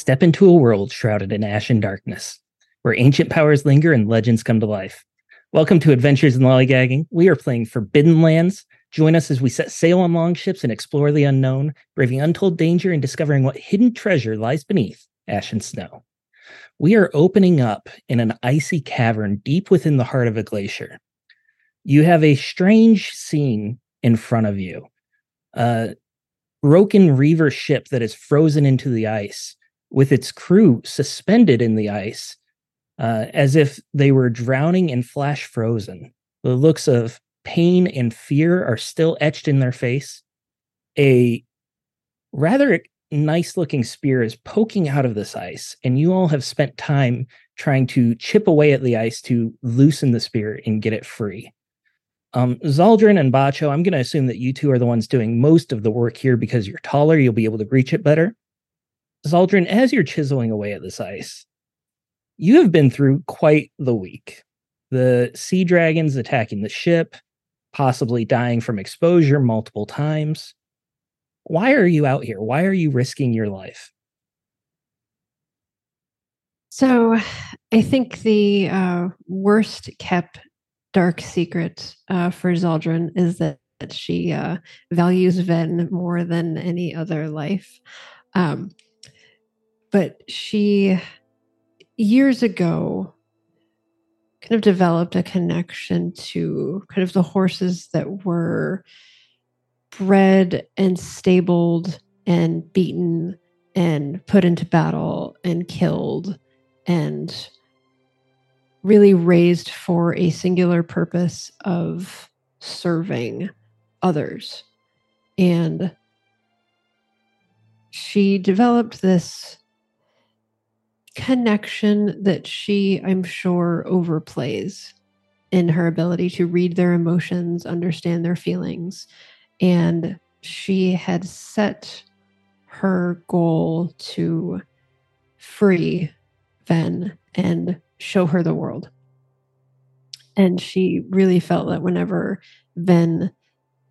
Step into a world shrouded in ash and darkness, where ancient powers linger and legends come to life. Welcome to Adventures in Lollygagging. We are playing Forbidden Lands. Join us as we set sail on longships and explore the unknown, braving untold danger and discovering what hidden treasure lies beneath ash and snow. We are opening up in an icy cavern deep within the heart of a glacier. You have a strange scene in front of you. A broken reaver ship that is frozen into the ice with its crew suspended in the ice uh, as if they were drowning and flash frozen. The looks of pain and fear are still etched in their face. A rather nice looking spear is poking out of this ice, and you all have spent time trying to chip away at the ice to loosen the spear and get it free. Um, Zaldrun and Bacho, I'm going to assume that you two are the ones doing most of the work here because you're taller, you'll be able to reach it better. Zaldrun, as you're chiseling away at this ice, you have been through quite the week. The sea dragons attacking the ship, possibly dying from exposure multiple times. Why are you out here? Why are you risking your life? So, I think the uh, worst kept dark secret uh, for Zaldrun is that, she uh, values Ven more than any other life. Um, but she, years ago, kind of developed a connection to kind of the horses that were bred and stabled and beaten and put into battle and killed and really raised for a singular purpose of serving others. And she developed this connection that she, I'm sure, overplays in her ability to read their emotions, understand their feelings. And she had set her goal to free Ven and show her the world. And she really felt that whenever Ven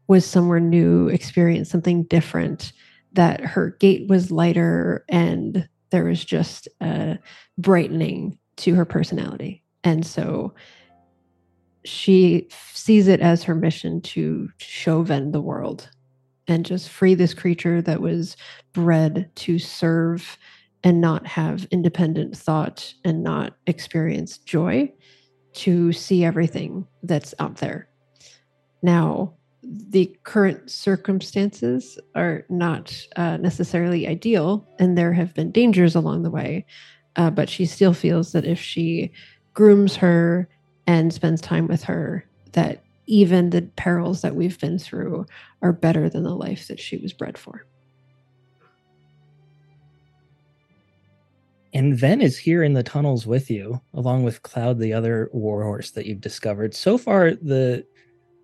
was somewhere new, experienced something different, that her gait was lighter and there was just a brightening to her personality. And so she sees it as her mission to show Ven the world and just free this creature that was bred to serve and not have independent thought and not experience joy to see everything that's out there. Now, the current circumstances are not uh, necessarily ideal, and there have been dangers along the way. Uh, but she still feels that if she grooms her and spends time with her, that even the perils that we've been through are better than the life that she was bred for. And Ven is here in the tunnels with you, along with Cloud, the other warhorse that you've discovered. So far, the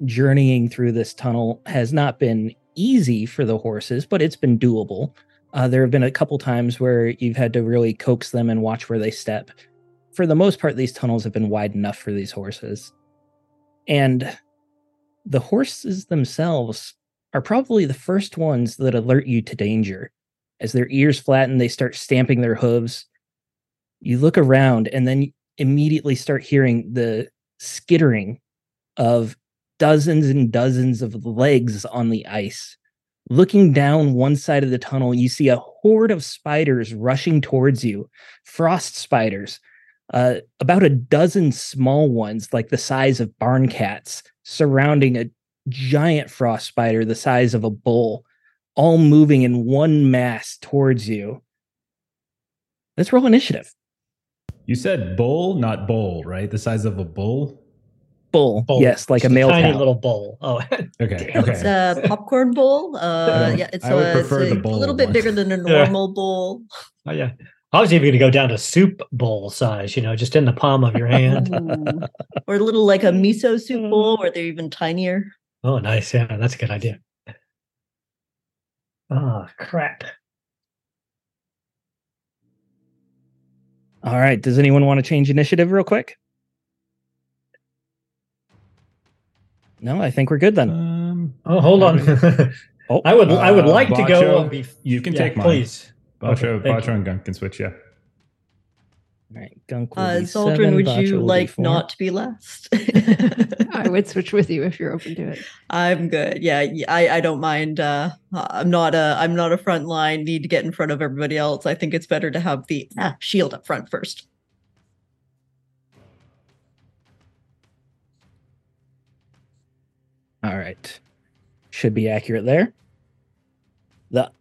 journeying through this tunnel has not been easy for the horses, but it's been doable. Uh, there have been a couple times where you've had to really coax them and watch where they step. For the most part, these tunnels have been wide enough for these horses. And the horses themselves are probably the first ones that alert you to danger. As their ears flatten, they start stamping their hooves. You look around and then immediately start hearing the skittering of dozens and dozens of legs on the ice. Looking down one side of the tunnel, you see a horde of spiders rushing towards you. Frost spiders, uh, about a dozen small ones, like the size of barn cats, surrounding a giant frost spider the size of a bull, all moving in one mass towards you. Let's roll initiative. You said bull, not bowl, right? The size of a bull? Bowl. bowl. Yes, like Just a male tiny cow. little bowl. Oh, okay. okay. It's a popcorn bowl. Uh, yeah, it's, a, it's a, a, little bit one. bigger than a normal yeah. bowl. Oh yeah. I was even going to go down to soup bowl size, you know, just in the palm of your hand. or a little like a miso soup bowl where they're even tinier. Oh, nice. Yeah, that's a good idea. Oh, crap. All right. Does anyone want to change initiative real quick? No, I think we're good then. Um, oh, hold on. oh, I would, uh, I would like Bacho, to go. you can yeah, take mine. please. Bacho, okay, Bacho and Gunk can switch, yeah. All right, Gunk. Uh, Zaldrun, would you like not to be last? I would switch with you if you're open to it. I'm good. Yeah, I, I don't mind. Uh, I'm not a I'm not a front line. Need to get in front of everybody else. I think it's better to have the ah, shield up front first. All right, should be accurate there. The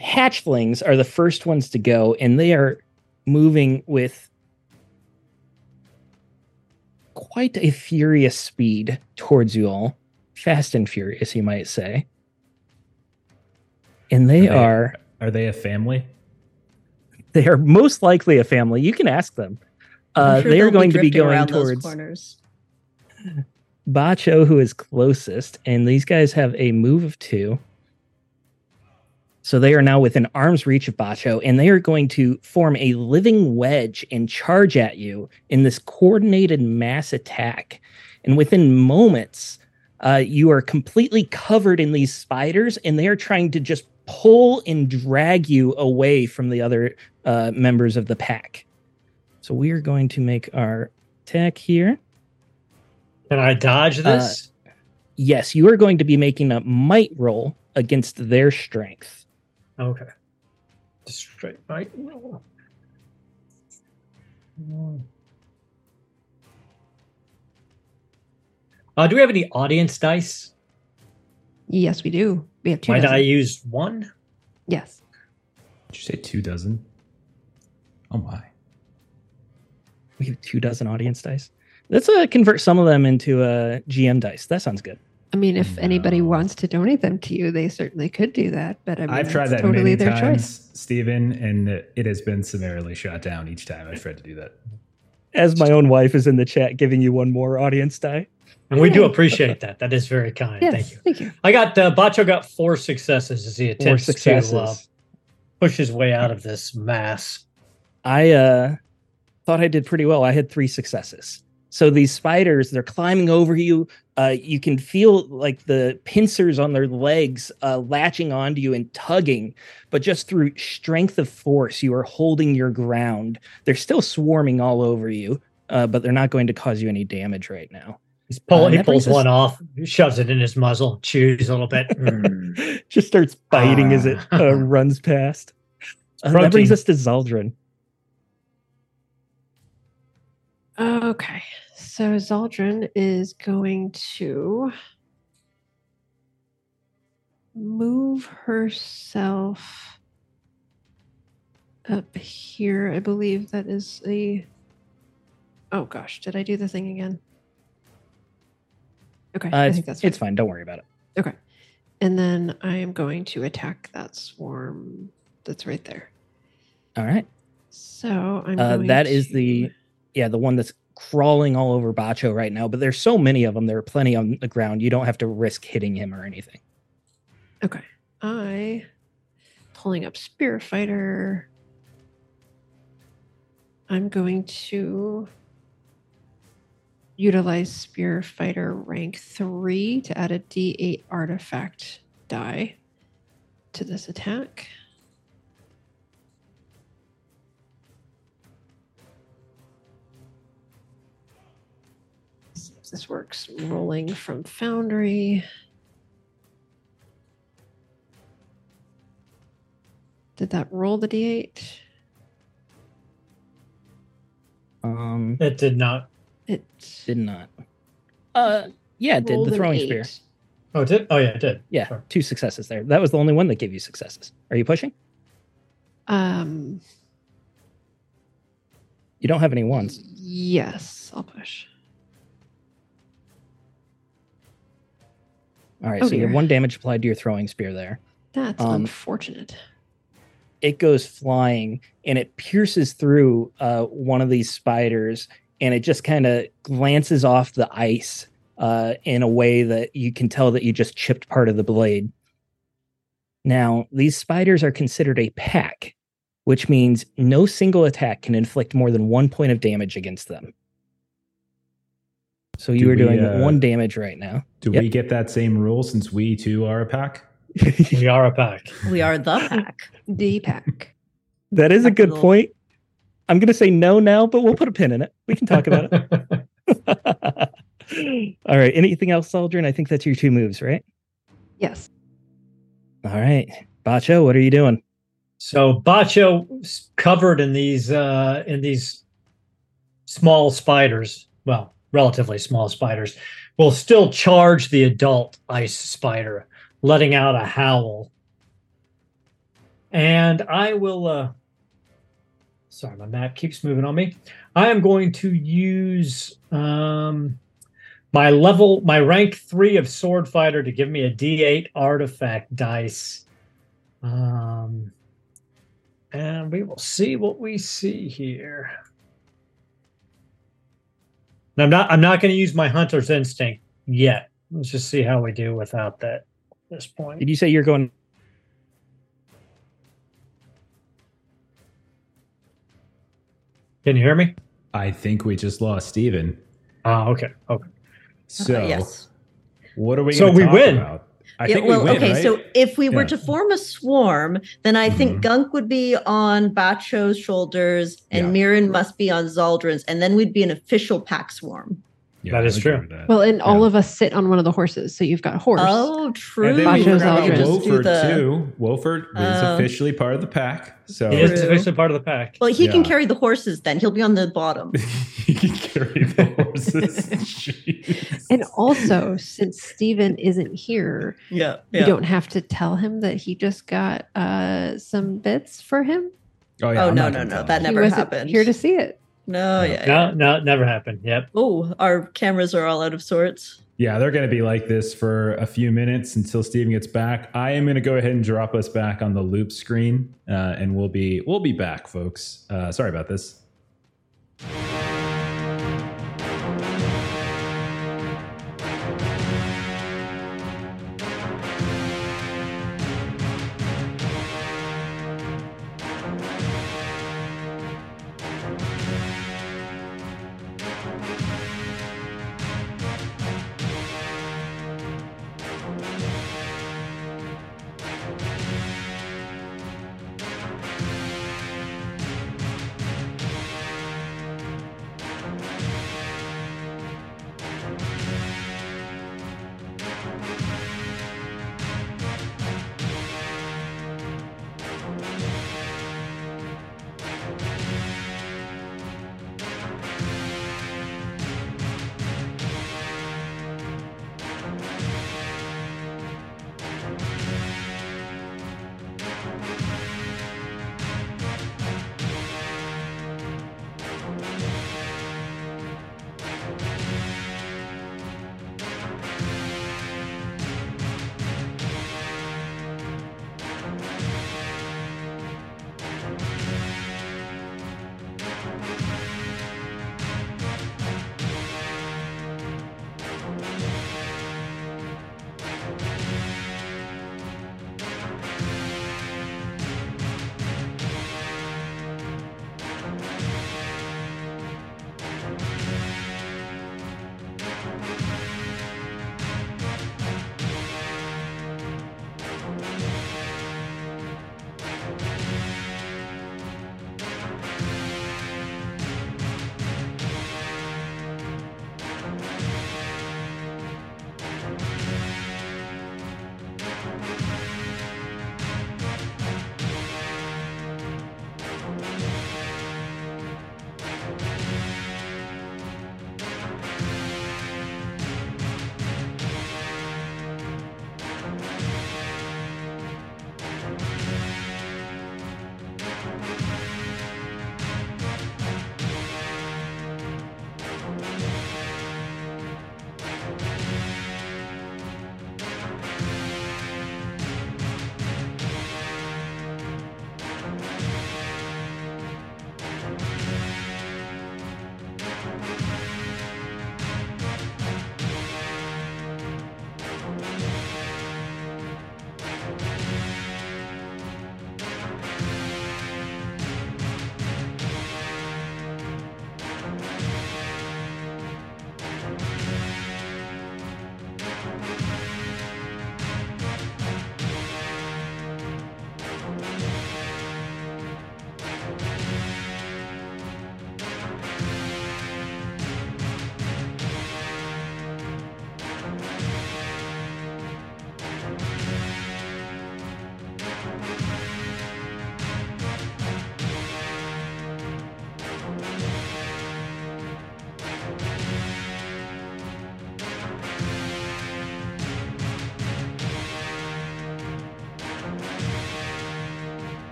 hatchlings are the first ones to go, and they are moving with quite a furious speed towards you all. Fast and furious, you might say. And they are. They, are, are they a family? They are most likely a family. You can ask them. Uh, sure they are going to be going towards corners. Bacho, who is closest, and these guys have a move of two. So they are now within arm's reach of Bacho, and they are going to form a living wedge and charge at you in this coordinated mass attack. And within moments, uh, you are completely covered in these spiders, and they are trying to just pull and drag you away from the other uh, members of the pack. So we are going to make our attack here. Can I dodge uh, this? Uh, yes, you are going to be making a might roll against their strength. Okay. Straight right. Uh, do we have any audience dice? Yes, we do. We have two. Might dozen. I use one? Yes. Did you say two dozen? Oh my. We have two dozen audience dice. Let's uh, convert some of them into uh, GM dice. That sounds good. I mean, if no. anybody wants to donate them to you, they certainly could do that. But I mean, I've tried that totally many their times, choice. Steven, and it has been summarily shot down each time I've tried to do that. As my own wife is in the chat, giving you one more audience die. And we do appreciate that. That is very kind. Yes, thank you. Thank you. I got uh, Bacho got four successes as he attempts to uh, push his way out of this mass. I uh, thought I did pretty well. I had three successes. So these spiders, they're climbing over you. Uh, you can feel like the pincers on their legs uh, latching onto you and tugging, but just through strength of force, you are holding your ground. They're still swarming all over you, uh, but they're not going to cause you any damage right now. He's pull, uh, he pulls one off, shoves it in his muzzle, chews a little bit, just starts biting as it uh, runs past. Uh, that brings us to Zaldrun. Okay. So Zaldrun is going to move herself up here. I believe that is a. Oh gosh, did I do the thing again? Okay, uh, I think that's fine. it's fine. Don't worry about it. Okay, and then I am going to attack that swarm that's right there. All right. So I'm. Uh, that to... is the yeah the one that's crawling all over Bacho right now, but there's so many of them. There are plenty on the ground. You don't have to risk hitting him or anything. Okay. I pulling up Spear Fighter. I'm going to utilize Spear Fighter rank three to add a D8 artifact die to this attack. This works. Rolling from Foundry. Did that roll the d8? Um, it did not. It did not. Uh, yeah, it did the throwing spear. Oh, it did. Oh, yeah, it did. Yeah, Sorry. two successes there. That was the only one that gave you successes. Are you pushing? Um, you don't have any ones. Yes, I'll push. All right, oh, so dear. you have one damage applied to your throwing spear there. That's um, unfortunate. It goes flying and it pierces through uh, one of these spiders and it just kind of glances off the ice uh, in a way that you can tell that you just chipped part of the blade. Now, these spiders are considered a pack, which means no single attack can inflict more than one point of damage against them. So you do are we, doing uh, one damage right now. Do yep. we get that same rule since we too are a pack? we are a pack. We are the pack. The pack. That is a good point. I'm going to say no now, but we'll put a pin in it. We can talk about it. All right. Anything else, Aldrin? I think that's your two moves, right? Yes. All right. Bacho, what are you doing? So Bacho covered in these uh in these small spiders, well, relatively small spiders, will still charge the adult ice spider, letting out a howl. And I will uh sorry, my map keeps moving on me. I am going to use um, my level, my rank three of sword fighter to give me a D8 artifact dice. Um, and we will see what we see here. I'm not. I'm not going to use my hunter's instinct yet. Let's just see how we do without that. At this point. Did you say you're going Can you hear me? I think we just lost Steven. Oh, okay. Okay. So, uh, yes. what are we so we win. About? I yeah, think well, we win, okay. Right? So if we were yeah. to form a swarm, then I mm-hmm. think Gunk would be on Bacho's shoulders and yeah. Mirren must be on Zaldrun's, and then we'd be an official pack swarm. Yeah, that is true. That. Well, and yeah. all of us sit on one of the horses, so you've got horse. Oh, true. And then we Wolford the... too. Wolford is uh, officially part of the pack. So he is officially part of the pack. Well, he yeah. can carry the horses. Then he'll be on the bottom. he can carry the horses. and also, since Steven isn't here, yeah, yeah, you don't have to tell him that he just got uh, some bits for him. Oh yeah. Oh no, no, no, that never happened. Here to see it. No, yeah. No, no, never happened. Yep. Oh, our cameras are all out of sorts. Yeah, they're going to be like this for a few minutes until Steven gets back. I am going to go ahead and drop us back on the loop screen, uh, and we'll be we'll be back, folks. Uh, sorry about this.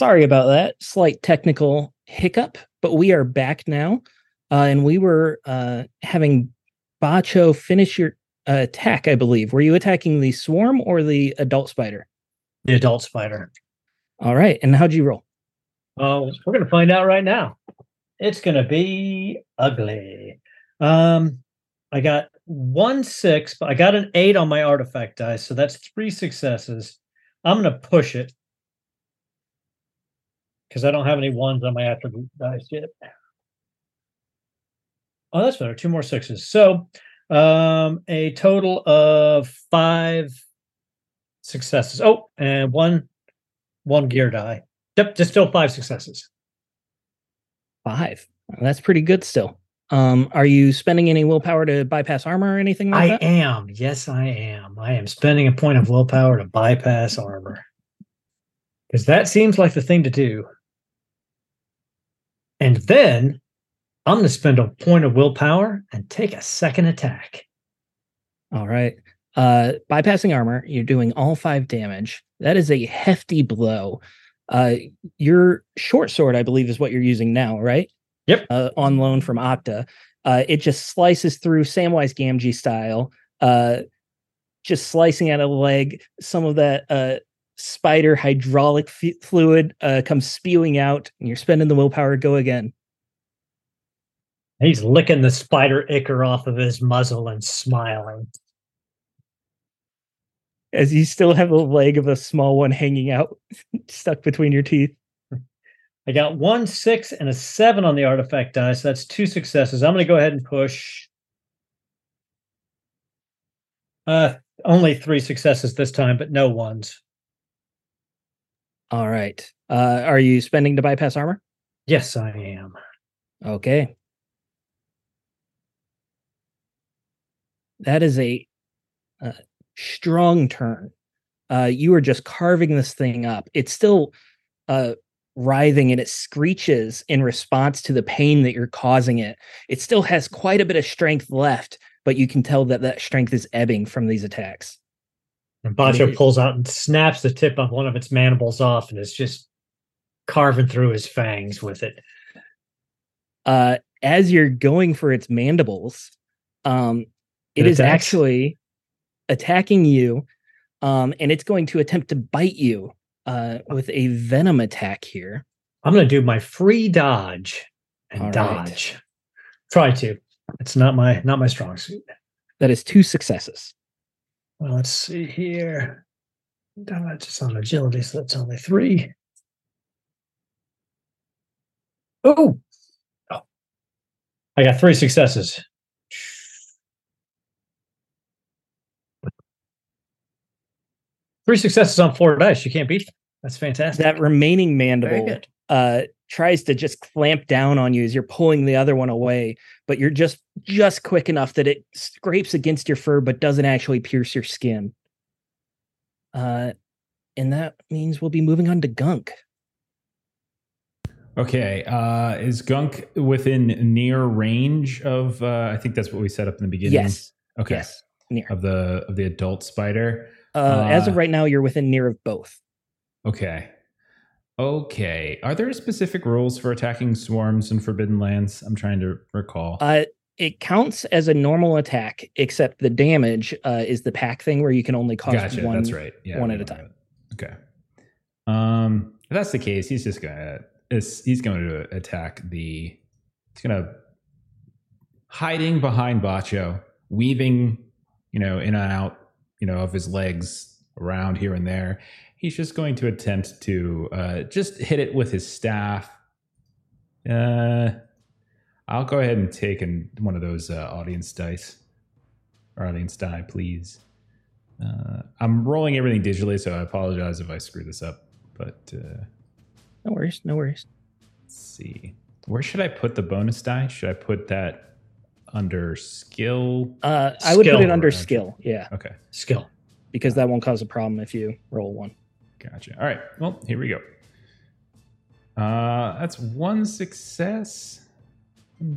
Sorry about that slight technical hiccup, but we are back now. Uh, and we were uh, having Bacho finish your uh, attack, I believe. Were you attacking the swarm or the adult spider? The adult spider. All right. And how'd you roll? Oh, we're going to find out right now. It's going to be ugly. Um, I got one six, but I got an eight on my artifact die. so that's three successes. I'm going to push it because I don't have any ones on my attribute dice yet. Oh, that's better. Two more sixes. So um, a total of five successes. Oh, and one one gear die. Yep, just still five successes. Five. That's pretty good still. Um, are you spending any willpower to bypass armor or anything like I that? am. Yes, I am. I am spending a point of willpower to bypass armor. Because that seems like the thing to do. And then I'm going to spend a point of willpower and take a second attack. All right. Uh, bypassing armor, you're doing all five damage. That is a hefty blow. Uh, your short sword, I believe, is what you're using now, right? Yep. Uh, on loan from Octa. Uh, it just slices through Samwise Gamgee style, uh, just slicing out a leg. Some of that uh, spider hydraulic f- fluid uh, comes spewing out, and you're spending the willpower go again. He's licking the spider ichor off of his muzzle and smiling. As you still have a leg of a small one hanging out, stuck between your teeth. I got one six and a seven on the artifact die, So that's two successes. I'm going to go ahead and push. Uh, only three successes this time, but no ones. All right. Uh, are you spending to bypass armor? Yes, I am. Okay. That is a, a strong turn. Uh, you are just carving this thing up. It's still uh, writhing and it screeches in response to the pain that you're causing it. It still has quite a bit of strength left, but you can tell that that strength is ebbing from these attacks. And Bacho pulls out and snaps the tip of one of its mandibles off and is just carving through his fangs with it. Uh, as you're going for its mandibles, um, it, it is attacks. actually attacking you, um, and it's going to attempt to bite you uh, with a venom attack here. I'm going to do my free dodge and All dodge. Right. Try to. It's not my not my strong suit. That is two successes. Well, let's see here. That's just on agility, so that's only three. Oh, oh. I got three successes. Three successes on four dice. You can't beat them. That's fantastic. That remaining mandible uh, tries to just clamp down on you as you're pulling the other one away, but you're just just quick enough that it scrapes against your fur but doesn't actually pierce your skin. Uh, and that means we'll be moving on to Gunk. Okay, uh, is Gunk within near range of? Uh, I think that's what we set up in the beginning. Yes. Okay. Yes. Near of the of the adult spider. Uh, as of right now, you're within near of both. Okay. Okay. Are there specific rules for attacking swarms in Forbidden Lands? I'm trying to recall. Uh, it counts as a normal attack, except the damage uh, is the pack thing where you can only cause gotcha, one. That's right. Yeah, one at a time. Okay. Um, if that's the case, he's just gonna he's going to attack the. He's gonna hiding behind Bacho, weaving, you know, in and out, you know, of his legs around here and there he's just going to attempt to uh, just hit it with his staff. Uh, I'll go ahead and take an, one of those uh, audience dice or audience die, please. Uh, I'm rolling everything digitally, so I apologize if I screw this up. But uh, no worries, no worries. Let's see. Where should I put the bonus die? Should I put that under skill? Uh, I would put it under skill. Yeah. Okay. Skill. Because that won't cause a problem if you roll one. Gotcha. All right. Well, here we go. Uh, that's one success.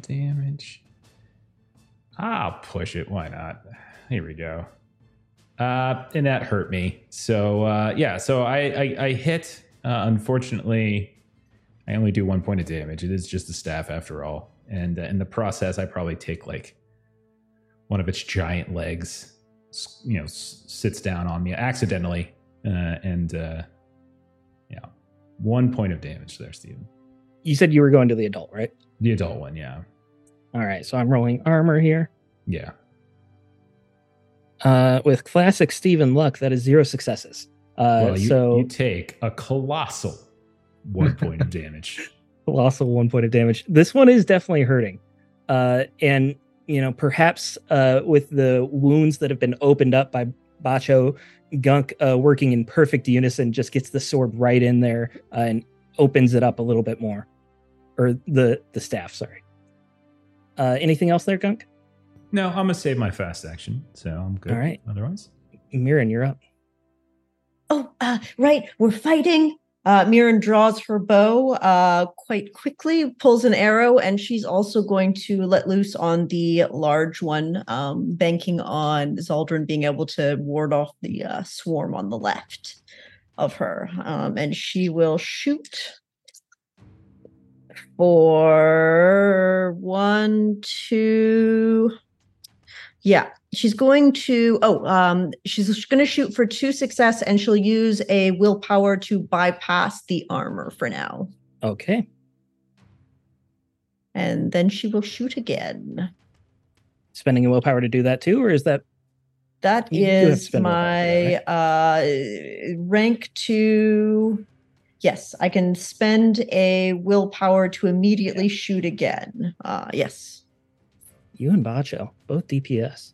Damage. I'll push it. Why not? Here we go. Uh, and that hurt me. So uh, yeah. So I, I I hit Uh, unfortunately, I only do one point of damage. It is just a staff after all. And uh, in the process, I probably take like one of its giant legs, you know, s- sits down on me accidentally. Uh, and uh, yeah, one point of damage there, Steven. You said you were going to the adult, right? The adult one, yeah. All right. So I'm rolling armor here. Yeah. Uh, with classic Steven luck, that is zero successes. Uh, well, you, so you take a colossal one point of damage. Colossal one point of damage. This one is definitely hurting. Uh, and you know, perhaps uh, with the wounds that have been opened up by Bacho, Gunk uh, working in perfect unison just gets the sword right in there uh, and opens it up a little bit more, or the the staff. Sorry. Uh, anything else there, Gunk? No, I'm gonna save my fast action, so I'm good. All right. Otherwise, Mirren, you're up. Oh, uh, right. We're fighting. Uh, Mirren draws her bow uh, quite quickly, pulls an arrow, and she's also going to let loose on the large one, um, banking on Zaldrun being able to ward off the uh, swarm on the left of her. Um, and she will shoot for one, two. Yeah, she's going to. Oh, um, she's going to shoot for two success, and she'll use a willpower to bypass the armor for now. Okay. And then she will shoot again. Spending a willpower to do that too, or is that That You do have to is spend willpower for my uh, rank two. Yes, I can spend a willpower to immediately shoot again. Uh, yes. you and Bacho both DPS?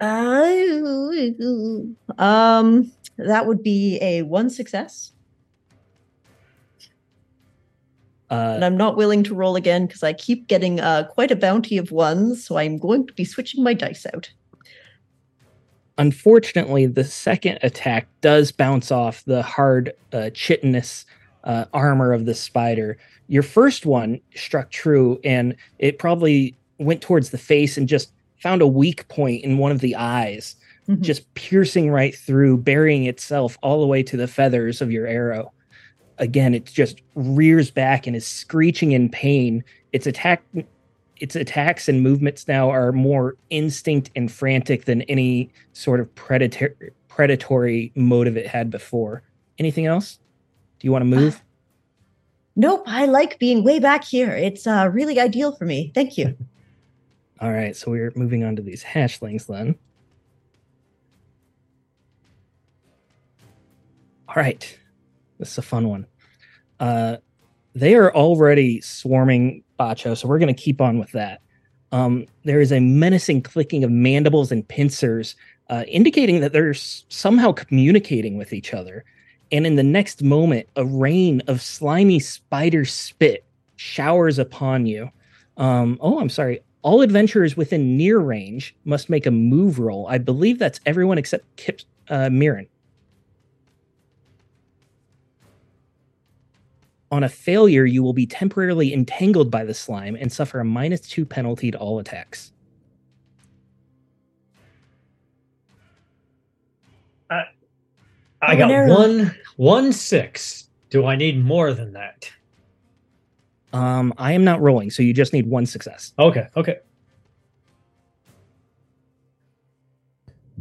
Uh, um, that would be a one success, and Uh, I'm not willing to roll again because I keep getting uh, quite a bounty of ones. So I'm going to be switching my dice out. unfortunately, the second attack does bounce off the hard uh, chitinous uh, armor of the spider. Your first one struck true, and it probably went towards the face and just found a weak point in one of the eyes, Mhm. just piercing right through, burying itself all the way to the feathers of your arrow. Again, it just rears back and is screeching in pain. Its attack its attacks and movements now are more instinct and frantic than any sort of predator predatory motive it had before. Anything else? Do you want to move? Nope, I like being way back here. It's uh, really ideal for me. Thank you. All right, so we're moving on to these hatchlings then. All right, this is a fun one. Uh, they are already swarming Bacho, so we're going to keep on with that. Um, there is a menacing clicking of mandibles and pincers, uh, indicating that they're s- somehow communicating with each other. And in the next moment, a rain of slimy spider spit showers upon you. Um, oh, I'm sorry. All adventurers within near range must make a move roll. I believe that's everyone except Kip, uh, Mirren. On a failure, you will be temporarily entangled by the slime and suffer a minus two penalty to all attacks. I got Habanero. one one six. Do I need more than that? Um, I am not rolling, so you just need one success. Okay, okay.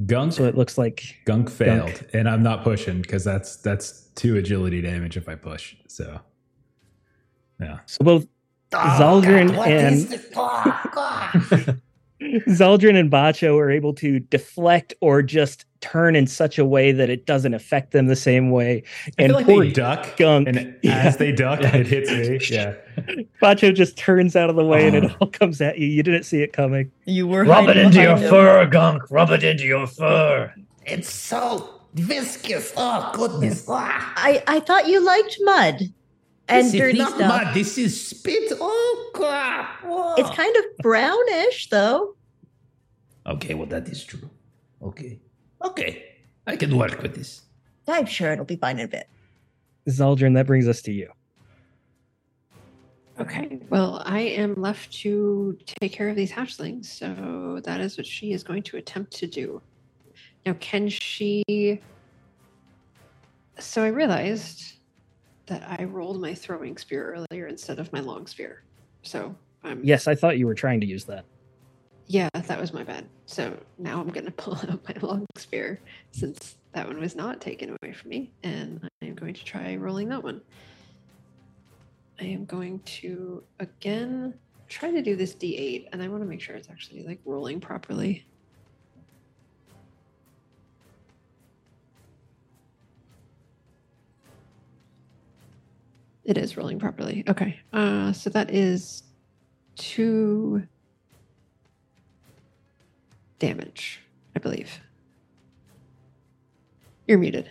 Gunk So it looks like Gunk failed, and I'm not pushing because that's that's two agility damage if I push. So, yeah, so both Zaldrun and Zaldrun and Bacho are able to deflect or just turn in such a way that it doesn't affect them the same way. I And feel like poor they duck, Gunk, and yeah. as they duck, Yeah. it hits me. Yeah, Bacho just turns out of the way and it Oh. all comes at you. You didn't see it coming. You were Rub it into your him. fur, gunk. Rub it into your fur. It's so viscous. Oh goodness. Ah. I, I thought you liked mud and this dirty is not stuff. mud. This is spit. Oh god. Oh. It's kind of brownish, though. okay. Well, that is true. Okay. Okay. I can work with this. I'm sure it'll be fine in a bit. Zaldrun, that brings us to you. Okay. Well, I am left to take care of these hatchlings, so that is what she is going to attempt to do. Now, can she So I realized that I rolled my throwing spear earlier instead of my long spear. So I'm Yes, I thought you were trying to use that. Yeah, that was my bad. So now I'm gonna pull out my long spear since that one was not taken away from me, and I am going to try rolling that one. I am going to again try to do this d8, and I want to make sure it's actually like rolling properly. It is rolling properly. Okay. Uh, so that is two damage, I believe. You're muted.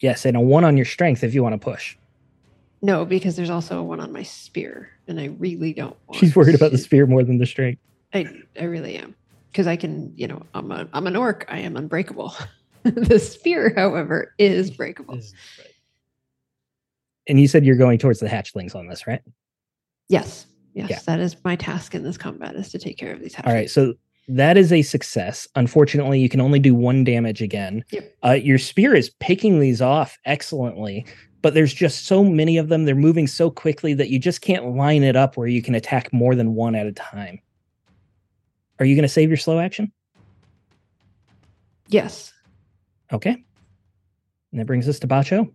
Yes, and a one on your strength if you want to push. No, because there's also a one on my spear, and I really don't. Want She's worried about the spear more than the strength. I I really am because I can, you know, I'm a I'm an orc. I am unbreakable. the spear, however, is breakable. And you said you're going towards the hatchlings on this, right? Yes, yes, Yeah. that is my task in this combat is to take care of these. Hatchlings. All right, so that is a success. Unfortunately, you can only do one damage again. Yep. Uh, your spear is picking these off excellently, but there's just so many of them. They're moving so quickly that you just can't line it up where you can attack more than one at a time. Are you going to save your slow action? yes, Okay. And that brings us to Bacho.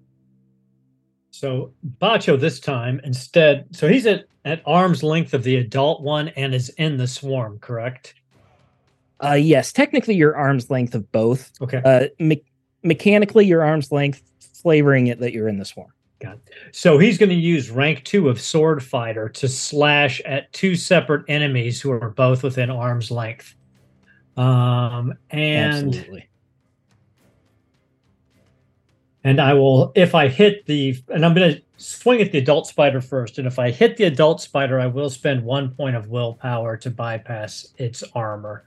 So Bacho this time instead, so he's at, at arm's length of the adult one and is in the swarm, correct? Uh, yes, technically your arm's length of both. Okay. Uh, me- mechanically, your arm's length, flavoring it that you're in the swarm. So he's going to use rank two of sword fighter to slash at two separate enemies who are both within arm's length. Um, and Absolutely. and I will if I hit the and I'm going to swing at the adult spider first. And if I hit the adult spider, I will spend one point of willpower to bypass its armor.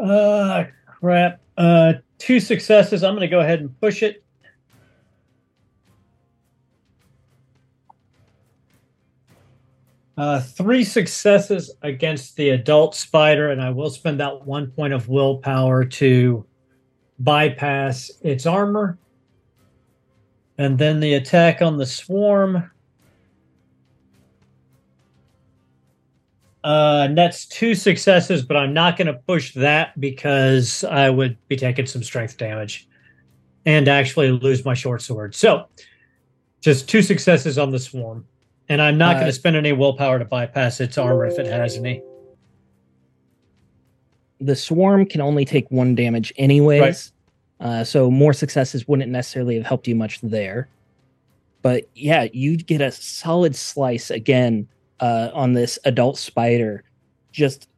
Uh crap. Uh two successes. I'm going to go ahead and push it. Uh, three successes against the adult spider, and I will spend that one point of willpower to bypass its armor. And then the attack on the swarm. Uh, and that's two successes, but I'm not going to push that because I would be taking some strength damage and actually lose my short sword. So, just two successes on the swarm. And I'm not Uh, going to spend any willpower to bypass its armor if it has any. the swarm can only take one damage anyways. Uh, so more successes wouldn't necessarily have helped you much there. But yeah, you'd get a solid slice again uh, on this adult spider, just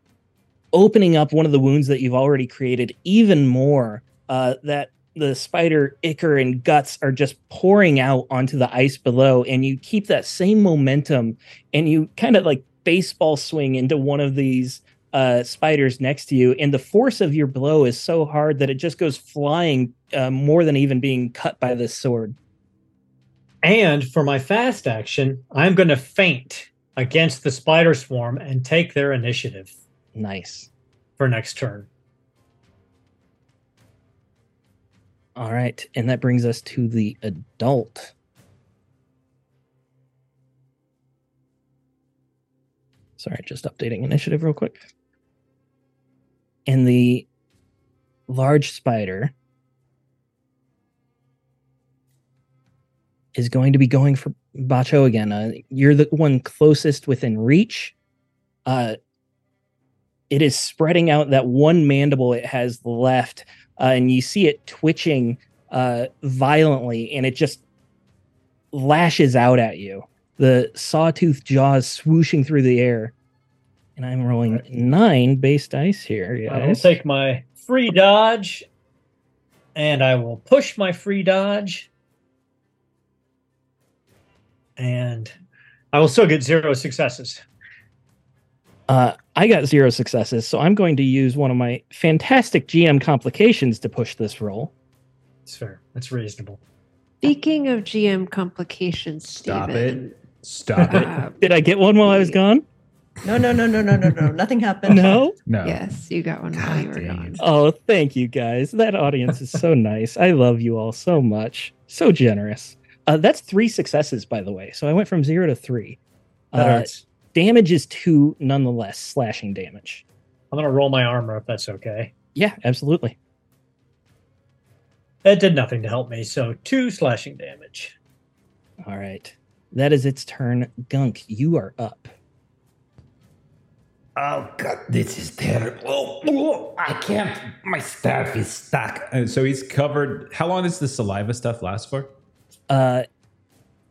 opening up one of the wounds that you've already created even more. Uh, that the spider ichor and guts are just pouring out onto the ice below, and you keep that same momentum, and you kind of like baseball swing into one of these uh, spiders next to you, and the force of your blow is so hard that it just goes flying uh, more than even being cut by this sword. And for my fast action, I'm going to feint against the spider swarm and take their initiative Nice. for next turn. All right, and that brings us to the adult. Sorry, just updating initiative real quick. And the large spider is going to be going for Bacho again. Uh, you're the one closest within reach. Uh, it is spreading out that one mandible it has left, uh, and you see it twitching uh, violently, and it just lashes out at you. The sawtooth jaws swooshing through the air. And I'm rolling Right. nine base dice here, I will guys. take my free dodge and I will push my free dodge. And I will still get zero successes. Uh, I got zero successes, so I'm going to use one of my fantastic GM complications to push this roll. It's fair. That's reasonable. Speaking of GM complications, Stop Steven, it. Stop it. uh, Did I get one while I was gone? No, no, no, no, no, no, no. Nothing happened. No. No. Yes, you got one while you were gone. Oh, thank you guys. That audience is so nice. I love you all so much. So generous. Uh, that's three successes, by the way. So I went from zero to three. That Uh, hurts. damage is two, nonetheless, slashing damage. I'm gonna roll my armor if that's okay. Yeah, absolutely. It did nothing to help me, so two slashing damage. All right. That is its turn. Gunk, you are up. Oh god, this is terrible. Oh, oh, I can't. My staff is stuck. Uh, so he's covered. How long does the saliva stuff last for? Uh,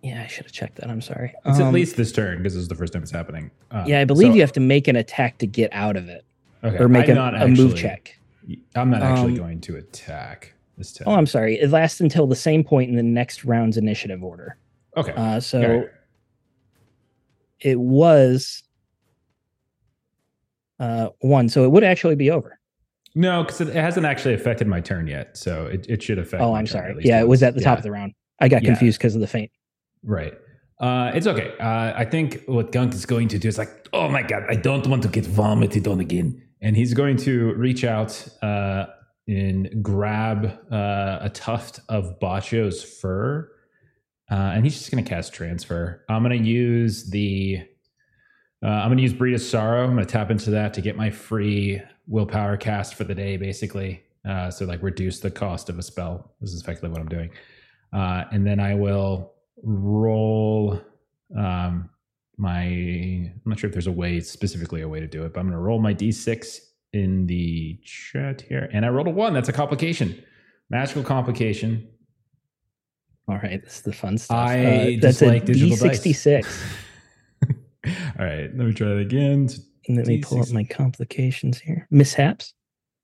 yeah, I should have checked that. I'm sorry. It's at Um, least this turn because this is the first time it's happening. Um, Yeah, I believe so- you have to make an attack to get out of it, okay, or make a, not a move check. I'm not actually Um, going to attack this time. Oh, I'm sorry. It lasts until the same point in the next round's initiative order. okay. Uh, so right. it was uh, one, so it would actually be over. No, because it hasn't actually affected my turn yet, so it, it should affect. Oh, I'm turn sorry. at Yeah, it was at the top of the round. I got Yeah. confused because of the feint. Right. Uh, it's okay. Uh, I think what Gunk is going to do is like, Oh my god, I don't want to get vomited on again. and he's going to reach out uh, and grab uh, a tuft of Bacho's fur, uh, and he's just going to cast transfer. I'm going to use the. Uh, I'm going to use Breed of Sorrow. I'm going to tap into that to get my free willpower cast for the day, basically. Uh, so, like, reduce the cost of a spell. This is effectively what I'm doing. Uh, and then I will roll um, my. I'm not sure if there's a way, specifically a way to do it, but I'm going to roll my d6 in the chat here. And I rolled a one. That's a complication. Magical complication. All right, this is the fun stuff. I Uh, that's like a digital dice. D66. All right, let me try that again. And Let me pull up my complications here. Mishaps.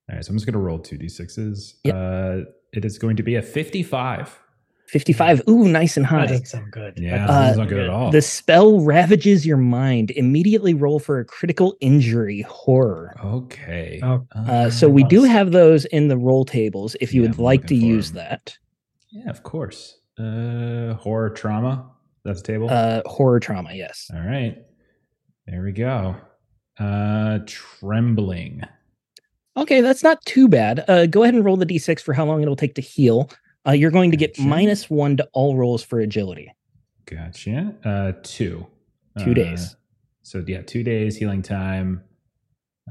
All right, so I'm just going to roll two d6s. Yep. Uh, it is going to be a 55. 55. Ooh, nice and That high. doesn't sound good. Yeah, That Uh, this is not good at all. The spell ravages your mind. Immediately roll for a critical injury horror. okay. Oh, Uh, so we do have those in the roll tables if you Yeah, would I'm like to use them. that. yeah, of course. Uh, horror trauma. That's the table. Uh, horror trauma, yes. all right. There we go. Uh, trembling. Okay, that's not too bad. Uh, go ahead and roll the d6 for how long it'll take to heal. Uh, you're going to get Gotcha. minus one to all rolls for agility. Gotcha. Uh, two. Two Uh, days. So yeah, two days healing time.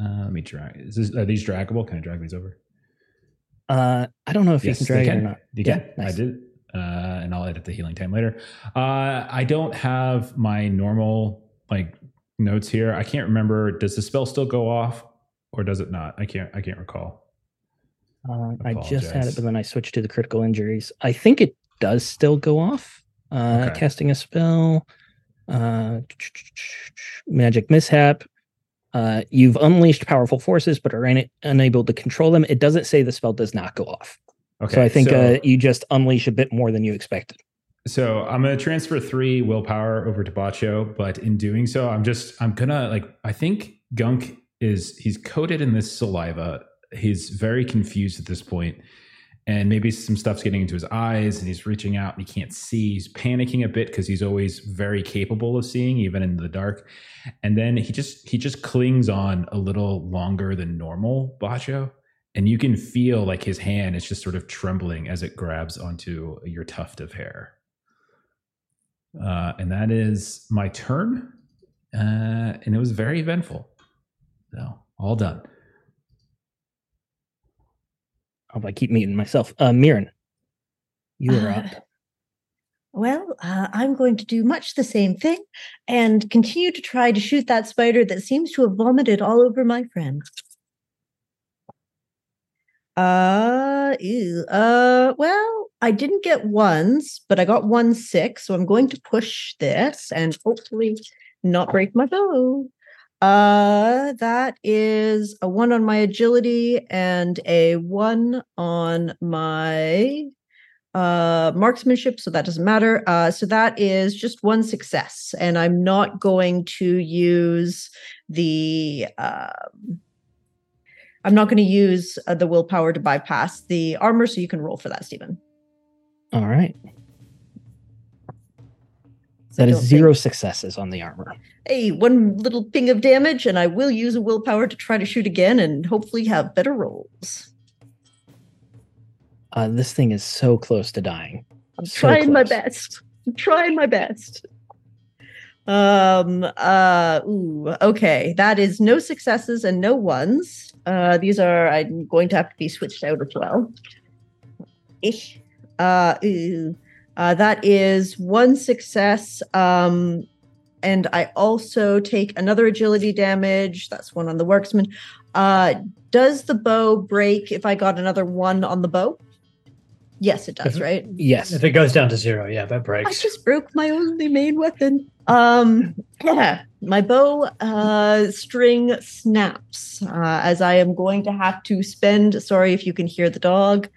Uh, let me drag. Is this, are these draggable? Can I drag these over? Uh, I don't know if Yes, you can drag it or not. You Yeah, can. nice. I did. Uh, and I'll edit the healing time later. Uh, I don't have my normal like notes here. I can't remember. Does the spell still go off, or does it not? I can't. I can't recall. Uh, I just had it, but then I switched to the critical injuries. I think it does still go off. Uh, Okay. Casting a spell, uh, magic mishap. Uh, you've unleashed powerful forces, but are un- unable to control them. It doesn't say the spell does not go off. Okay. so I think so, uh, you just unleash a bit more than you expected. so I'm gonna transfer three willpower over to Bacho, but in doing so, I'm just I'm gonna like I think Gunk is he's coated in this saliva. He's very confused at this point, and maybe some stuff's getting into his eyes, and he's reaching out and he can't see. He's panicking a bit because he's always very capable of seeing, even in the dark. And then he just he just clings on a little longer than normal, Bacho. And you can feel like his hand is just sort of trembling as it grabs onto your tuft of hair. Uh, and that is my turn. Uh, and it was very eventful. So, all done. Oh, I keep meeting myself. Uh, Mirren, you are Uh, up. Well, uh, I'm going to do much the same thing and continue to try to shoot that spider that seems to have vomited all over my friend. Uh, ew, uh, well, I didn't get ones, but I got one six, so I'm going to push this and hopefully not break my bow. Uh, that is a one on my agility and a one on my uh marksmanship so that doesn't matter uh so that is just one success and i'm not going to use the um i'm not going to use uh, the willpower to bypass the armor so you can roll for that Steven All right. That is zero think- successes on the armor. Hey, one little ping of damage, and I will use a willpower to try to shoot again and hopefully have better rolls. Uh, this thing is so close to dying. I'm So trying my best. I'm trying my best. Um uh ooh, okay. That is no successes and no ones. Uh these are I'm going to have to be switched out as well. Ish. Uh, ooh. Uh that is one success. Um and I also take another agility damage. That's one on the worksman. Uh does the bow break if I got another one on the bow? Yes, it does, If- right? Yes. If it goes down to zero, yeah, that breaks. I just broke my only main weapon. Um, yeah, my bow uh, string snaps uh, as I am going to have to spend. Sorry if you can hear the dog.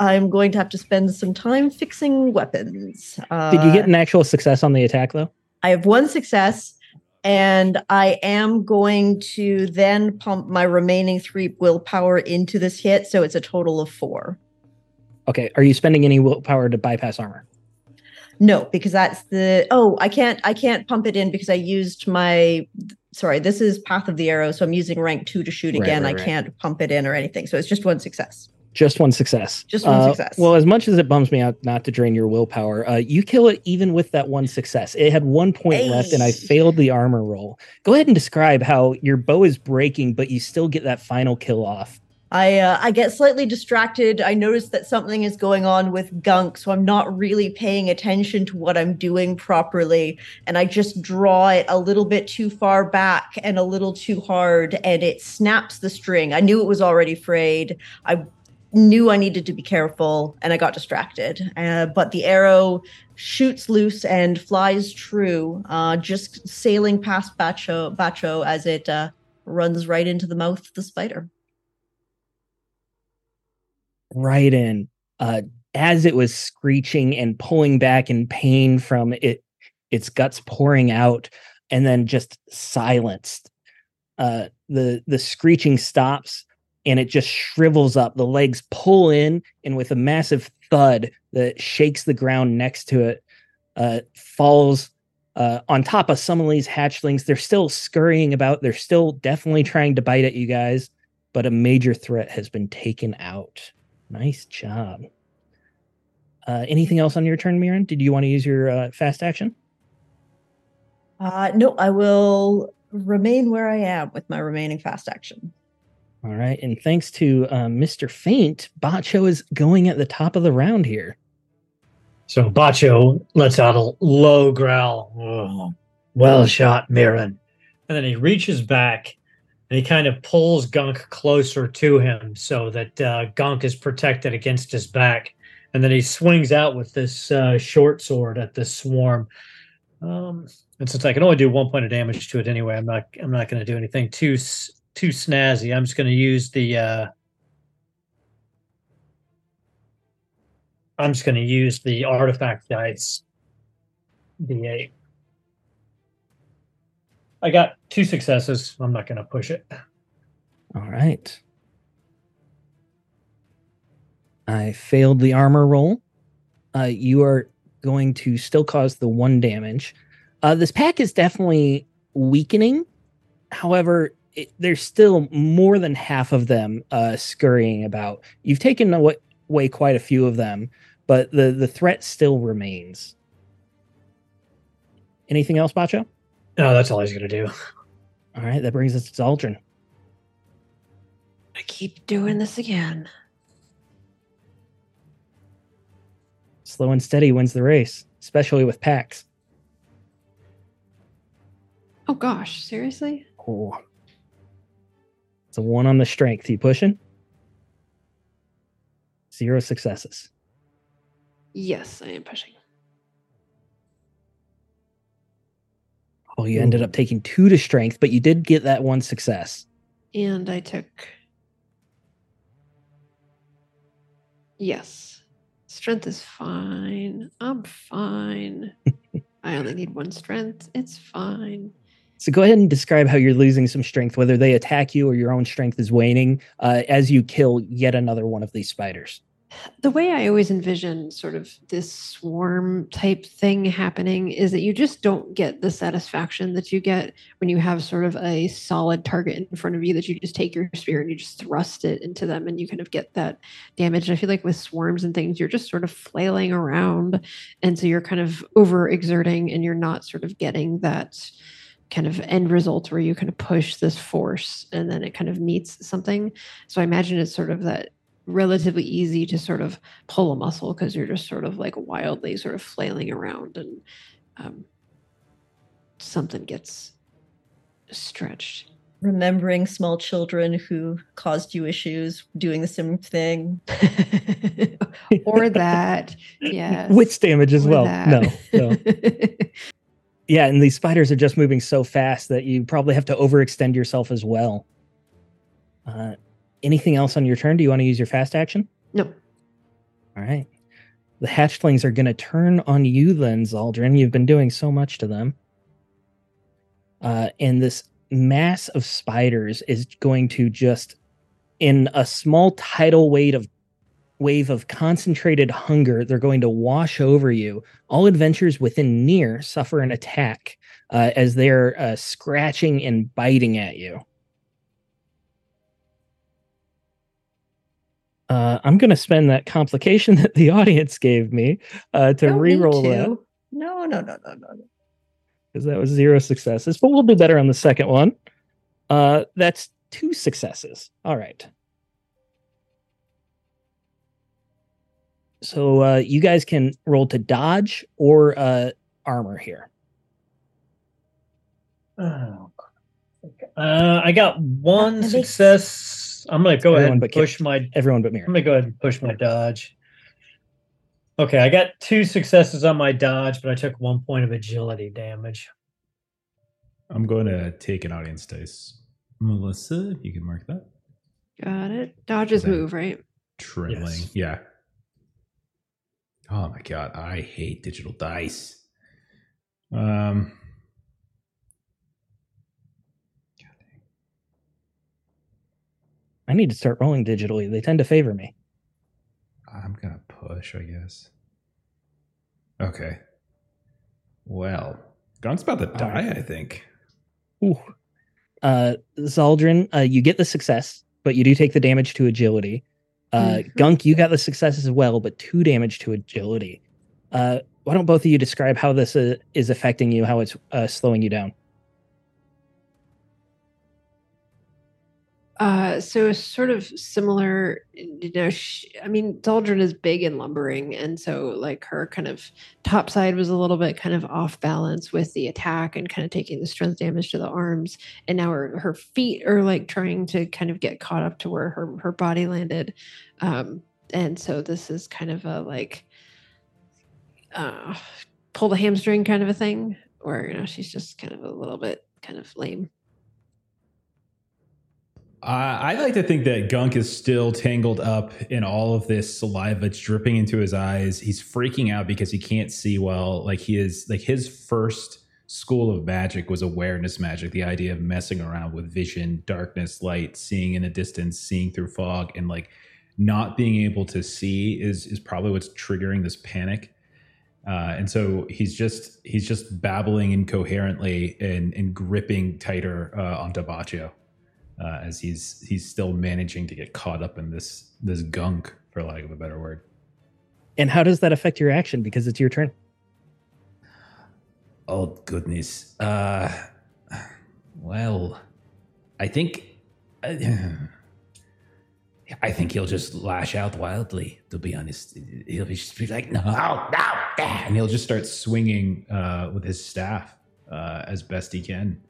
I'm going to have to spend some time fixing weapons. Uh, Did you get an actual success on the attack though? I have one success, and I am going to then pump my remaining three willpower into this hit, so it's a total of four. Okay. Are you spending any willpower to bypass armor? No, because that's the oh, I can't I can't pump it in because I used my sorry, this is Path of the Arrow, so I'm using rank two to shoot Right, again. right, I right. can't pump it in or anything. So it's just one success. Just one success. Just one Uh, success. Well, as much as it bums me out not to drain your willpower, uh, you kill it even with that one success. It had one point left, and I failed the armor roll. Go ahead and describe how your bow is breaking, but you still get that final kill off. I uh, I get slightly distracted. I notice that something is going on with gunk, so I'm not really paying attention to what I'm doing properly, and I just draw it a little bit too far back and a little too hard, and it snaps the string. I knew it was already frayed. I knew I needed to be careful, and I got distracted. Uh, but the arrow shoots loose and flies true, uh, just sailing past Bacho Bacho as it uh, runs right into the mouth of the spider. right in uh as it was screeching and pulling back in pain from it its guts pouring out and then just silenced uh the the screeching stops and it just shrivels up the legs pull in and with a massive thud that shakes the ground next to it uh falls uh, on top of some of these hatchlings they're still scurrying about they're still definitely trying to bite at you guys but a major threat has been taken out Nice job. Uh, anything else on your turn, Mirren? Did you want to use your uh, fast action? Uh, no, I will remain where I am with my remaining fast action. All right. And thanks to uh, Mr. Feint, Bacho is going at the top of the round here. So Bacho lets out a low growl. "Oh, well shot, Mirren. And then he reaches back and he kind of pulls Gunk closer to him so that uh, Gunk is protected against his back. And then he swings out with this uh, short sword at this swarm. Um, and since I can only do one point of damage to it anyway, I'm not I'm not going to do anything too too snazzy. I'm just going to use the uh, I'm just going to use the artifact dice. D8. I got two successes. I'm not going to push it. All right. I failed the armor roll. Uh, you are going to still cause the one damage. Uh, this pack is definitely weakening. However, it, there's still more than half of them uh, scurrying about. You've taken away, away quite a few of them, but the, the threat still remains. Anything else, Bacho? No, that's all he's going to do. All right, that brings us to Zaldrun. I keep doing this again. Slow and steady wins the race, especially with packs. Oh gosh, seriously? Oh. It's a one on the strength. You pushing? Zero successes. Yes, I am pushing. Oh, you ended up taking two to strength, but you did get that one success. And I took. Yes. Strength is fine. I'm fine. I only need one strength. It's fine. So go ahead and describe how you're losing some strength, whether they attack you or your own strength is waning, uh, as you kill yet another one of these spiders. the way I always envision sort of this swarm type thing happening is that you just don't get the satisfaction that you get when you have sort of a solid target in front of you that you just take your spear and you just thrust it into them and you kind of get that damage. I feel like with swarms and things, you're just sort of flailing around. And so you're kind of overexerting and you're not sort of getting that kind of end result where you kind of push this force and then it kind of meets something. So I imagine it's sort of that relatively easy to sort of pull a muscle because you're just sort of like wildly sort of flailing around and um, something gets stretched. Remembering small children who caused you issues doing the same thing. or that, yeah. Wits damage as Or well. that. No, no. Yeah, and these spiders are just moving so fast that you probably have to overextend yourself as well. Uh, anything else on your turn? Do you want to use your fast action? no. All right. The hatchlings are going to turn on you then, Zaldrun. You've been doing so much to them. Uh, and this mass of spiders is going to just, in a small tidal wave of wave of concentrated hunger, they're going to wash over you. All adventures within near suffer an attack uh, as they're uh, scratching and biting at you. Uh, I'm going to spend that complication that the audience gave me uh, to Don't re-roll that. No, no, no, no, no. no. because that was zero successes. But we'll do better on the second one. Uh, that's two successes. All right. So uh, you guys can roll to dodge or uh, armor here. Oh. Uh, I got one That success. I'm gonna go ahead and but Kip. push my. Everyone but me. I'm gonna go ahead and push my dodge. Okay, I got two successes on my dodge, but I took one point of agility damage. I'm going to take an audience dice. Melissa, if you can mark that. Got it. Dodges move, right? Trembling. Yes. Yeah. Oh my god, I hate digital dice. Um I need to start rolling digitally. They tend to favor me. I'm gonna push, I guess. Okay. Well, Gunk's about to die, right. I think. Ooh. Uh, Zaldrun, uh, you get the success, but you do take the damage to agility. Uh, Mhm. Gunk, you got the success as well, but two damage to agility. Uh, why don't both of you describe how this uh, is affecting you, how it's uh, slowing you down? Uh, so sort of similar, you know, sh I mean, Zaldrun is big and lumbering, and so like her kind of top side was a little bit kind of off balance with the attack and kind of taking the strength damage to the arms, and now her her feet are like trying to kind of get caught up to where her her body landed, um, and so this is kind of a like, uh, pull the hamstring kind of a thing, where you know she's just kind of a little bit kind of lame. I like to think that Gunk is still tangled up in all of this saliva. It's dripping into his eyes. He's freaking out because he can't see well. Like he is, like his first school of magic was awareness magic. The idea of messing around with vision, darkness, light, seeing in the distance, seeing through fog, and like not being able to see is is probably what's triggering this panic. Uh, and so he's just he's just babbling incoherently and and gripping tighter uh, onto Bacho uh, as he's he's still managing to get caught up in this this gunk, for lack of a better word. And how does that affect your action? Because it's your turn. Oh goodness. Uh well, I think uh, I think he'll just lash out wildly, to be honest. He'll just be like, no, no, And he'll just start swinging uh, with his staff uh, as best he can.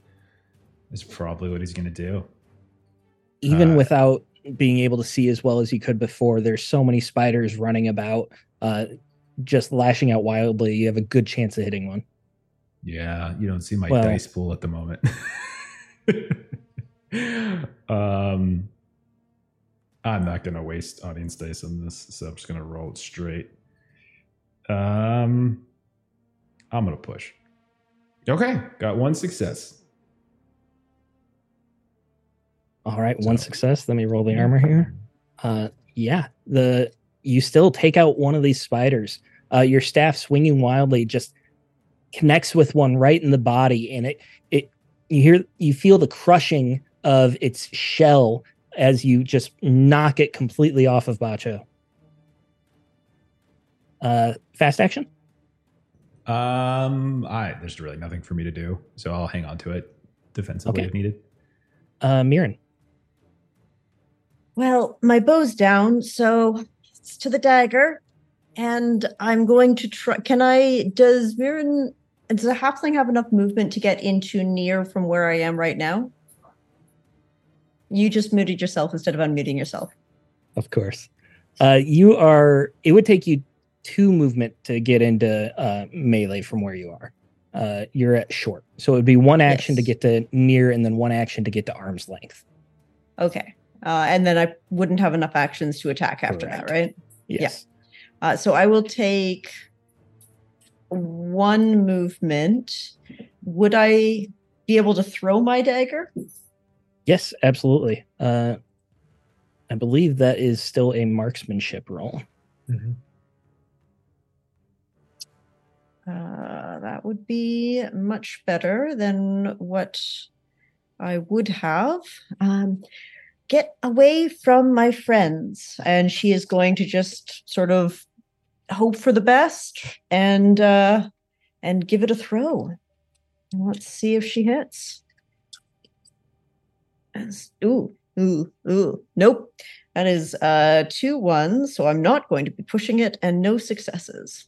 Is probably what he's going to do. Even Uh, without being able to see as well as you could before, there's so many spiders running about, uh, just lashing out wildly. You have a good chance of hitting one. Yeah, you don't see my Well- dice pool at the moment. um, I'm not going to waste audience dice on this, so I'm just going to roll it straight. Um, I'm going to push. Okay, got one success. All right, one So- success. Let me roll the armor here. Uh, yeah, the you still take out one of these spiders. Uh, your staff swinging wildly just connects with one right in the body, and it it you hear you feel the crushing of its shell as you just knock it completely off of Bacho. Uh, fast action. Um, I there's really nothing for me to do, so I'll hang on to it defensively Okay. if needed. Uh, Mirren. Well, my bow's down, so it's to the dagger, and I'm going to try. Can I? Does Mirren? Does a halfling have enough movement to get into near from where I am right now? You just muted yourself instead of unmuting yourself. Of course. Uh, you are. It would take you two movement to get into uh, melee from where you are. Uh, you're at short, so it would be one action to get to near, and then one action to get to arm's length. Okay, uh, and then I wouldn't have enough actions to attack after that, right? Yes. Uh, so I will take one movement. Would I be able to throw my dagger? Yes, absolutely. Uh, I believe that is still a marksmanship roll. Mhm. Uh, that would be much better than what I would have. Um, get away from my friends. And she is going to just sort of hope for the best and uh, and give it a throw. Let's see if she hits. Ooh, ooh, ooh. Nope. That is uh, two ones, so I'm not going to be pushing it, and no successes.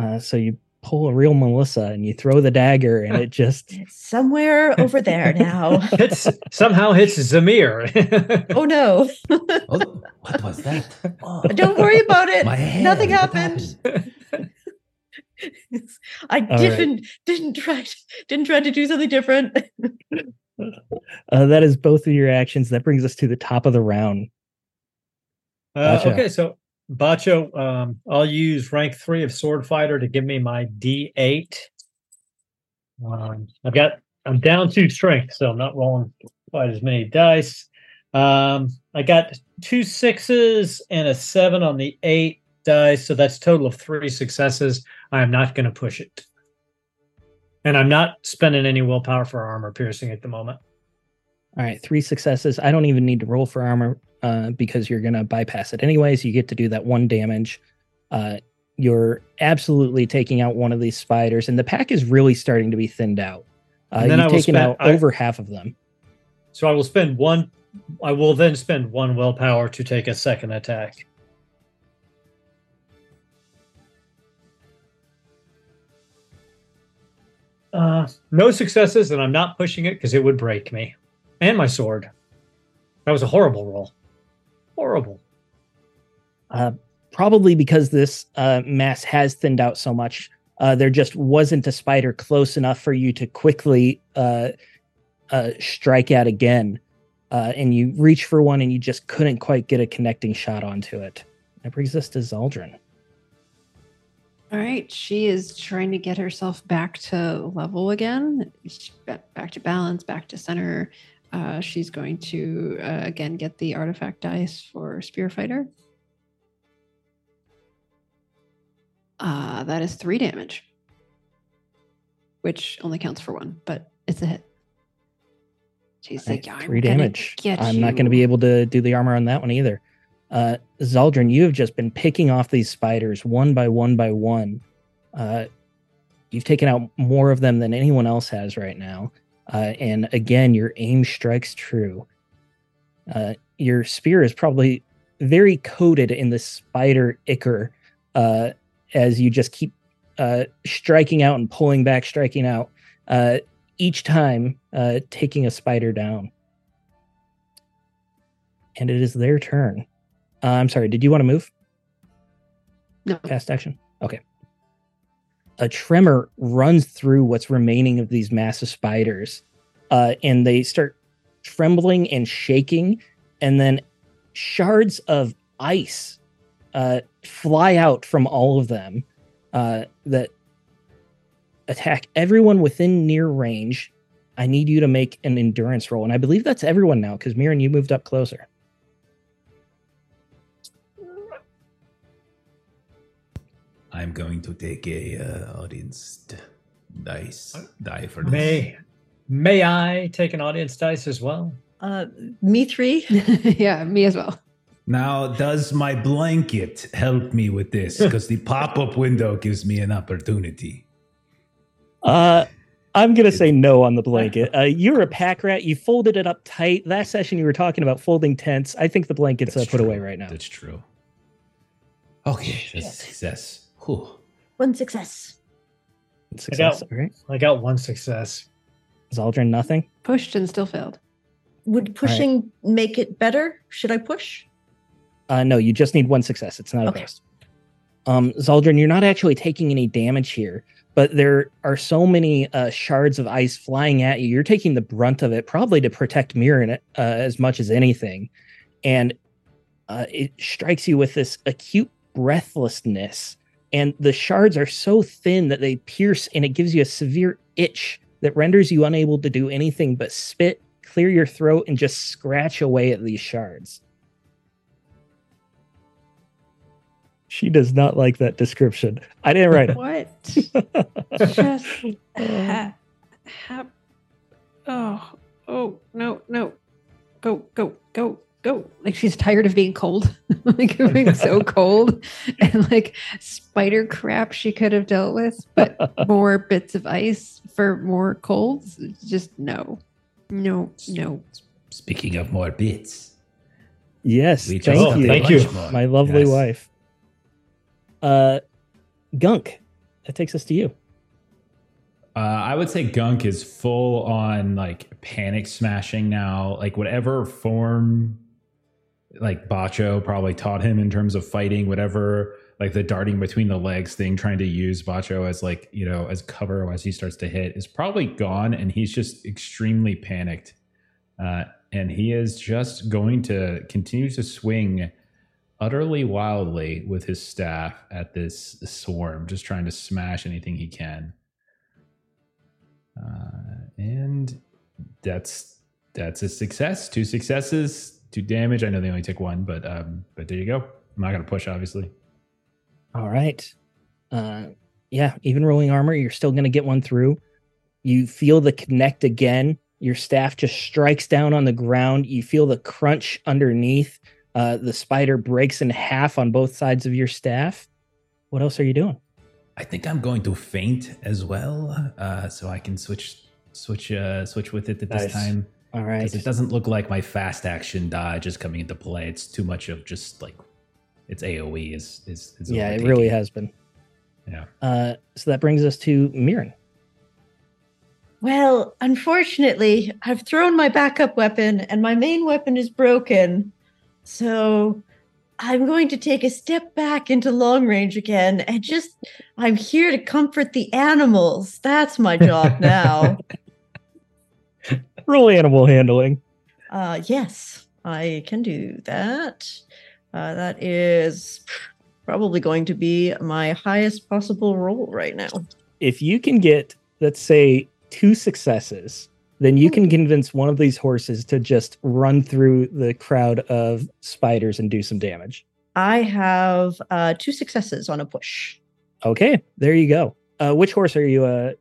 Uh, so you pull a real Melissa and you throw the dagger, and it just somewhere over there now. Hits somehow hits Zamir. oh no. Oh, what was that? Oh, Don't worry about it. my Nothing what happened. I right. didn't didn't try didn't try to do something different. uh, that is both of your actions. That brings us to the top of the round. Uh, Bacho. okay, so Bacho, um, I'll use rank three of sword fighter to give me my D8. Um, I've got I'm down two strength, so I'm not rolling quite as many dice. Um, I got two sixes and a seven on the eight dice, so that's total of three successes. I am not going to push it, and I'm not spending any willpower for armor piercing at the moment. All right, three successes. I don't even need to roll for armor uh, because you're going to bypass it anyways. You get to do that one damage. Uh, you're absolutely taking out one of these spiders, and the pack is really starting to be thinned out. Uh, And then you've taken spend- out I- over half of them. So I will spend one. I will then spend one willpower to take a second attack. Uh, no successes, and I'm not pushing it because it would break me and my sword. That was a horrible roll. Horrible. Uh, probably because this uh, mass has thinned out so much, uh, there just wasn't a spider close enough for you to quickly uh, uh, strike at again. Uh, and you reach for one and you just couldn't quite get a connecting shot onto it. That brings us to Zaldrun. All right, she is trying to get herself back to level again, back to balance, back to center. Uh, she's going to uh, again get the artifact dice for Spear Fighter. Uh, that is three damage, which only counts for one, but it's a hit. She's like, "I'm three damage. get I'm not going to be able to do the armor on that one either. Uh, Zaldrun, you have just been picking off these spiders one by one by one. Uh, you've taken out more of them than anyone else has right now. Uh, and again, your aim strikes true. Uh, your spear is probably very coated in the spider ichor uh, as you just keep uh, striking out and pulling back, striking out. Uh, each time uh, taking a spider down. And it is their turn. Uh, I'm sorry, did you want to move? No. Fast action? Okay. A tremor runs through what's remaining of these massive spiders, uh, and they start trembling and shaking, and then shards of ice uh, fly out from all of them uh, that attack everyone within near range. I need you to make an endurance roll, and I believe that's everyone now because Mirren, you moved up closer. I'm going to take a uh, audience d- dice die for this. May may I take an audience dice as well? Uh, me three. yeah, me as well. Now, does my blanket help me with this? Because the pop-up window gives me an opportunity. Uh, I'm gonna say no on the blanket. Uh, you're a pack rat. You folded it up tight. Last session, you were talking about folding tents. I think the blanket's uh, put true. away right now. That's true. Okay, that's a success. Whew. One success. Success. All right. I got one success. Zaldrun, nothing. Pushed and still failed. Would pushing make it better? Should I push? Uh, no, you just need one success. It's not a Okay. bust. Um, Zaldrun, you're not actually taking any damage here, but there are so many uh, shards of ice flying at you. You're taking the brunt of it, probably to protect Mirren uh, as much as anything. And uh, it strikes you with this acute breathlessness. And the shards are so thin that they pierce, and it gives you a severe itch that renders you unable to do anything but spit, clear your throat, and just scratch away at these shards. She does not like that description. I didn't write it. What? Just oh. ha, ha, oh, oh, no, no. Go, go, go, go. Like she's tired of being cold. like of being so cold. And like spider crap she could have dealt with, but more bits of ice for more colds. Just no. No, no. Speaking of more bits, Yes, we just thank you, Thank you. more. my lovely Yes. wife. Uh, Gunk, that takes us to you. Uh, I would say Gunk is full on like panic smashing now. Like whatever form, like Bacho probably taught him in terms of fighting, whatever like the darting between the legs thing, trying to use Bacho as like you know as cover as he starts to hit is probably gone, and he's just extremely panicked. Uh, and he is just going to continue to swing utterly wildly with his staff at this swarm, just trying to smash anything he can. Uh, and that's that's a success. Two successes, two damage. I know they only take one, but um, but there you go. I'm not gonna push, obviously. All right. Uh, yeah, even rolling armor, you're still going to get one through. You feel the connect again. Your staff just strikes down on the ground. You feel the crunch underneath. Uh, the spider breaks in half on both sides of your staff. What else are you doing? I think I'm going to feint as well, uh, so I can switch switch uh, switch with it at this Nice. time. All right. Because it doesn't look like my fast action dodge is coming into play. It's too much of just like its AOE is is, is Yeah, it really has been. Yeah. Uh, so that brings us to Mirren. Well, unfortunately, I've thrown my backup weapon and my main weapon is broken. So I'm going to take a step back into long range again and just, I'm here to comfort the animals. That's my job now. Roll animal handling. uh, yes, I can do that. Uh, that is probably going to be my highest possible roll right now. If you can get, let's say, two successes, then you can convince one of these horses to just run through the crowd of spiders and do some damage. I have uh, two successes on a push. Okay, there you go. Uh, which horse are you? Uh,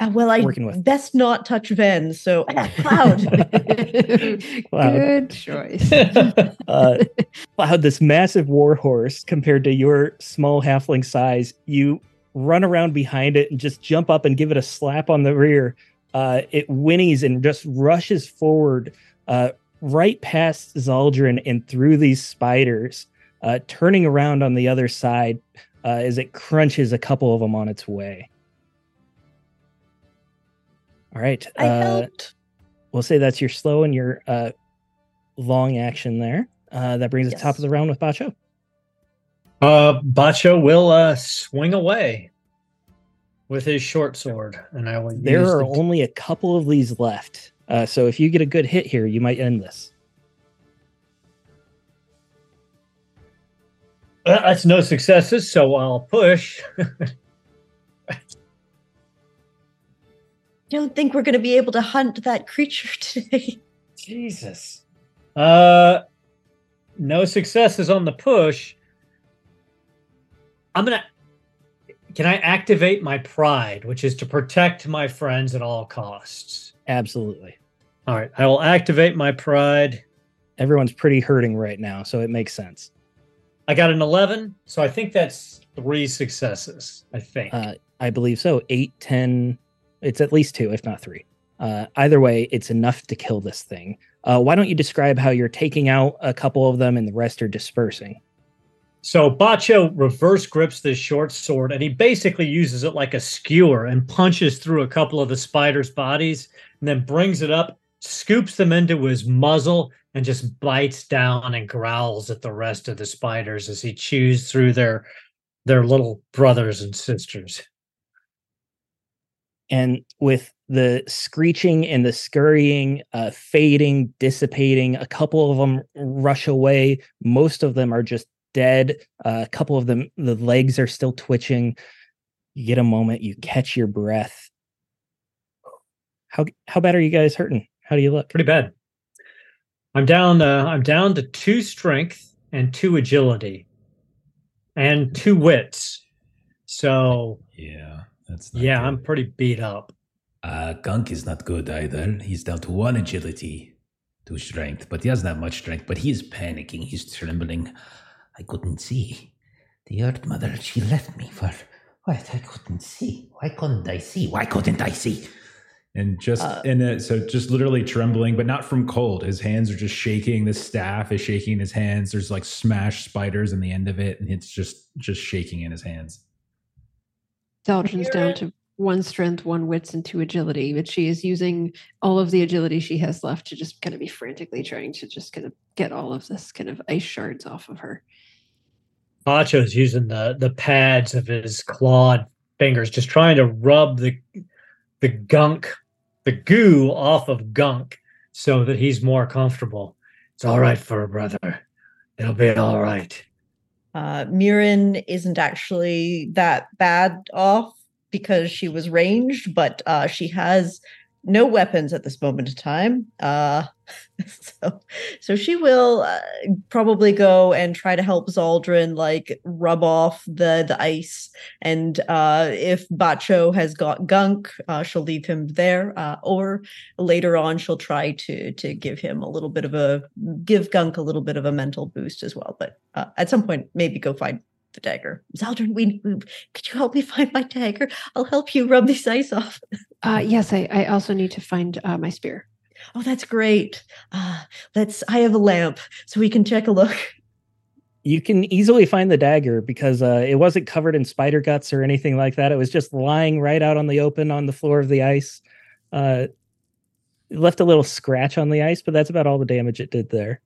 Uh, well, I Working with. best not touch Ven. So cloud. Cloud. Good choice. uh, Cloud, this massive warhorse compared to your small halfling size, you run around behind it and just jump up and give it a slap on the rear. Uh, it whinnies and just rushes forward uh, right past Zaldrun and through these spiders, uh, turning around on the other side uh, as it crunches a couple of them on its way. All right. I uh, helped. we'll say that's your slow and your uh, long action there. Uh, that brings us top of the round with Bacho. Uh, Bacho will uh, swing away with his short sword, and I will. There use are the- only a couple of these left. Uh, so if you get a good hit here, you might end this. Uh, that's no successes, so I'll push. Don't think we're going to be able to hunt that creature today. Jesus. Uh, no successes on the push. I'm gonna. can I activate my pride, which is to protect my friends at all costs? Absolutely. All right, I will activate my pride. Everyone's pretty hurting right now, so it makes sense. I got an 11, so I think that's three successes. I think. Uh, I believe so. Eight, ten. It's at least two, if not three. Uh, either way, it's enough to kill this thing. Uh, why don't you describe how you're taking out a couple of them and the rest are dispersing? So Bacho reverse grips this short sword and he basically uses it like a skewer and punches through a couple of the spider's bodies and then brings it up, scoops them into his muzzle, and just bites down and growls at the rest of the spiders as he chews through their their little brothers and sisters. And with the screeching and the scurrying uh, fading, dissipating, a couple of them rush away. Most of them are just dead. Uh, a couple of them, the legs are still twitching. You get a moment, you catch your breath. How how bad are you guys hurting? How do you look? Pretty bad. I'm down. Uh, I'm down to two strength and two agility, and two wits. So yeah, that's yeah, good. I'm pretty beat up. Uh, Gunk is not good either. He's down to one agility, two strength, but he doesn't have much strength. But he's panicking. He's trembling. I couldn't see. The Earth Mother, she left me for what? I couldn't see. Why couldn't I see? Why couldn't I see? and just Uh, in it so just literally trembling but not from cold his hands are just shaking the staff is shaking in his hands there's like smashed spiders in the end of it and it's just just shaking in his hands Zaldrun's down to one strength, one wits, and two agility, but she is using all of the agility she has left to just kind of be frantically trying to just kind of get all of this kind of ice shards off of her. Bacho's using the the pads of his clawed fingers, just trying to rub the the gunk, the goo off of gunk, so that he's more comfortable. It's all right for a brother. It'll be all right. Uh, isn't actually that bad off because she was ranged, but uh, she has no weapons at this moment in time. Uh, so, so she will uh, probably go and try to help Zaldrun like rub off the the ice. And uh, if Bacho has got gunk, uh, she'll leave him there. Uh, or later on, she'll try to to give him a little bit of a give gunk a little bit of a mental boost as well. But uh, at some point, maybe go find the dagger. Zaldrun, we, we could you help me find my dagger? I'll help you rub this ice off. Uh, yes, I, I also need to find uh, my spear. Oh, that's great. Uh, let's. I have a lamp, so we can check a look. You can easily find the dagger because uh, it wasn't covered in spider guts or anything like that. It was just lying right out on the open on the floor of the ice. Uh, it left a little scratch on the ice, but that's about all the damage it did there.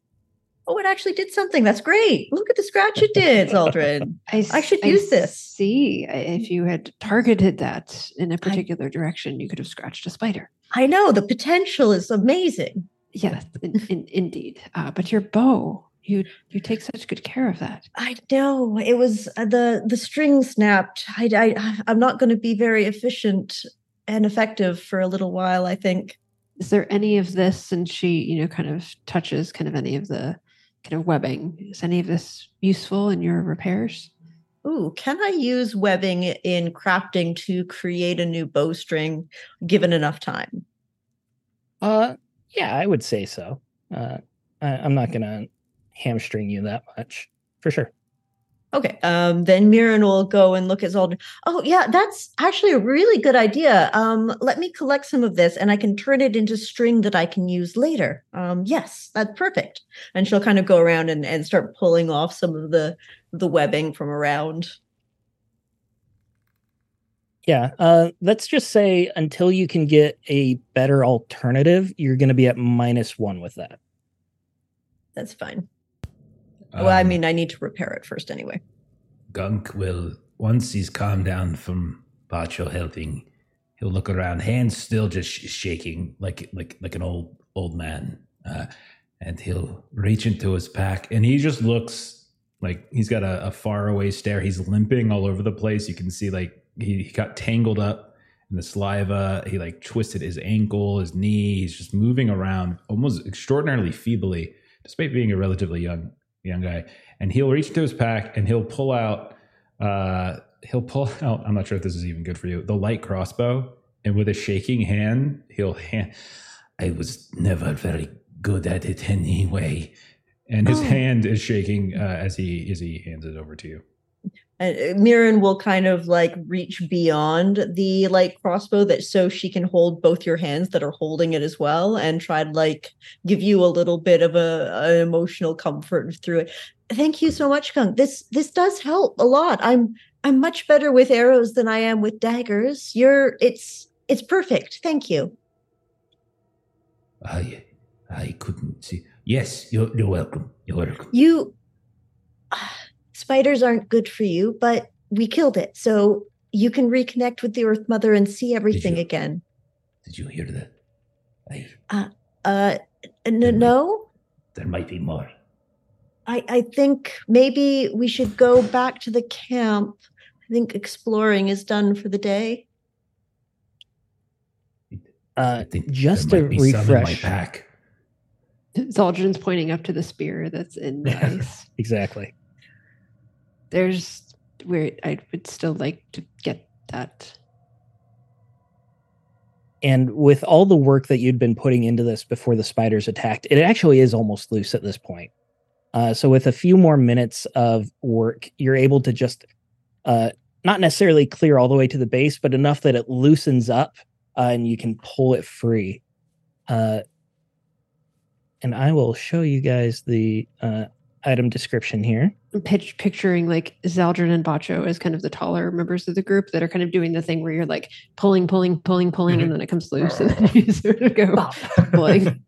Oh, it actually did something. That's great. Look at the scratch it did, Zaldrun. I, I should use this. See, if you had targeted that in a particular direction, you could have scratched a spider. I know the potential is amazing. Yes, in, in, indeed. Uh, but your bow, you you take such good care of that. I know it was uh, the the string snapped. I, I I'm not going to be very efficient and effective for a little while. I think. Is there any of this? And she, you know, kind of touches kind of any of the kind of webbing. Is any of this useful in your repairs? Ooh, can I use webbing in crafting to create a new bowstring given enough time? Uh, yeah, I would say so. Uh, I, I'm not gonna hamstring you that much for sure. Okay. Um, then Mirren will go and look at Zaldrun. Oh, yeah, that's actually a really good idea. Um, let me collect some of this and I can turn it into string that I can use later. Um, yes, that's perfect. And she'll kind of go around and, and start pulling off some of the the webbing from around. Yeah. Uh, let's just say until you can get a better alternative, you're gonna be at minus one with that. That's fine. Well, I Um, mean, I need to repair it first anyway. Gunk will, once he's calmed down from Bacho helping, he'll look around, hands still just sh- shaking like like like an old old man, uh, and he'll reach into his pack, and he just looks like he's got a, a far away stare. He's limping all over the place. You can see like he, he got tangled up in the saliva. He like twisted his ankle his knee. He's just moving around almost extraordinarily feebly despite being a relatively young young guy and he'll reach into his pack and he'll pull out uh he'll pull out. I'm not sure if this is even good for you. The light crossbow, and with a shaking hand, he'll hand. I was never very good at it anyway. And his Oh. hand is shaking uh, as he as he hands it over to you. And uh, Mirren will kind of like reach beyond the like crossbow that so she can hold both your hands that are holding it as well and try to like give you a little bit of a an emotional comfort through it. Thank you so much, Gunk. This this does help a lot. I'm I'm much better with arrows than I am with daggers. You're it's it's perfect. Thank you. I I couldn't see. Yes, you're, you're welcome. You're welcome. You spiders aren't good for you, but we killed it. So you can reconnect with the Earth Mother and see everything you? again. Did you hear that? I, Uh n- Mhm. no. there might be more. I, I think maybe we should go back to the camp. I think exploring is done for the day. Uh, just there to might some refresh. pack. Zaldrun's pointing up to the spear that's in the ice. Exactly. There's where I would still like to get that. And with all the work that you'd been putting into this before the spiders attacked, it actually is almost loose at this point. Uh, so with a few more minutes of work, you're able to just uh, not necessarily clear all the way to the base, but enough that it loosens up uh, and you can pull it free. Uh, and I will show you guys the uh, item description here. I'm pitch, picturing like Zaldrun and Bacho as kind of the taller members of the group that are kind of doing the thing where you're like pulling, pulling, pulling, pulling, and then it comes loose, and then you sort of go pulling.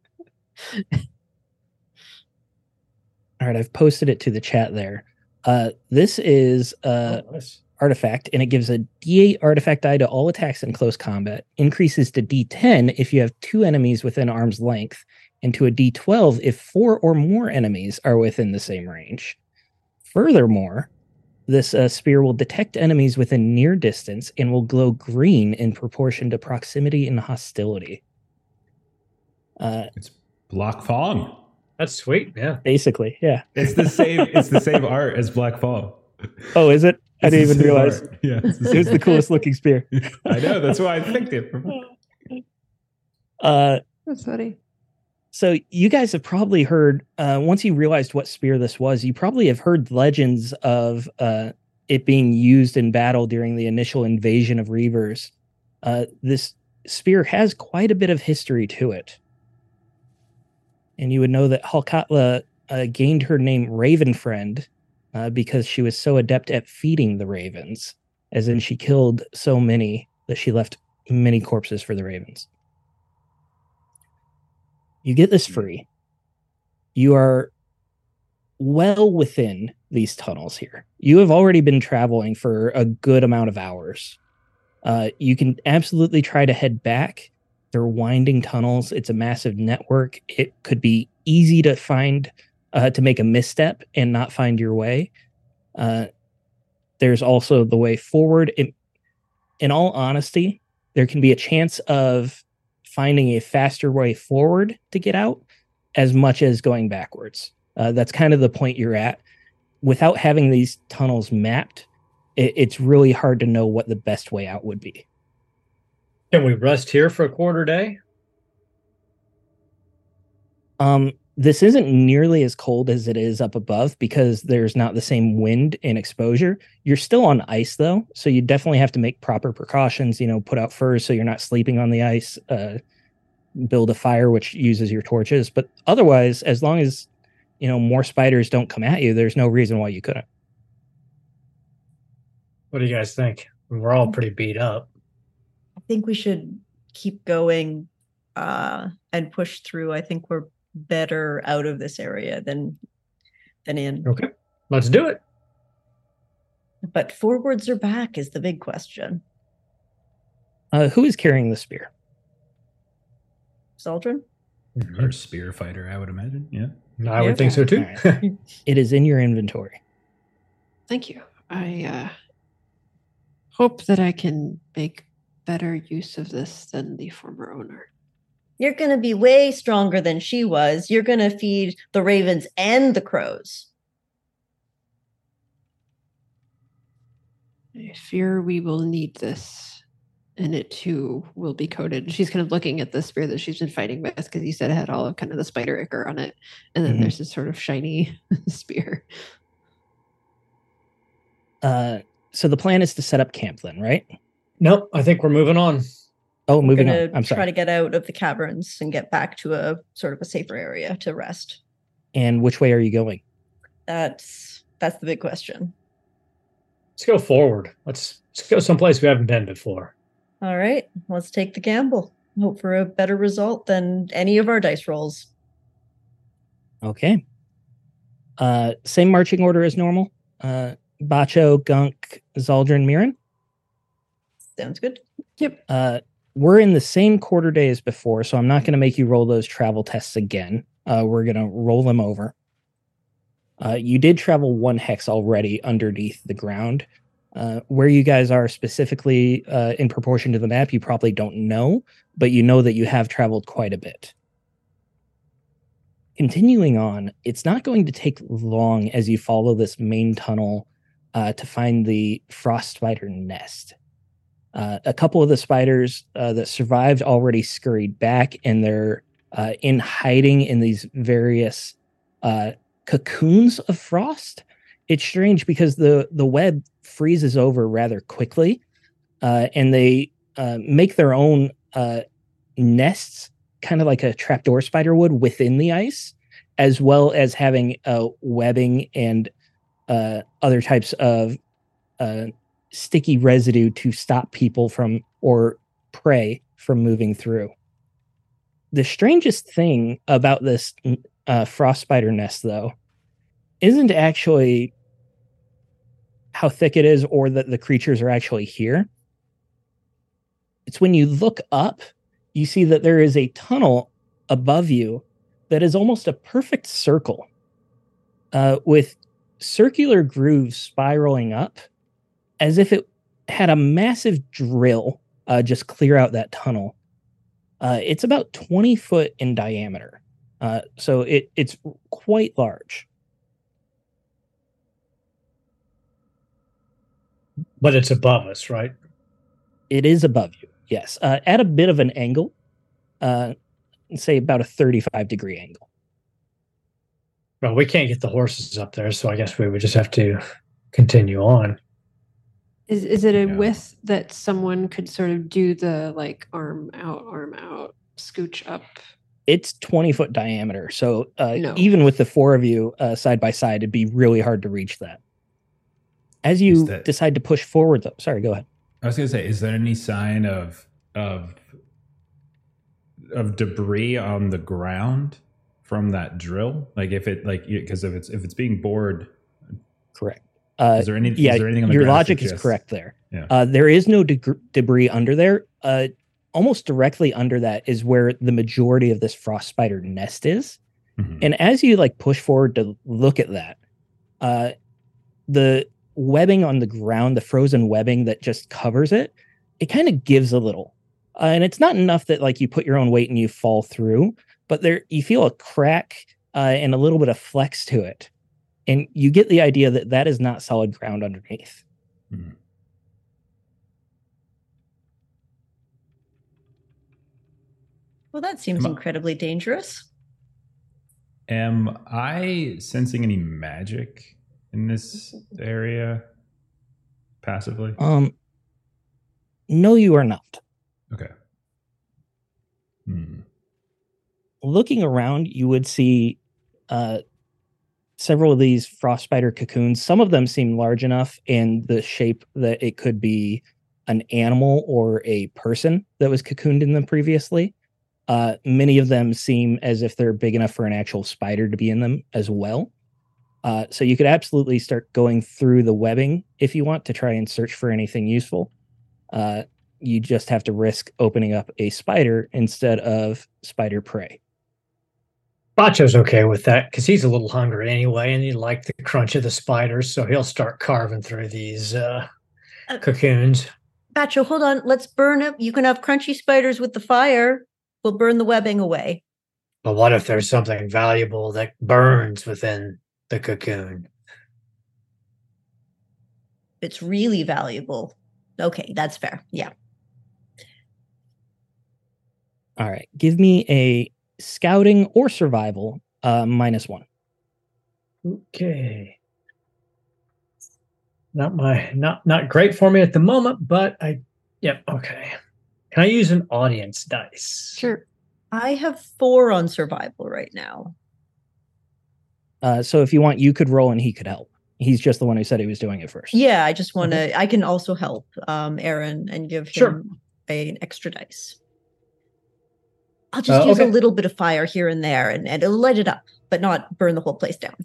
All right, I've posted it to the chat there. Uh, this is uh, Oh, nice. artifact, and it gives a D8 artifact die to all attacks in close combat. Increases to D10 if you have two enemies within arm's length, and to a D12 if four or more enemies are within the same range. Furthermore, this uh, spear will detect enemies within near distance and will glow green in proportion to proximity and hostility. Uh, It's Block Fong. That's sweet. Yeah. basically, yeah. It's the same. it's the same art as Black Fong. Oh, is it? I It's didn't even realize. art. Yeah, it's the It was the coolest looking spear. I know. That's why I picked it. Uh, That's funny. So you guys have probably heard uh, once you realized what spear this was, you probably have heard legends of uh, it being used in battle during the initial invasion of Reavers. Uh, this spear has quite a bit of history to it, and you would know that Halkatla uh, gained her name Raven Friend uh, because she was so adept at feeding the ravens, as in she killed so many that she left many corpses for the ravens. You get this free. You are well within these tunnels here. You have already been traveling for a good amount of hours. Uh, you can absolutely try to head back. They're winding tunnels. It's a massive network. It could be easy to find, uh, to make a misstep and not find your way. Uh, there's also the way forward. In, in all honesty, there can be a chance of finding a faster way forward to get out as much as going backwards. Uh, that's kind of the point you're at. Without having these tunnels mapped, it, it's really hard to know what the best way out would be. Can we rest here for a quarter day? Um, this isn't nearly as cold as it is up above because there's not the same wind and exposure. You're still on ice though, so you definitely have to make proper precautions. You know, put out furs so you're not sleeping on the ice. Uh, build a fire which uses your torches, but otherwise, as long as you know more spiders don't come at you, there's no reason why you couldn't. What do you guys think? We're all pretty beat up. I think we should keep going uh, and push through. I think we're better out of this area than than in. Okay. Let's do it. But forwards or back is the big question. Uh, who is carrying the spear? Zaldrun? Or spear fighter, I would imagine. Yeah. I would think so too. Alright. It is in your inventory. Thank you. I uh, hope that I can make better use of this than the former owner. You're going to be way stronger than she was. You're going to feed the ravens and the crows. I fear we will need this, and it too will be coated. She's kind of looking at the spear that she's been fighting with because you said it had all of kind of the spider ichor on it, and then Mhm. there's this sort of shiny spear. Uh, so the plan is to set up camp then, right? Nope, I think we're moving on. Oh, moving gonna on. I'm try to get out of the caverns and get back to a sort of a safer area to rest. And which way are you going? That's that's the big question. Let's go forward. Let's let's go someplace we haven't been before. All right, let's take the gamble. Hope for a better result than any of our dice rolls. Okay. Uh, same marching order as normal. Uh, Bacho, Gunk, Zaldrun, Mirren. Sounds good. Yep. Uh, we're in the same quarter day as before, so I'm not going to make you roll those travel tests again. Uh, we're going to roll them over. Uh, you did travel one hex already underneath the ground. Uh, where you guys are specifically uh, in proportion to the map, you probably don't know, but you know that you have traveled quite a bit. Continuing on, it's not going to take long as you follow this main tunnel uh, to find the frost spider nest. Uh, a couple of the spiders uh, that survived already scurried back, and they're uh, in hiding in these various uh, cocoons of frost. It's strange because the the web freezes over rather quickly, uh, and they uh, make their own nests, kind of like a trapdoor spider would within the ice, as well as having webbing and other types of sticky residue to stop people from or prey from moving through. The strangest thing about this uh, frost spider nest, though, isn't actually how thick it is or that the creatures are actually here. It's when you look up, you see that there is a tunnel above you that is almost a perfect circle uh, with circular grooves spiraling up as if it had a massive drill uh, just clear out that tunnel. Uh, it's about 20 foot in diameter. Uh, so it, it's quite large. But it's above us, right? It is above you, yes, uh, at a bit of an angle, uh, say about a 35 degree angle. Well, we can't get the horses up there, so I guess we would just have to continue on. Is is it a Yeah. width that someone could sort of do the like arm out, arm out, scooch up? It's 20 foot diameter. So uh, No. even with the four of you uh, side by side, it'd be really hard to reach that. As you that- decide to push forward, though, sorry, go ahead. I was gonna say, is there any sign of of of debris on the ground from that drill? Like if it like because if it's if it's being bored, Correct. Uh, is there any? yeah, is there anything on the your logic is correct there. Yeah. Uh, there is no deg- debris under there. Uh, almost directly under that is where the majority of this frost spider nest is. Mhm. And as you like push forward to look at that, uh, the webbing on the ground, the frozen webbing that just covers it, it kind of gives a little. Uh, and it's not enough that like you put your own weight and you fall through, but there you feel a crack uh, and a little bit of flex to it, and you get the idea that that is not solid ground underneath. Well, that seems Am I- incredibly dangerous. Am I sensing any magic in this area passively? Um, no, you are not. Okay. Hmm. looking around, you would see uh, several of these frost spider cocoons. Some of them seem large enough in the shape that it could be an animal or a person that was cocooned in them previously. Uh, many of them seem as if they're big enough for an actual spider to be in them as well. Uh, so you could absolutely start going through the webbing if you want to try and search for anything useful. Uh, you just have to risk opening up a spider instead of spider prey. Bacho's okay with that because he's a little hungry anyway, and he liked the crunch of the spiders, so he'll start carving through these uh, Uh, cocoons. Bacho, hold on. Let's burn up. You can have crunchy spiders with the fire. We'll burn the webbing away. But what if there's something valuable that burns within the cocoon? it's really valuable. Okay, that's fair. Yeah. All right. Give me a scouting or survival uh, minus one. Okay. Not my not not great for me at the moment, but I yep, okay. Can I use an audience dice? Sure. I have four on survival right now. Uh, so if you want, you could roll and he could help. He's just the one who said he was doing it first. Yeah, I just want to. I can also help um, Aaron and give Sure. him a, an extra dice. I'll just Uh, use okay. a little bit of fire here and there, and, and it'll light it up, but not burn the whole place down.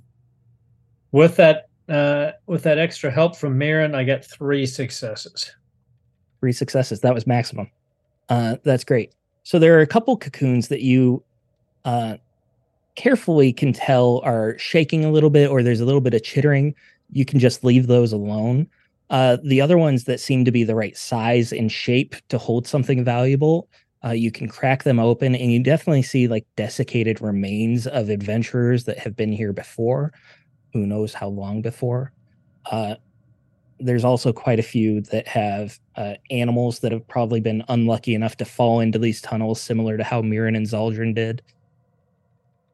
With that uh with that extra help from Mirren, I get three successes. Three successes. That was maximum. Uh, that's great. So there are a couple cocoons that you uh, carefully can tell are shaking a little bit, or there's a little bit of chittering. You can just leave those alone. Uh, the other ones that seem to be the right size and shape to hold something valuable, uh, you can crack them open, and you definitely see like desiccated remains of adventurers that have been here before. Who knows how long before? Uh, there's also quite a few that have uh, animals that have probably been unlucky enough to fall into these tunnels, similar to how Mirren and Zaldrun did.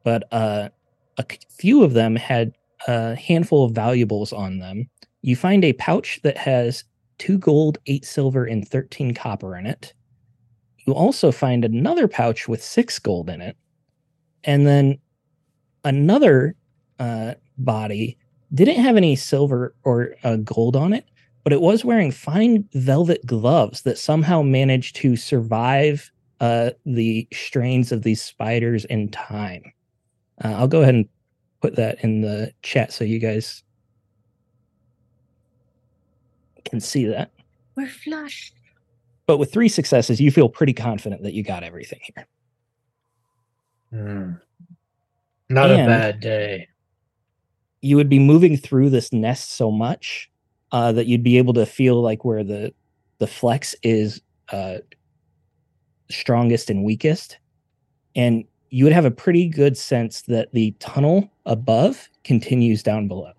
But uh, a few of them had a handful of valuables on them. You find a pouch that has two gold, eight silver, and 13 copper in it. You also find another pouch with six gold in it. And then another uh, body didn't have any silver or uh, gold on it, but it was wearing fine velvet gloves that somehow managed to survive uh, the strains of these spiders in time. Uh, I'll go ahead and put that in the chat so you guys can see that. We're flushed. But with three successes, you feel pretty confident that you got everything here. Hmm. Not a bad day. you would be moving through this nest so much uh, that you'd be able to feel like where the the flex is uh, strongest and weakest, and you would have a pretty good sense that the tunnel above continues down below.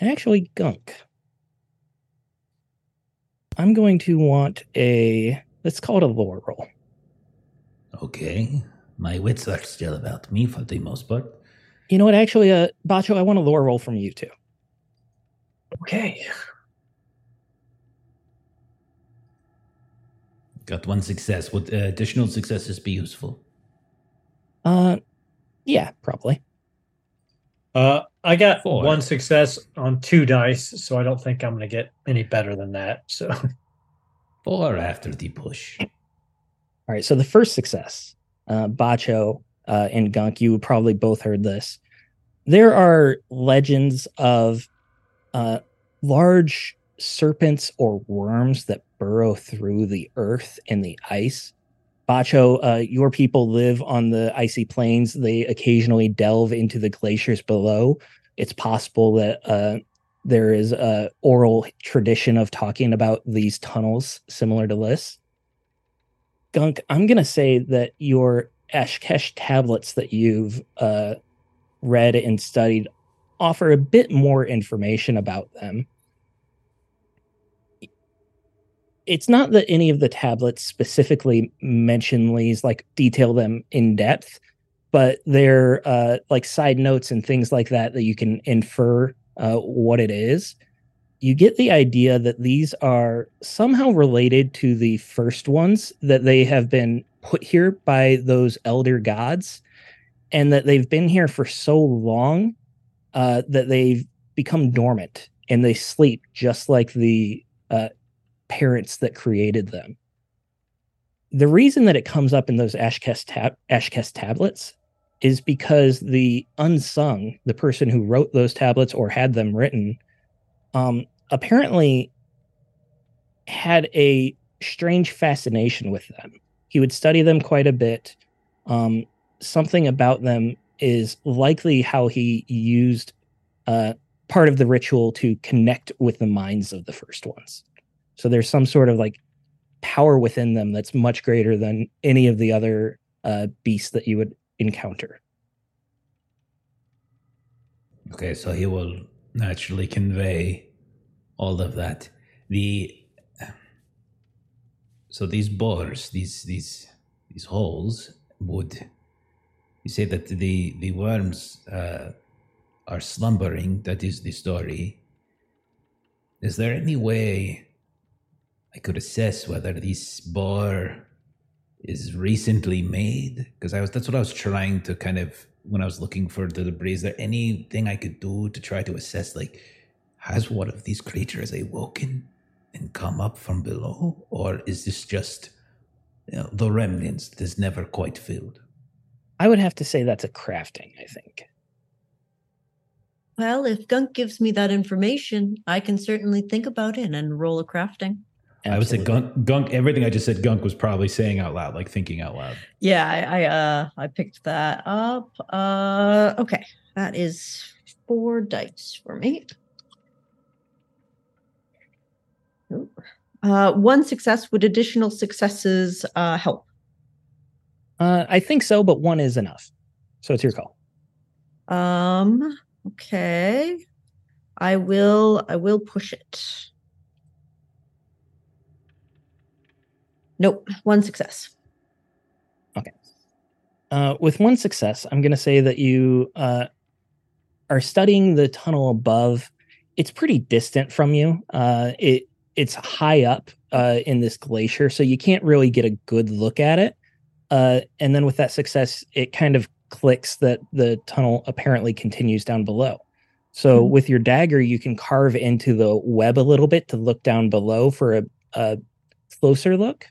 And actually, gunk. I'm going to want a let's call it a lore roll. Okay. My wits are still about me for the most part. You know what? Actually, uh, Bacho, I want a lore roll from you too. Okay. Got one success. Would uh, additional successes be useful? Uh, yeah, probably. Uh I got Four. one success on two dice, so I don't think I'm gonna get any better than that. So four after the push? All right. So the first success, uh, Bacho uh, and Gunk, you probably both heard this. There are legends of uh, large serpents or worms that burrow through the earth and the ice. Bacho, uh, your people live on the icy plains. They occasionally delve into the glaciers below. It's possible that uh, there is a oral tradition of talking about these tunnels similar to this. Gunk, I'm gonna say that your Ashkesh tablets that you've uh, read and studied offer a bit more information about them. It's not that any of the tablets specifically mention these, like detail them in depth, but they're uh, like side notes and things like that that you can infer uh, what it is you get the idea that these are somehow related to the first ones that they have been put here by those elder gods and that they've been here for so long uh, that they've become dormant and they sleep just like the uh, parents that created them. The reason that it comes up in those ashkes, tab- ashkes tablets is because the unsung the person who wrote those tablets or had them written um, apparently had a strange fascination with them. He would study them quite a bit. Um, something about them is likely how he used uh, part of the ritual to connect with the minds of the first ones. So there's some sort of like power within them that's much greater than any of the other uh, beasts that you would encounter. Okay, so he will naturally convey all of that. The so these bores, these these these holes would you say that the the worms uh, are slumbering? That is the story. Is there any way I could assess whether these bore is recently made? Because I was that's what I was trying to kind of when I was looking for the debris. Is there anything I could do to try to assess like has one of these creatures awoken and come up from below? Or is this just you know, the remnants that is never quite filled? I would have to say that's a crafting, I think. Well, if Gunk gives me that information, I can certainly think about it and roll a crafting. I would say gunk, gunk. Everything I just said, gunk was probably saying out loud, like thinking out loud. Yeah, I, I uh I picked that up. Uh okay. That is four dice for me. Uh one success would additional successes uh help. Uh, I think so, but one is enough. So it's your call. Um okay. I will I will push it. Nope, one success. Okay. Uh, with one success, I'm going to say that you uh, are studying the tunnel above. It's pretty distant from you. Uh, it it's high up uh, in this glacier, so you can't really get a good look at it. Uh, and then with that success, it kind of clicks that the tunnel apparently continues down below. So Mhm. with your dagger, you can carve into the web a little bit to look down below for a, a closer look.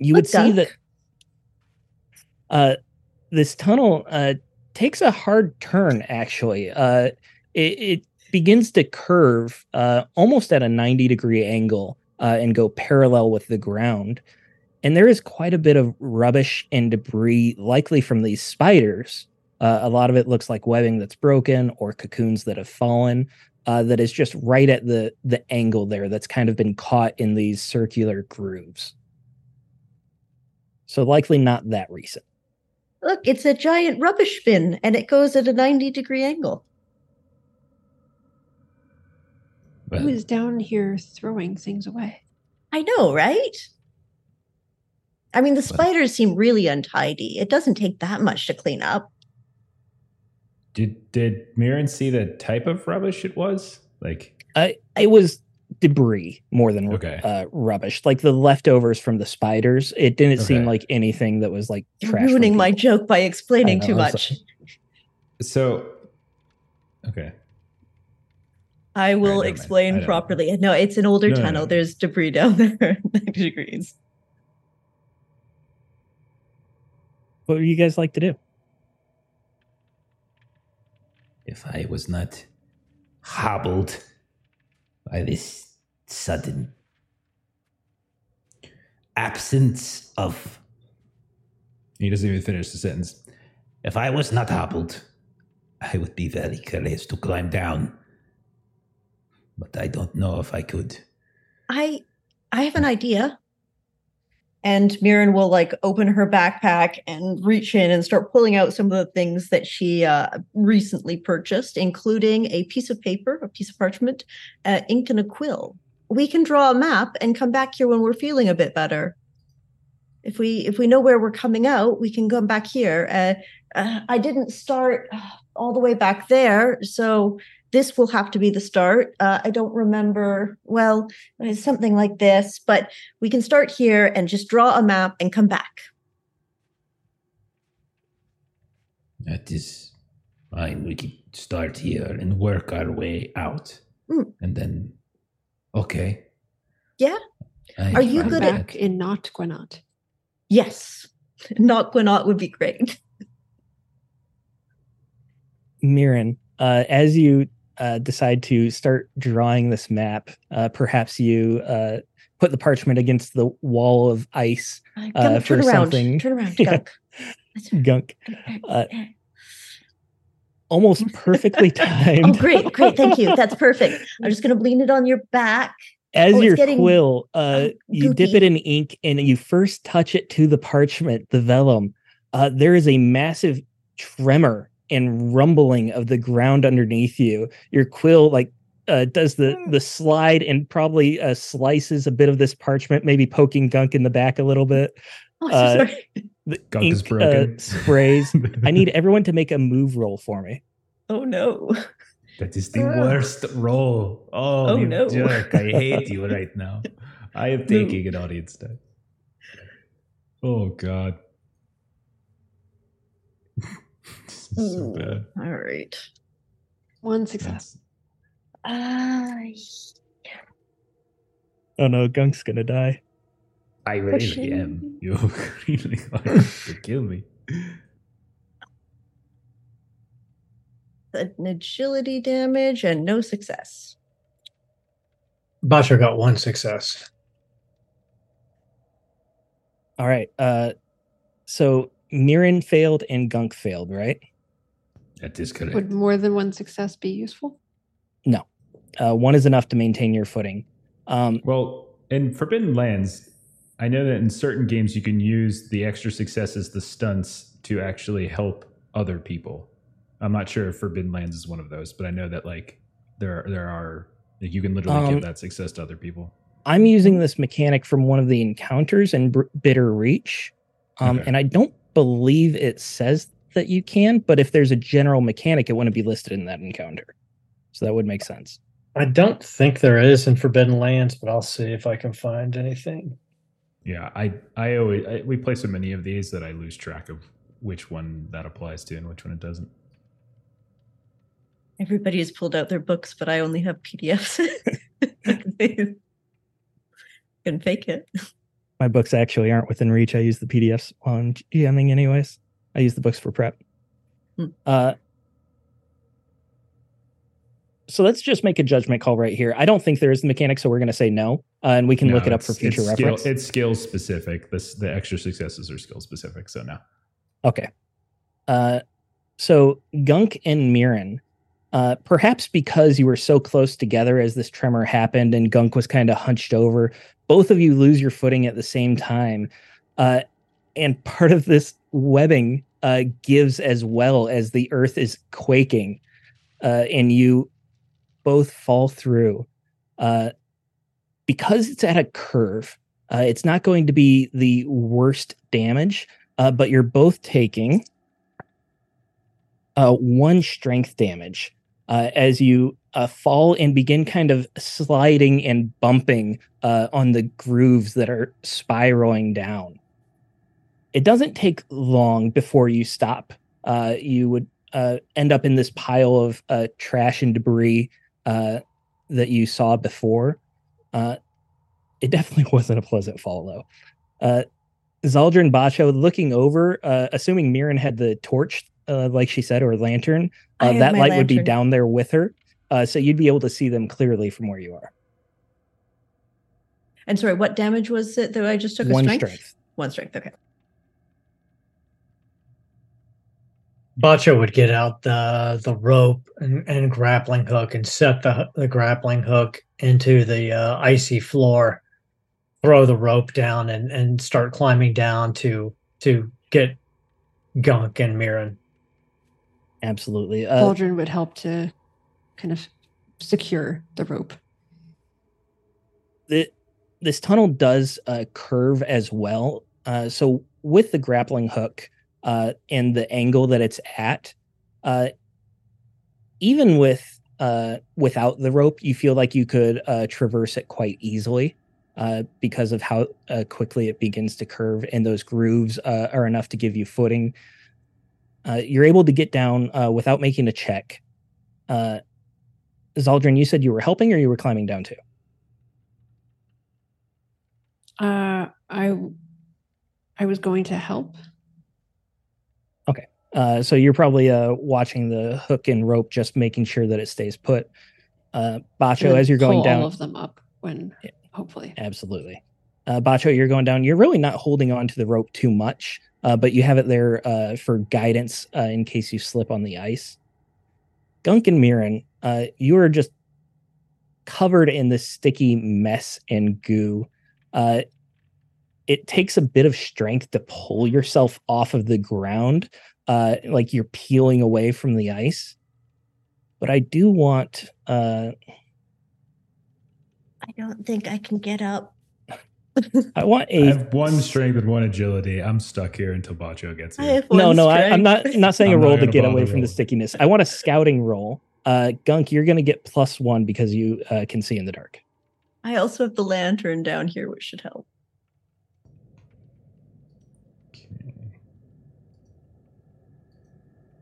You would Good see that uh, this tunnel uh, takes a hard turn. Actually, uh, it, it begins to curve uh, almost at a ninety degree angle uh, and go parallel with the ground. And there is quite a bit of rubbish and debris, likely from these spiders. Uh, a lot of it looks like webbing that's broken or cocoons that have fallen. Uh, that is just right at the the angle there. That's kind of been caught in these circular grooves. So likely not that recent. Look, it's a giant rubbish bin and it goes at a 90 degree angle. Well, Who is down here throwing things away? I know, right? I mean, the spiders seem really untidy. It doesn't take that much to clean up. Did did Mirren see the type of rubbish it was? Like, I it was debris more than Okay. uh, rubbish, like the leftovers from the spiders. It didn't seem like anything that was like You're trash. ruining my joke by explaining I too much. sorry. so, okay. I will never mind. I explain don't properly. No, it's an older No, no, tunnel. no. There's debris down there, 90 degrees. What would you guys like to do? if I was not hobbled by this sudden absence of He doesn't even finish the sentence. If I was not hobbled, I would be very curious to climb down. But I don't know if I could. I I have an idea. And Mirren will like open her backpack and reach in and start pulling out some of the things that she uh, recently purchased, including a piece of paper, a piece of parchment, uh, ink, and a quill. We can draw a map and come back here when we're feeling a bit better. If we if we know where we're coming out, we can come back here. Uh, uh, I didn't start uh, all the way back there, so this will have to be the start. Uh, I don't remember. Well, it's something like this, but we can start here and just draw a map and come back. That is fine. We could start here and work our way out. Mm. And then, okay. Yeah. I'm Are you good with at- in not Gwinnott. Yes, not Gwinnott would be great. Mirren, uh, as you uh, decide to start drawing this map, uh, perhaps you uh, put the parchment against the wall of ice. Uh, Gunk, turn for around. something- Turn around, Yeah. Gunk. Gunk, Uh, almost perfectly timed. Oh, great, great. Thank you. That's perfect. I'm just going to lean it on your back. As Oh, your quill, uh, uh, you dip it in ink and you first touch it to the parchment, the vellum. Uh, there is a massive tremor and rumbling of the ground underneath you. Your quill like uh, does the the slide and probably uh, slices a bit of this parchment, maybe poking Gunk in the back a little bit. Oh, Uh, sorry. The Gunk is ink, broken. Uh, sprays. I need everyone to make a move roll for me. Oh no. That is the worst roll. Oh, Oh, you no. jerk. I hate you right now. I am taking an audience die. Oh god. this is so bad. All right. One success. That's- Uh, Oh no, Gunk's gonna die. I really Pushing. am. You're really like to kill me. an agility damage and no success. Bacho got one success. All right. Uh, so Mirren failed and Gunk failed, right? That is correct. Would more than one success be useful? No. Uh, one is enough to maintain your footing. Um, Well, in Forbidden Lands, I know that in certain games you can use the extra successes, the stunts, to actually help other people. I'm not sure if Forbidden Lands is one of those, but I know that like there there are like you can literally Um, give that success to other people. I'm using this mechanic from one of the encounters in Br- Bitter Reach, um, Okay. and I don't believe it says that you can. But if there's a general mechanic, it wouldn't be listed in that encounter, so that would make sense. I don't think there is in Forbidden Lands, but I'll see if I can find anything. Yeah, I I always I, we play so many of these that I lose track of which one that applies to and which one it doesn't. Everybody has pulled out their books, but I only have PDFs. Can fake it. My books actually aren't within reach. I use the PDFs on GMing, anyways. I use the books for prep. Hmm. Uh, so let's just make a judgment call right here. I don't think there is the mechanic, so we're going to say no, uh, and we can No, look it up for future it's skill- reference. it's skill specific. This the extra successes are skill specific. So no. Okay. Uh, so Gunk and Mirren, uh, perhaps because you were so close together as this tremor happened and Gunk was kind of hunched over, both of you lose your footing at the same time. Uh, and part of this webbing uh, gives as well as the earth is quaking, uh, and you both fall through. Uh, because it's at a curve, uh, it's not going to be the worst damage, uh, but you're both taking uh, one strength damage uh, as you uh, fall and begin kind of sliding and bumping on the grooves that are spiraling down. It doesn't take long before you stop. You would end up in this pile of trash and debris uh, that you saw before. Uh, it definitely wasn't a pleasant fall, though. Uh, Zaldrun Bacho looking over, uh, assuming Mirren had the torch, uh, like she said, or lantern, uh, that light would be down there with her. Uh, so you'd be able to see them clearly from where you are. And sorry, what damage was it that I just took? One a strength? strength. One strength. Okay. Bacho would get out the the rope and, and grappling hook and set the the grappling hook into the uh, icy floor, throw the rope down and and start climbing down to to get Gunk and Mirren. Absolutely. Uh, Zaldrun would help to kind of secure the rope. the, this tunnel does uh, curve as well. Uh, so with the grappling hook uh, and the angle that it's at, uh, even with uh, without the rope, you feel like you could uh, traverse it quite easily uh, because of how uh, quickly it begins to curve, and those grooves are enough to give you footing. You're able to get down without making a check. Zaldrin, you said you were helping, or you were climbing down too. I I was going to help. Uh, so you're probably uh, watching the hook and rope, just making sure that it stays put. Uh, Bacho, as you're going down, all of them up when Yeah. hopefully. absolutely. Uh, Bacho, you're going down. You're really not holding on to the rope too much, uh, but you have it there uh, for guidance uh, in case you slip on the ice. Gunk and Mirren, uh, you are just covered in this sticky mess and goo. Uh, it takes a bit of strength to pull yourself off of the ground, uh, like you're peeling away from the ice. But I do want uh, I don't think I can get up. I want I a have one strength and one agility. I'm stuck here until Bacho gets I here. no, no. I, I'm not strength. not saying a I'm not roll to get away from the stickiness. I want a scouting roll. Uh, Gunk, you're gonna get plus one because you uh, can see in the dark. I also have the lantern down here, which should help.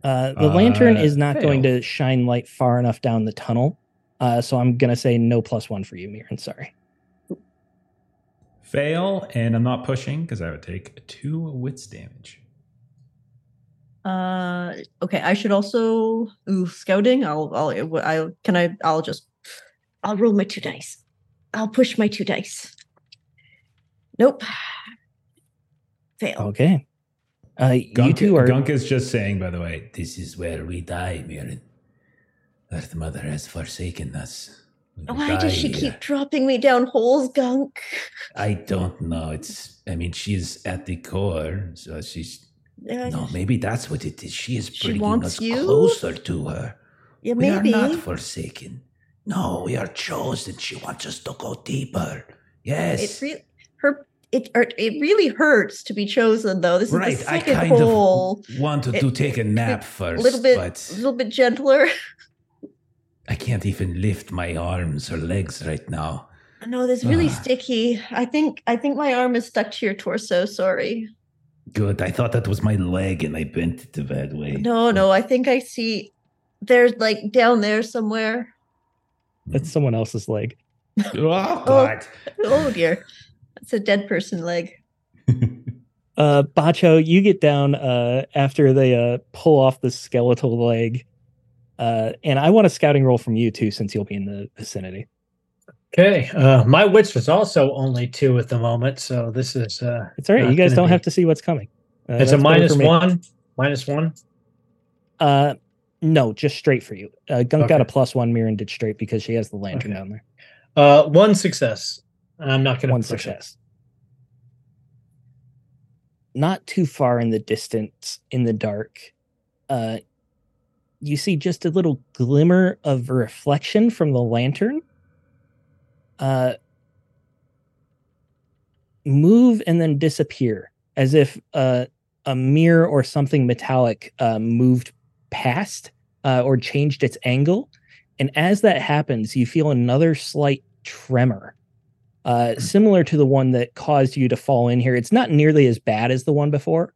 Uh, the lantern Uh, is not going to shine light far enough down the tunnel. Uh, so I'm gonna say no plus one for you, Mirren. Sorry. Fail, and I'm not pushing because I would take two wits damage. Uh, okay. I should also ooh scouting. I'll I'll I can I I'll just I'll roll my two dice. I'll push my two dice. Nope. Fail. Okay. Uh, you Gunk, two are Gunk is just saying, by the way, This is where we die, Mirren. Earth Mother has forsaken us. We Why does she here. keep dropping me down holes, Gunk? I don't know. It's. I mean, she's at the core, so she's. Uh, No, maybe that's what it is. She is She bringing wants us you? closer to her. yeah, We maybe. are not forsaken. No, we are chosen. She wants us to go deeper. Yes. It re- her it it really hurts to be chosen though. This right. is the second I second kind hole. of wanted It- to take a nap A first, little bit, but a little bit gentler. I can't even lift my arms or legs right now. No, this really Ah. sticky. I think I think my arm is stuck to your torso. Sorry. Good. I thought that was my leg, and I bent it the bad way. No, no. I think I see. There's like down there somewhere. that's someone else's leg. Oh God. Oh dear, that's a dead person leg. Uh, Bacho, you get down uh, after they uh, pull off the skeletal leg. Uh, and I want a scouting roll from you too, since you'll be in the vicinity. Okay. Uh, my wits was also only two at the moment, so this is uh, It's all right. You guys don't be- have to see what's coming. Uh, it's a that's better minus for me. one. Minus one. Uh, no, just straight for you. Uh, Gunk got a Okay. plus one. Mirren did straight because she has the lantern Okay. down there. Uh, one success. I'm not going to One success. Not too far in the distance, in the dark, uh, you see just a little glimmer of reflection from the lantern. Uh, move and then disappear, as if uh, a mirror or something metallic uh, moved past uh, or changed its angle. And as that happens, you feel another slight tremor uh, similar to the one that caused you to fall in here. It's not nearly as bad as the one before,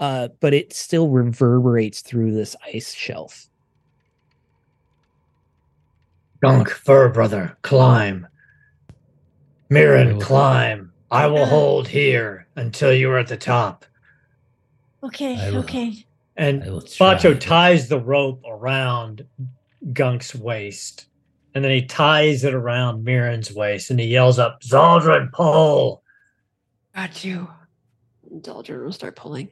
uh, but it still reverberates through this ice shelf. Gunk, fur brother, climb. Mirren, climb. I will hold here until you are at the top. Okay, will- okay. And I will try. Bacho ties the rope around Gunk's waist. And then he ties it around Mirren's waist and he yells up, Zaldrun, pull. Got you. Zaldrun will start pulling.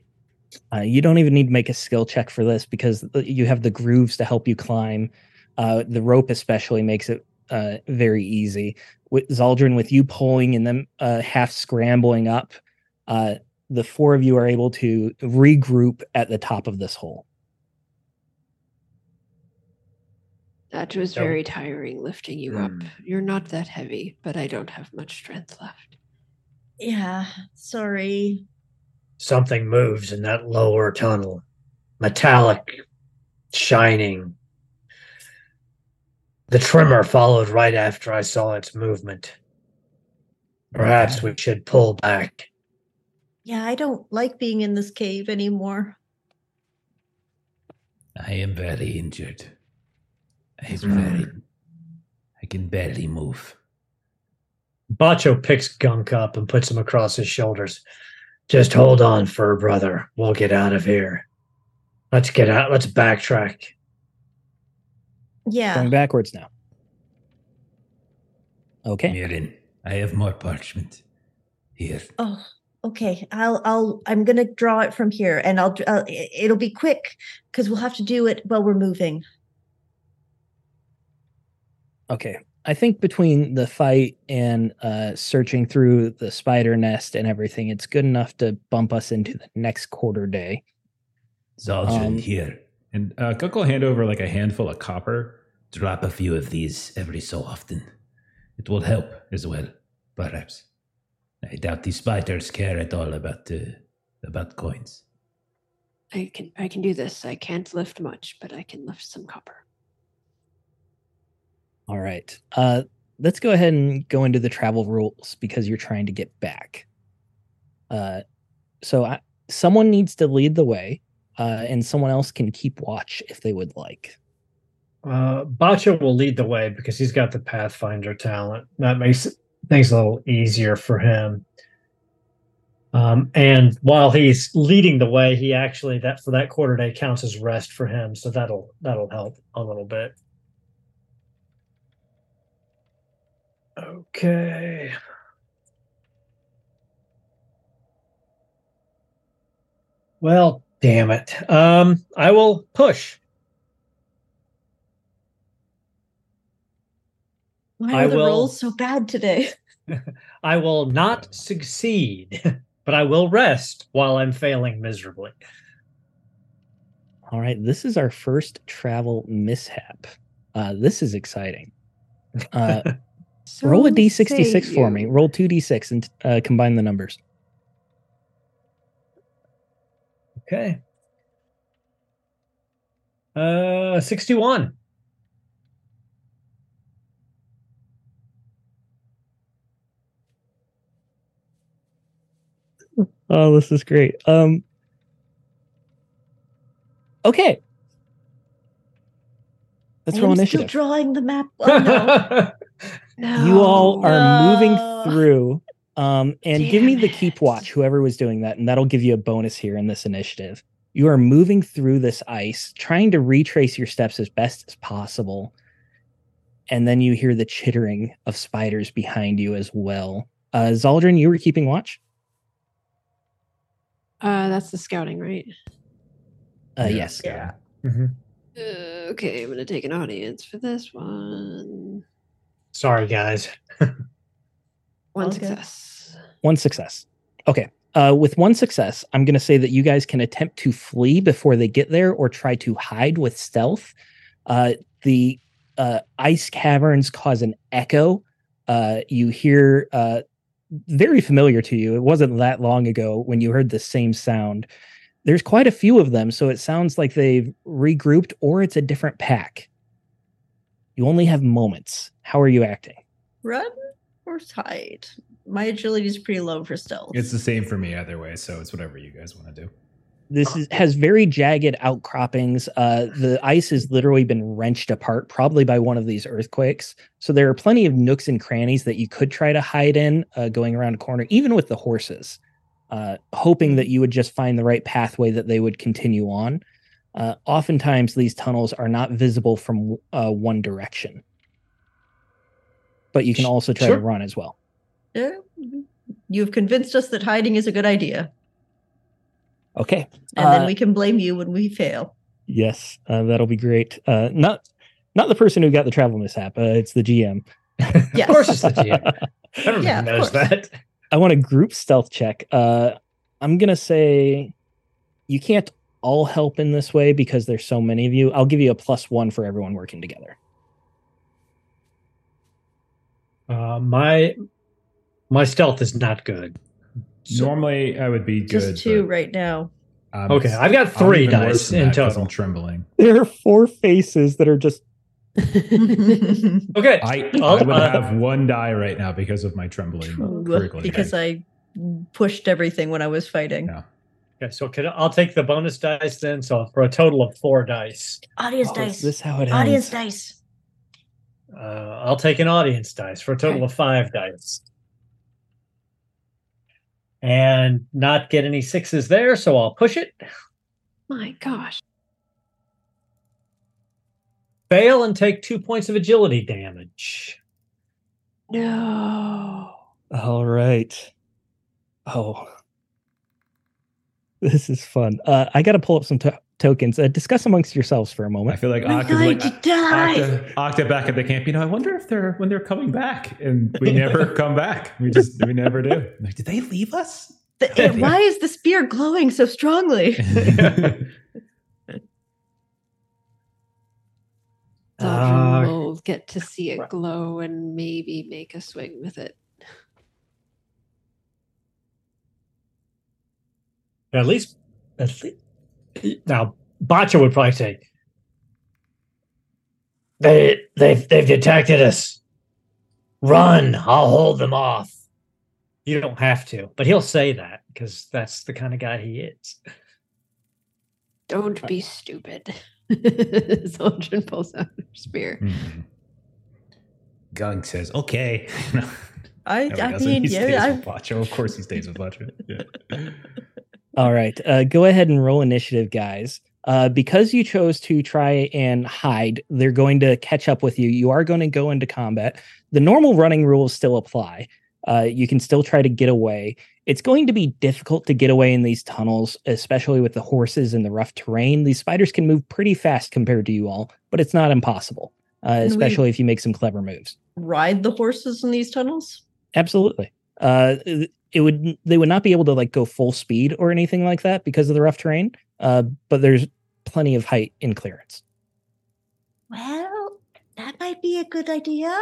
Uh, you don't even need to make a skill check for this because you have the grooves to help you climb. Uh, the rope especially makes it uh, very easy. With Zaldrun, with you pulling and them uh, half scrambling up, uh, the four of you are able to regroup at the top of this hole. That was So- very tiring lifting you up. Hmm. You're not that heavy, but I don't have much strength left. Yeah, sorry. Something moves in that lower tunnel. Metallic, shining. The tremor followed right after I saw its movement. Perhaps we should pull back. Yeah, I don't like being in this cave anymore. I am very injured. I am very. I can barely move. Bacho picks Gunk up and puts him across his shoulders. Just hold on, fur brother. We'll get out of here. Let's get out. Let's backtrack. Yeah. Going backwards now. Okay. Mirren, I have more parchment. Here. Oh, okay. I'll I'll I'm gonna draw it from here, and I'll uh, it- it'll be quick because we'll have to do it while we're moving. Okay. I think between the fight and uh, searching through the spider nest and everything, it's good enough to bump us into the next quarter day. Zaldrun Um, here. And uh, Cook will hand over like a handful of copper. Drop a few of these every so often. It will help as well, perhaps. I doubt these spiders care at all about uh, about coins. I can I can do this. I can't lift much, but I can lift some copper. All right. Uh, let's go ahead and go into the travel rules because you're trying to get back. Uh, so I, someone needs to lead the way, uh, and someone else can keep watch if they would like. Uh, Bacho will lead the way because he's got the Pathfinder talent. That makes things a little easier for him. Um, and while he's leading the way, he actually that for that quarter day counts as rest for him, so that'll that'll help a little bit. Okay. Well, damn it. Um, I will push. Why I are the will- rolls so bad today? I will not succeed, but I will rest while I'm failing miserably. All right. This is our first travel mishap. Uh, this is exciting. Uh, roll a So d66 for me. Roll two d6 and uh, combine the numbers. Okay. Uh, 61. Oh, this is great. Um, okay. Let's I roll initiative. Still drawing the map. Oh, no. No. you all are moving through um and give me the keep watch whoever was doing that and that'll give you a bonus here in this initiative you are moving through this ice trying to retrace your steps as best as possible and then you hear the chittering of spiders behind you as well uh zaldrun you were keeping watch Uh, that's the scouting, right? uh yes Yeah. Mhm. Uh, okay, I'm gonna take an audience for this one. Sorry, guys. One Okay. success. one success okay uh with one success i'm going to say that you guys can attempt to flee before they get there or try to hide with stealth uh the uh ice caverns cause an echo uh you hear uh very familiar to you it wasn't that long ago when you heard the same sound there's quite a few of them so it sounds like they've regrouped or it's a different pack you only have moments how are you acting Run or hide? My agility is pretty low for stealth. It's the same for me either way, so it's whatever you guys want to do. this is, has very jagged outcroppings. Uh, the ice has literally been wrenched apart, probably by one of these earthquakes. So there are plenty of nooks and crannies that you could try to hide in, uh, going around a corner, even with the horses, uh, hoping that you would just find the right pathway that they would continue on. Uh, oftentimes, these tunnels are not visible from uh, one direction, but you can also try sure. to run as well. Yeah. You've convinced us that hiding is a good idea. Okay. And Uh, then we can blame you when we fail. Yes, uh, that'll be great. Uh, not not the person who got the travel mishap. Uh, it's the GM. Yes. Of course it's the GM. Everyone Yeah, knows that. I want a group stealth check. Uh, I'm gonna say you can't all help in this way because there's so many of you. I'll give you a plus one for everyone working together. Uh, my my stealth is not good. So- Normally, I would be good. Just two right now. I'm- okay, I've got three dice than in that 'cause total. I'm trembling. There are four faces that are just Okay, I, I'll- I would uh, have one die right now because of my trembling. critically because. I pushed everything when I was fighting. Yeah. Okay. So can, I'll take the bonus dice then. So for a total of four dice, Audience Oh, is this how it Audience ends? dice. uh, I'll take an audience dice for a total Okay. of five dice, and not get any sixes there. So I'll push it, My gosh. fail, and take two points of agility damage. No. All right. Oh, this is fun. Uh, I got to pull up some tokens. Uh, discuss amongst yourselves for a moment. I feel like Octa's like Octa, Octa back at the camp. You know, I wonder if they're when they're coming back, and we never come back. We just we never do. Like, did they leave us? The, it, why is the spear glowing so strongly? Dodge uh, get to see it glow, and maybe make a swing with it. At least, at least now, Bacho would probably say, "They, they've, they've detected us. Run! I'll hold them off." You don't have to, but he'll say that because that's the kind of guy he is. Don't be stupid. Zaldrun pulls out her spear. Hmm. Gunk says, okay. I, No, he I mean, he stays yeah, with Bacho. Of course, he stays with Bacho. Yeah. All right. Uh, go ahead and roll initiative, guys. Uh, because you chose to try and hide, they're going to catch up with you. You are going to go into combat. The normal running rules still apply. Uh, you can still try to get away. It's going to be difficult to get away in these tunnels, especially with the horses and the rough terrain. These spiders can move pretty fast compared to you all, but it's not impossible, uh, especially if you make some clever moves. ride the horses in these tunnels. Absolutely. Uh, it would they would not be able to like go full speed or anything like that because of the rough terrain. Uh, but there's plenty of height in clearance. Well, that might be a good idea.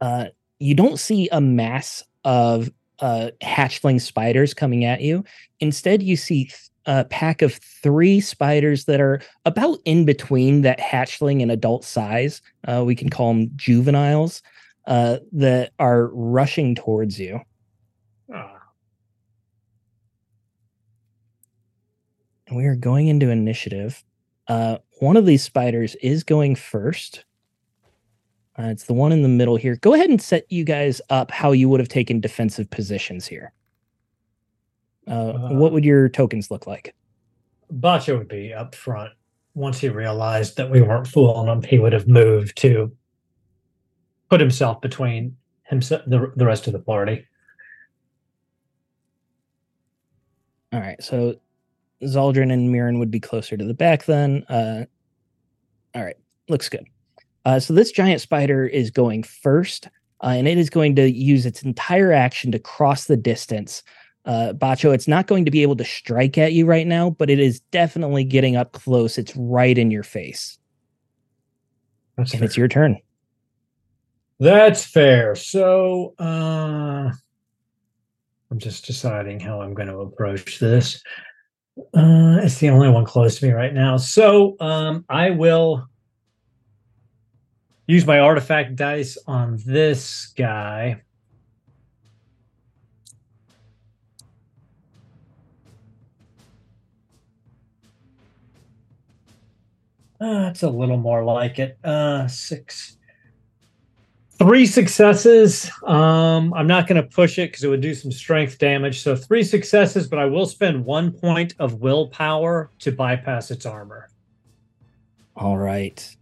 Uh, you don't see a mass of uh, hatchling spiders coming at you. Instead, you see th- a pack of three spiders that are about in between that hatchling and adult size. Uh, we can call them juveniles uh, that are rushing towards you. Ah, And we are going into initiative. Uh, one of these spiders is going first. Uh, it's the one in the middle here. Go ahead and set you guys up how you would have taken defensive positions here. Uh, Uh, what would your tokens look like? Bacho would be up front. Once he realized that we weren't fooling him, he would have moved to put himself between himself the, the rest of the party. All right, so Zaldrun and Mirren would be closer to the back then. Uh, all right, looks good. Uh, so this giant spider is going first, uh, and it is going to use its entire action to cross the distance. Uh, Bacho, it's not going to be able to strike at you right now, but it is definitely getting up close. It's right in your face, That's and fair. it's your turn. That's fair. So uh I'm just deciding how I'm going to approach this. Uh it's the only one close to me right now. So um I will use my artifact dice on this guy. Uh, it's a little more like it. Uh, six, three successes. Um, I'm not going to push it because it would do some strength damage. So three successes, but I will spend one point of willpower to bypass its armor. All right.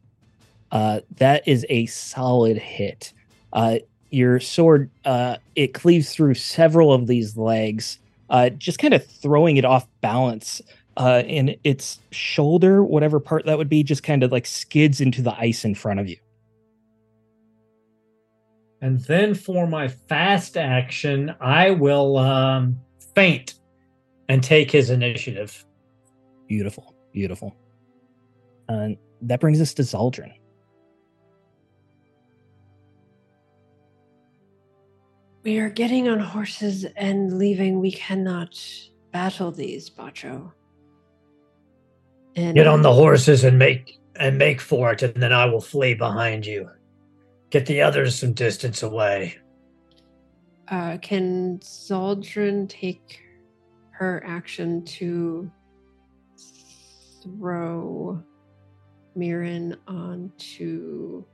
Uh, that is a solid hit. Uh, your sword, uh, it cleaves through several of these legs, uh, just kind of throwing it off balance. Uh, and its shoulder, whatever part that would be, just kind of like skids into the ice in front of you. And then for my fast action, I will um, feint and take his initiative. Beautiful, beautiful. And that brings us to Zaldrun. We are getting on horses and leaving. We cannot battle these, Bacho. And Get on the horses and make and make for it, and then I will flee behind you. Get the others some distance away. Uh, can Zaldrun take her action to throw Mirren onto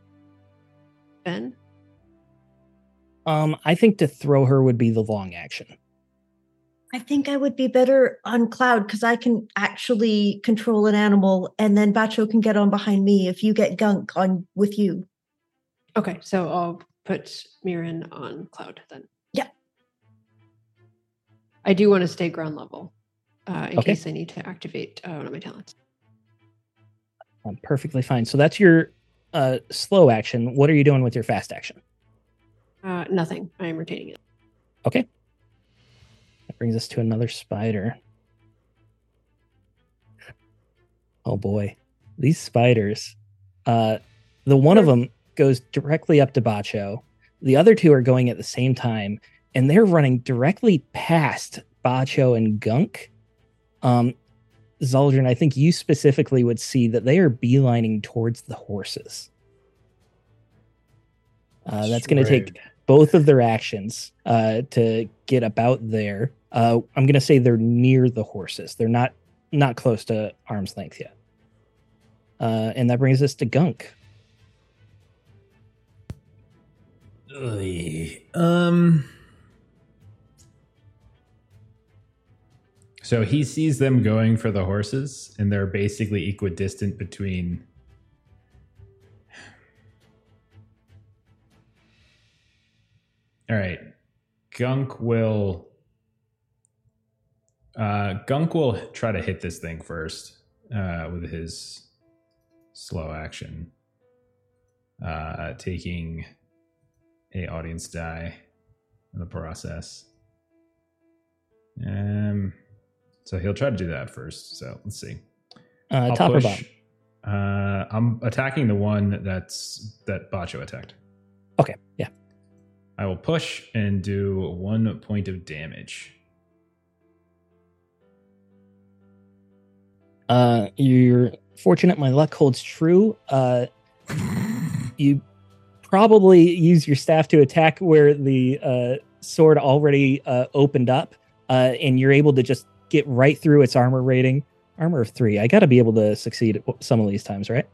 Ben? Um, I think to throw her would be the long action. I think I would be better on Cloud because I can actually control an animal, and then Bacho can get on behind me if you get Gunk on with you. Okay, so I'll put Mirren on Cloud then. Yeah. I do want to stay ground level uh, in Okay. case I need to activate uh, one of my talents. Um, perfectly fine. So that's your uh, slow action. What are you doing with your fast action? Uh, nothing. I am retaining it. Okay. That brings us to another spider. Oh boy. These spiders. Uh, the one of them goes directly up to Bacho. The other two are going at the same time, and they're running directly past Bacho and Gunk. Um, Zaldrun, I think you specifically would see that they are beelining towards the horses. Uh, that's going to take both of their actions uh, to get about there. Uh, I'm going to say they're near the horses. They're not not close to arm's length yet. Uh, and that brings us to Gunk. Um. So he sees them going for the horses, and they're basically equidistant between. All right, Gunk will. Uh, Gunk will try to hit this thing first uh, with his slow action, uh, taking a audience die in the process. Um, so he'll try to do that first. So let's see. Uh, I'll top or push- bottom? Uh, I'm attacking the one that's that Bacho attacked. Okay, yeah. I will push and do one point of damage. Uh, you're fortunate my luck holds true. Uh, you probably use your staff to attack where the uh, sword already uh, opened up, uh, and you're able to just get right through its armor rating. Armor of three. I got to be able to succeed at some of these times, right?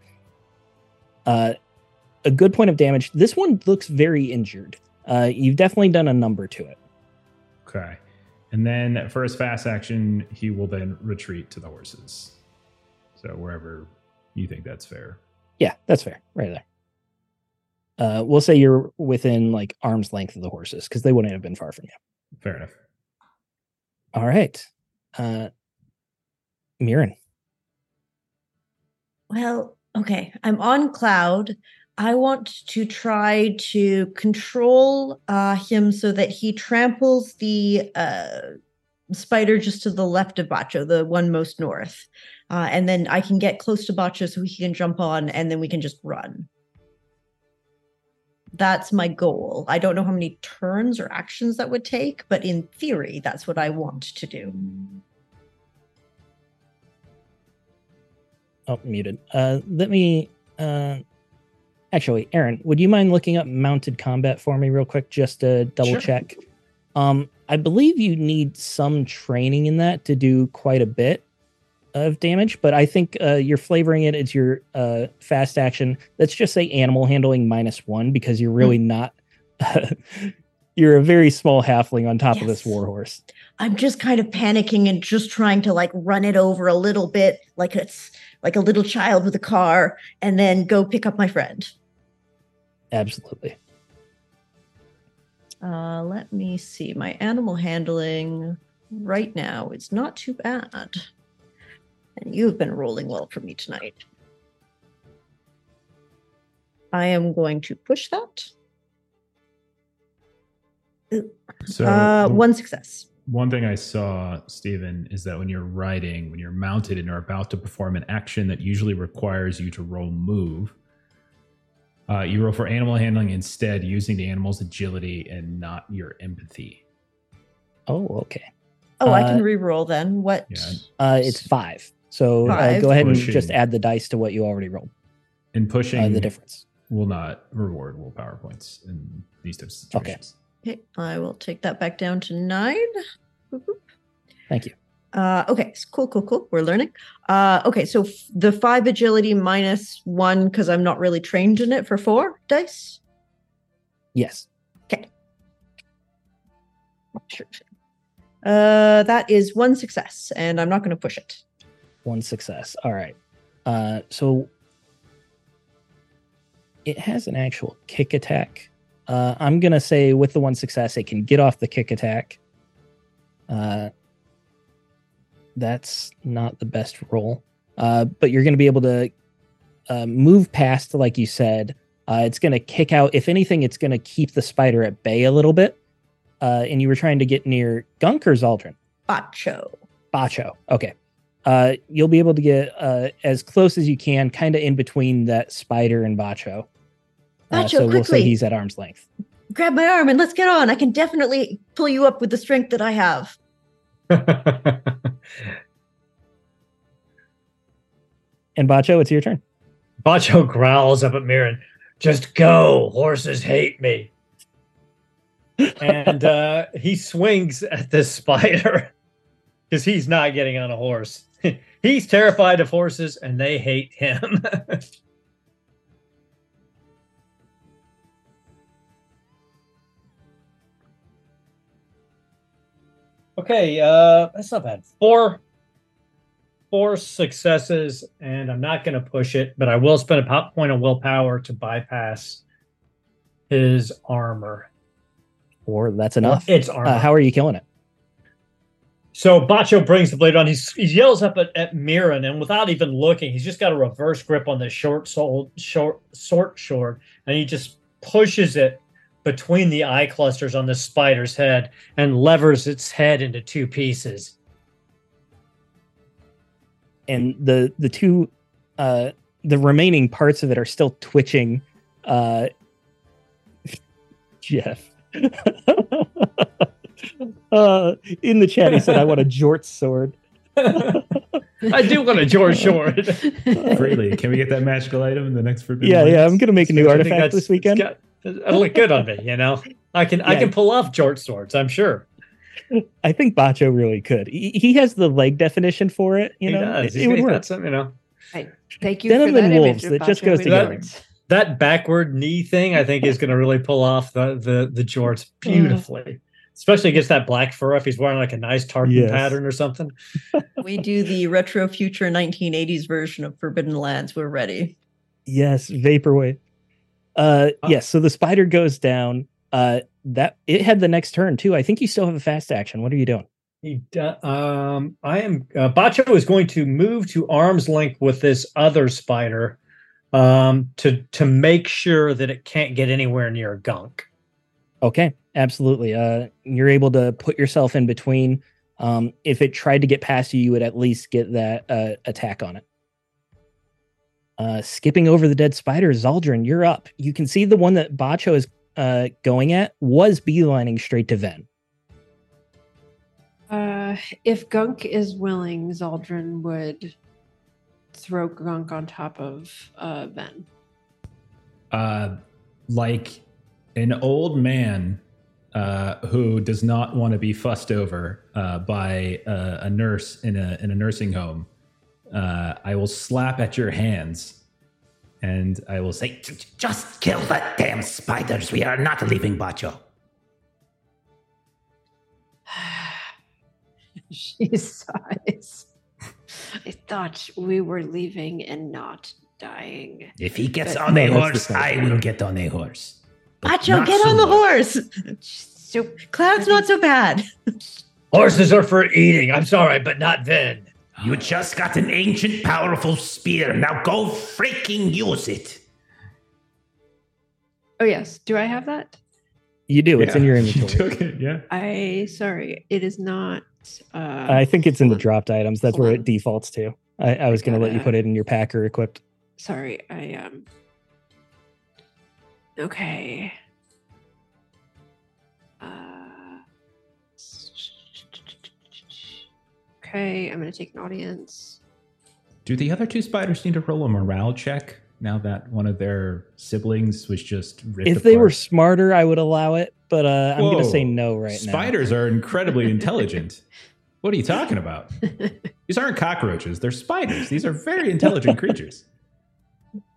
Uh, a good point of damage. This one looks very injured. Uh, you've definitely done a number to it. Okay. And then for his fast action, he will then retreat to the horses. So wherever you think that's fair. Yeah, that's fair. Right there. Uh, we'll say you're within like arm's length of the horses because they wouldn't have been far from you. Fair enough. All right. Uh Mirren. Well, okay. I'm on cloud. I want to try to control uh, him so that he tramples the uh, spider just to the left of Bacho, the one most north. Uh, and then I can get close to Bacho so he can jump on and then we can just run. That's my goal. I don't know how many turns or actions that would take, but in theory, that's what I want to do. Oh, muted. Uh let me uh actually, Aaron, would you mind looking up mounted combat for me real quick just to double Sure. check? Um I believe you need some training in that to do quite a bit of damage, but I think uh, you're flavoring it as your uh, fast action. Let's just say animal handling minus one because you're really not. you're a very small halfling on top of this warhorse. I'm just kind of panicking and just trying to like run it over a little bit, like it's like a little child with a car, and then go pick up my friend. Absolutely. Uh, let me see. My animal handling right now is not too bad. And you've been rolling well for me tonight. I am going to push that. So uh, one success. One thing I saw, Steven, is that when you're riding, when you're mounted and you're about to perform an action that usually requires you to roll move, uh, you roll for animal handling instead, using the animal's agility and not your empathy. Oh, okay. Oh, I Uh, can re-roll then. What? yeah. Uh, it's five. So uh, go ahead and just add the dice to what you already rolled. And pushing Uh, the difference. will not reward will power points in these types of Okay. situations. Okay, I will take that back down to nine. Boop, boop. Thank you. Uh, okay, s- cool, cool, cool. We're learning. Uh, okay, so f- the five agility minus one because I'm not really trained in it for four dice. Yes. Sure. Uh, that is one success, and I'm not going to push it. One success. All right. Uh, so it has an actual kick attack. Uh, I'm gonna say with the one success, it can get off the kick attack. Uh, that's not the best roll, uh, but you're gonna be able to uh, move past, like you said. Uh, it's gonna kick out. If anything, it's gonna keep the spider at bay a little bit. Uh, and you were trying to get near Gunk or Zaldrun? Bacho. Bacho. Okay. Uh, you'll be able to get uh, as close as you can, kind of in between that spider and Bacho. Uh, Bacho, so we'll say he's at arm's length. Grab my arm and let's get on. I can definitely pull you up with the strength that I have. And Bacho, it's your turn. Bacho growls up at Mirren. Just go. Horses hate me. and uh, he swings at this spider because he's not getting on a horse. he's terrified of horses and they hate him. okay, uh, that's not bad. Four four successes, and I'm not going to push it, but I will spend a pop point of willpower to bypass his armor. Or that's enough. It's armor. Uh, how are you killing it? So Bacho brings the blade on. He's, he yells up at, at Mirren, and without even looking, he's just got a reverse grip on the short soul, short short sword, and he just pushes it between the eye clusters on the spider's head and levers its head into two pieces. and the the two uh the remaining parts of it are still twitching uh jeff uh in the chat he said i want a jort sword I do want a George Sword. Freely. Can we get that magical item in the next Forbidden yeah yeah i'm gonna make a new artifact that's- this weekend it's got- It'll look good on me, you know. I can I can pull off Jort swords. I'm sure. i think bacho really could he, he has the leg definition for it you he know does. it, it would work some, you know. Thank you Denim for that and image wolves, that just goes together. words. That backward knee thing, I think, is going to really pull off the the the jorts beautifully. Especially against that black fur, if he's wearing like a nice tartan Yes. pattern or something. We do the retro future 1980s version of Forbidden Lands. We're ready. yes vaporwave uh Uh, yes so the spider goes down uh that it had the next turn too i think you still have a fast action what are you doing He, do- um, I am. Uh, Bacho is going to move to arm's length with this other spider, um, to to make sure that it can't get anywhere near Gunk. Okay, absolutely. Uh, you're able to put yourself in between. Um, if it tried to get past you, you would at least get that uh, attack on it. Uh, skipping over the dead spider, Zaldrun, you're up. You can see the one that Bacho is uh, going at was beelining straight to Ven. Uh, if Gunk is willing, Zaldrun would throw Gunk on top of uh, Ven. uh, like an old man uh, who does not want to be fussed over uh, by uh, a nurse in a in a nursing home. Uh, I will slap at your hands, and I will say, J- j- Just kill the damn spiders. We are not leaving Bacho. she sighs. I thought we were leaving and not dying. If he gets But- on a horse. I will get on a horse. But Bacho, not get so on the much. horse. So Cloud's not so bad. Horses are for eating. I'm sorry, but not then. You just got an ancient, powerful spear. Now go freaking use it. Oh yes, do I have that? You do. It's in Yeah, your you inventory. took it, yeah. I sorry, it is not. Uh, I think it's in the dropped items. That's where on. it defaults to. I, I was going to let you put it in your packer equipped. Sorry, I um. Okay. Uh, okay, I'm gonna take an audience. Do the other two spiders need to roll a morale check now that one of their siblings was just ripped If they were smarter, I would allow it, but uh, I'm going to say no right now. Spiders are incredibly intelligent. What are you talking about? These aren't cockroaches. They're spiders. These are very intelligent creatures.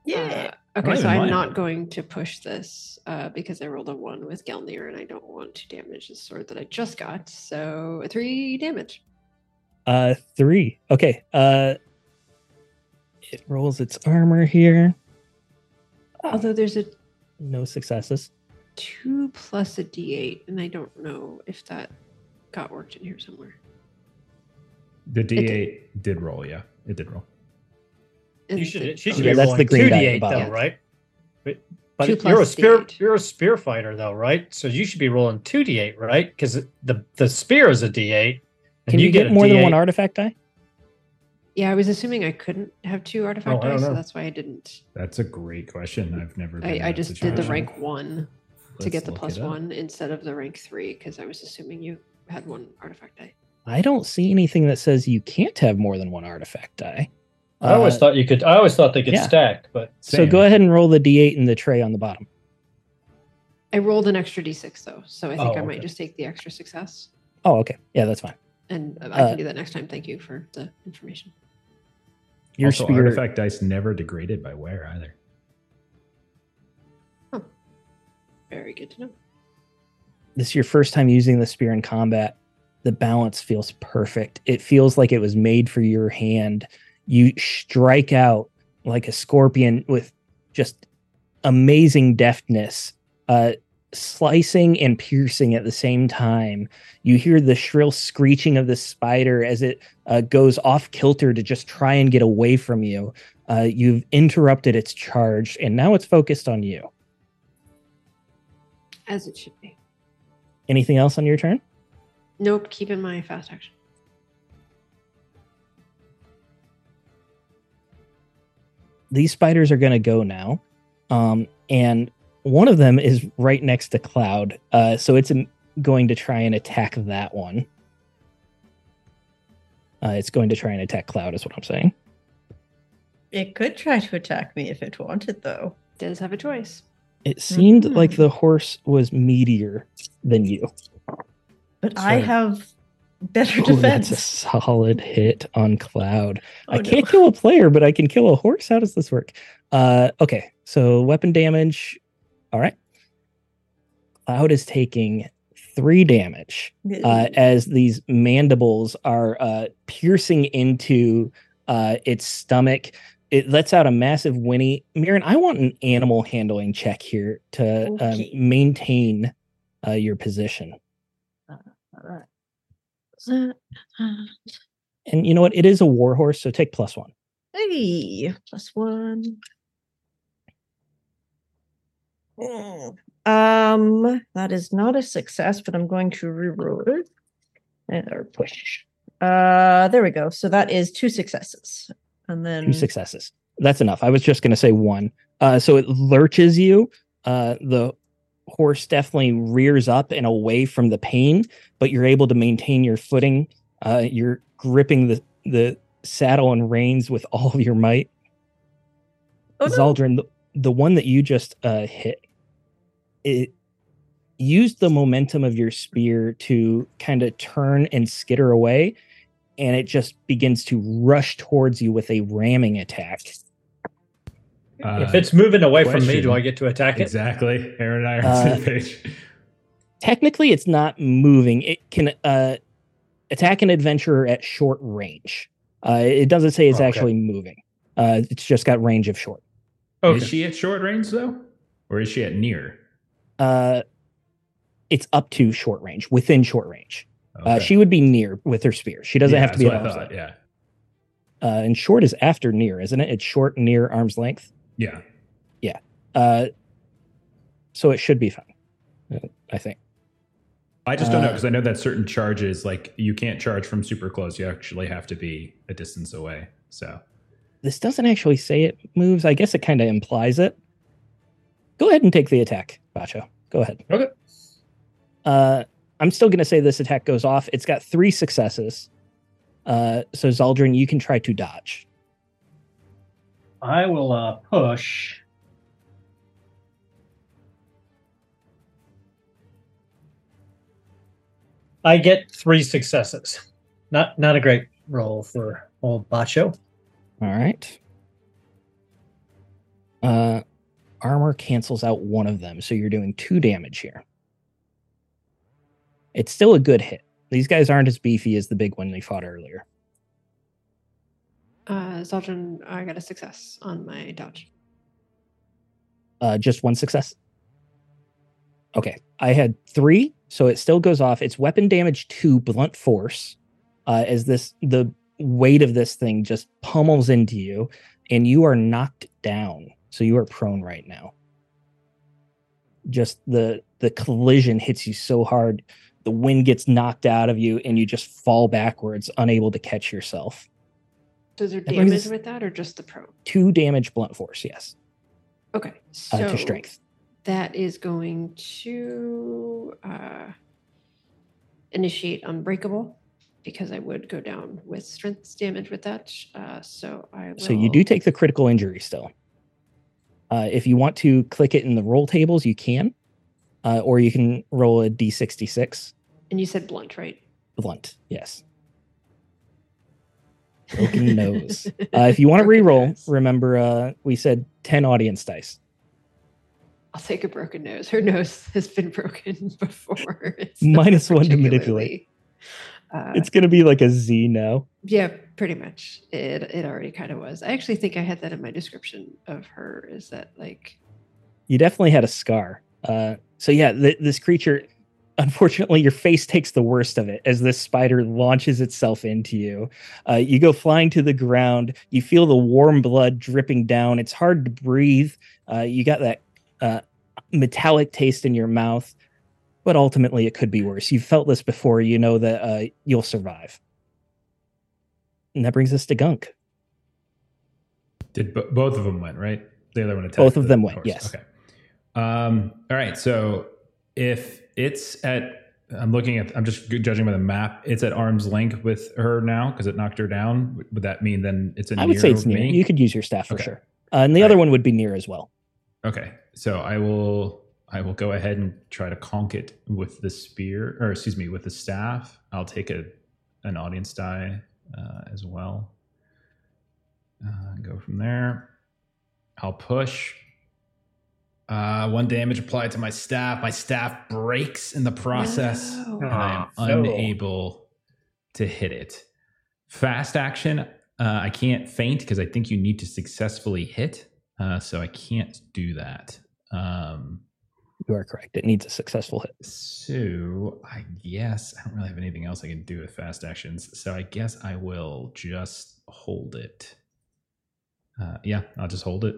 Yeah. Okay, so I'm not going to push this uh, because I rolled a one with Gelnir, and I don't want to damage the sword that I just got. So three damage. Uh, three. Okay. Uh, it rolls its armor here. Although there's a No successes. two plus a d8, and I don't know if that got worked in here somewhere. The D8 did roll, yeah. It did roll. And You should. She should Yeah, be that's rolling the green 2d8 though, bottom. right? But, but you're a spear. D8. You're a spear fighter though, right? So you should be rolling two d eight, right? Because the the spear is a d eight, and Can you, get, get more than D8. one artifact die? Yeah, I was assuming I couldn't have two artifact Oh, dice, so that's why I didn't. That's a great question. I've never. Been I, I that just did the rank one to Let's get the look plus it up. one instead of the rank three because I was assuming you had one artifact die. I don't see anything that says you can't have more than one artifact die. I always Uh, thought you could. I always thought they could yeah. stack, but so go ahead and roll the d8 in the tray on the bottom. I rolled an extra d6 though, so I think Oh, I might okay. just take the extra success. Oh, okay. Yeah, that's fine. And I Uh, can do that next time. Thank you for the information. Your also, spear. artifact dice never degraded by wear either. Very good to know. this is your first time using the spear in combat, the balance feels perfect. It feels like it was made for your hand. You strike out like a scorpion with just amazing deftness, uh, slicing and piercing at the same time. You hear the shrill screeching of the spider as it uh, goes off kilter to just try and get away from you. Uh, you've interrupted its charge, and now it's focused on you. As it should be. Anything else on your turn? Nope, keep in my fast action. These spiders are going to go now um, and one of them is right next to cloud uh, so it's going to try and attack that one uh, it's going to try and attack cloud is what i'm saying It could try to attack me if it wanted, though. Does have a choice. it seemed Mhm. like the horse was meatier than you But I have better Ooh, that's a solid hit on cloud Oh, i no. can't kill a player but i can kill a horse how does this work uh, okay so weapon damage all right cloud is taking three damage uh, as these mandibles are uh, piercing into uh, its stomach. It lets out a massive whinny. Mirren, I want an animal handling check here to um, Okay. maintain uh, your position. And you know what? It is a warhorse, so take plus one. Hey, plus one. Mm. Um, that is not a success, but I'm going to reroll it. Or push. Uh, there we go. So that is two successes, and then Two successes. That's enough. I was just going to say one. Uh, so it lurches you. Uh, the horse definitely rears up and away from the pain, but you're able to maintain your footing. Uh, you're gripping the the saddle and reins with all of your might. Oh, no. Zaldrun, the, the one that you just uh, hit, it used the momentum of your spear to kind of turn and skitter away, and it just begins to rush towards you with a ramming attack. Uh, if it's moving away from me, do I get to attack it? exactly, Aaron and I are on the Uh, same page. Technically, it's not moving. It can uh, attack an adventurer at short range. Uh, it doesn't say it's Okay. actually moving. Uh, it's just got range of short. Okay. Is she at short range though, or is she at near? Uh, it's up to short range, within short range. Uh, Okay. she would be near with her spear. She doesn't Yeah, have to be at what I arm's thought, length. Yeah, Uh, and short is after near, isn't it? It's short, near, arm's length. Yeah. Yeah. Uh, so it should be fine. uh, I think. I just don't know Uh, because I know that certain charges, like you can't charge from super close. You actually have to be a distance away. So This doesn't actually say it moves. I guess it kind of implies it. Go ahead and take the attack, Bacho. Go ahead. Okay. Uh, I'm still going to say this attack goes off. It's got three successes. Uh, so Zaldrun, you can try to dodge. I will uh, push. I get three successes. Not not a great roll for old Bacho. All right. Uh, armor cancels out one of them, so you're doing two damage here. It's still a good hit. These guys aren't as beefy as the big one they fought earlier. Uh, Zaldrun, I got a success on my dodge. Uh, just one success. Okay, I had three, so it still goes off. It's weapon damage two, blunt force, uh, as this the weight of this thing just pummels into you, and you are knocked down. So you are prone right now. Just the the collision hits you so hard, the wind gets knocked out of you, and you just fall backwards, unable to catch yourself. Does there That damage with that or just the prone? Two damage blunt force, yes, Okay. So uh, to strength. that is going to uh, initiate unbreakable because I would go down with strength damage with that. Uh, so I will. So you do take the critical injury still. Uh, if you want to click it in the roll tables, you can, uh, or you can roll a d66 And you said blunt, right? blunt. Yes. Broken nose. Uh, if you want to re-roll, nose. remember uh, we said ten audience dice. I'll take a broken nose. Her nose has been broken before. It's one to manipulate. Uh, It's gonna be like a Z now. yeah, pretty much. It it already kind of was. I actually think I had that in my description of her. Is that like You definitely had a scar. Uh, so yeah, th- this creature. Unfortunately, your face takes the worst of it as this spider launches itself into you. Uh, you go flying to the ground. You feel the warm blood dripping down. It's hard to breathe. Uh, you got that uh, metallic taste in your mouth, but ultimately, it could be worse. You've felt this before. You know that uh, you'll survive. And that brings us to Gunk. Did bo- both of them went right? The other one attacked. Both of the them went, horse. yes. Okay. Um. All right. So if it's at, I'm looking at. I'm just judging by the map. It's at arm's length with her now because it knocked her down. Would- that mean then it's a I would say it's near. me? You could use your staff for Okay. sure. Uh, and the All other right. one would be near as well. Okay, so I will I will go ahead and try to conk it with the spear, or excuse me, with the staff. I'll take a an audience die uh, as well. Uh, go from there. I'll push. Uh, one damage applied to my staff. My staff breaks in the process, No. and I am Ah, Phil. unable to hit it. Fast action. Uh, I can't feint because I think you need to successfully hit. Uh, so I can't do that. Um, You are correct. It needs a successful hit. so I guess I don't really have anything else I can do with fast actions. So I guess I will just hold it. Uh, yeah, I'll just hold it.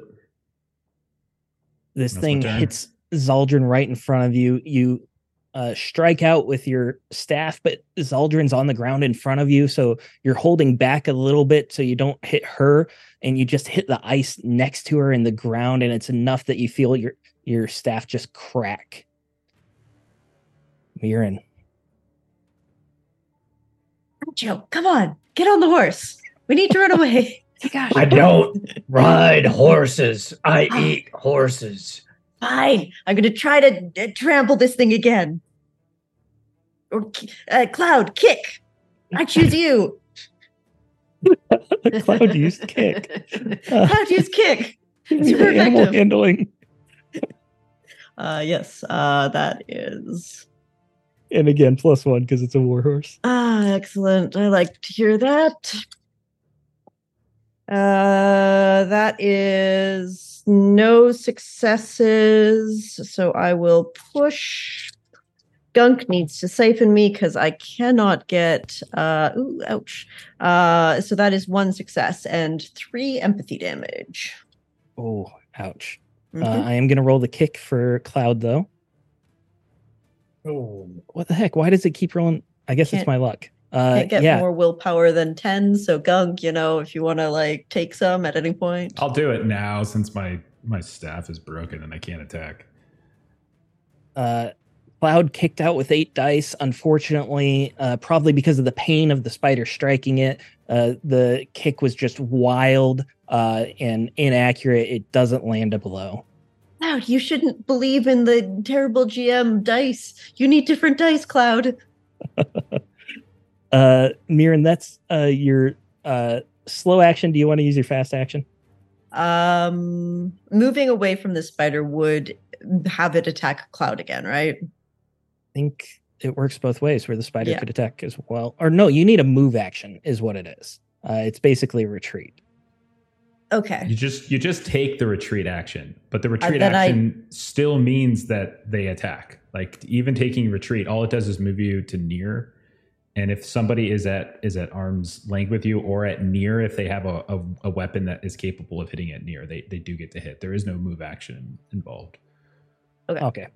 This That's thing hits Zaldrun right in front of you. You uh, strike out with your staff, but Zaldrun's on the ground in front of you, so you're holding back a little bit so you don't hit her, and you just hit the ice next to her in the ground, and it's enough that you feel your your staff just crack. Mirren, Joe, come on, get on the horse. We need to run away. Gosh, I don't ride horses. I eat horses. Fine, I'm going to try to uh, trample this thing again. Or uh, Cloud, kick. I choose you. Cloud used kick. Uh, Cloud, use kick. your animal handling, Uh, yes, uh, that is and again plus one because it's a warhorse. ah excellent. I like to hear that. Uh, that is no successes. So I will push. Gunk needs to siphon me because I cannot get. Uh, ooh, ouch. Uh, so that is one success and three empathy damage. Oh, ouch. Uh, Mhm. I am going to roll the kick for Cloud though. Oh, What the heck? Why does it keep rolling? I guess Can't- it's my luck. Uh, Can't get yeah, more willpower than 10. So, Gunk, you know, if you want to like take some at any point. I'll do it now since my my staff is broken and I can't attack. uh, Cloud kicked out with eight dice. Unfortunately, uh, probably because of the pain of the spider striking it, uh, the kick was just wild uh, and inaccurate. It doesn't land a blow. Cloud, you shouldn't believe in the terrible GM dice. You need different dice, Cloud. Uh, Mirren, that's uh, your uh, slow action. Do you want to use your fast action? Um, moving away from the spider would have it attack Cloud again, right? I think it works both ways where the spider Yeah. could attack as well. Or no, you need a move action, is what it is. Uh, it's basically a retreat. Okay. You just you just take the retreat action, but the retreat then I- action still means that they attack. Like even taking retreat, all it does is move you to near. And if somebody is at is at arm's length with you or at near, if they have a, a, a weapon that is capable of hitting at near, they, they do get to hit. There is no move action involved. Okay. Okay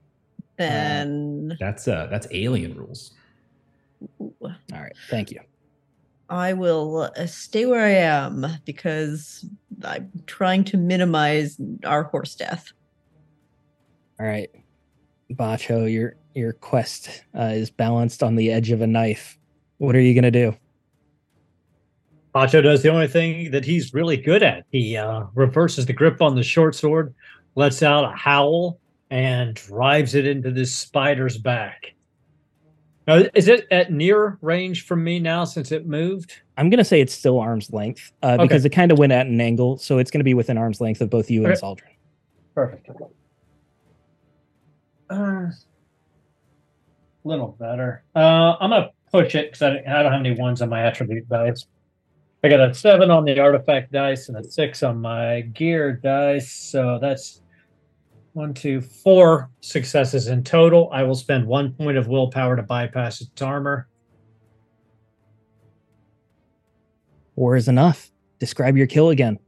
then That's uh that's alien rules. ooh, All right. Thank you. I will uh, stay where I am because I'm trying to minimize our horse death. All right, Bacho, your your quest uh, is balanced on the edge of a knife. What are you gonna do? Bacho does the only thing that he's really good at. He uh, reverses the grip on the short sword, lets out a howl, and drives it into this spider's back. Now, is it at near range from me now since it moved? I'm gonna say it's still arm's length uh, Okay. because it kind of went at an angle, so it's gonna be within arm's length of both you and Okay. Zaldrun. Perfect. Uh, little better. Uh, I'm gonna Oh, push it because I, don't- I don't have any ones on my attribute dice. I got a seven on the artifact dice and a six on my gear dice, so that's one, two, four successes in total. I will spend one point of willpower to bypass its armor. Four is enough. Describe your kill again.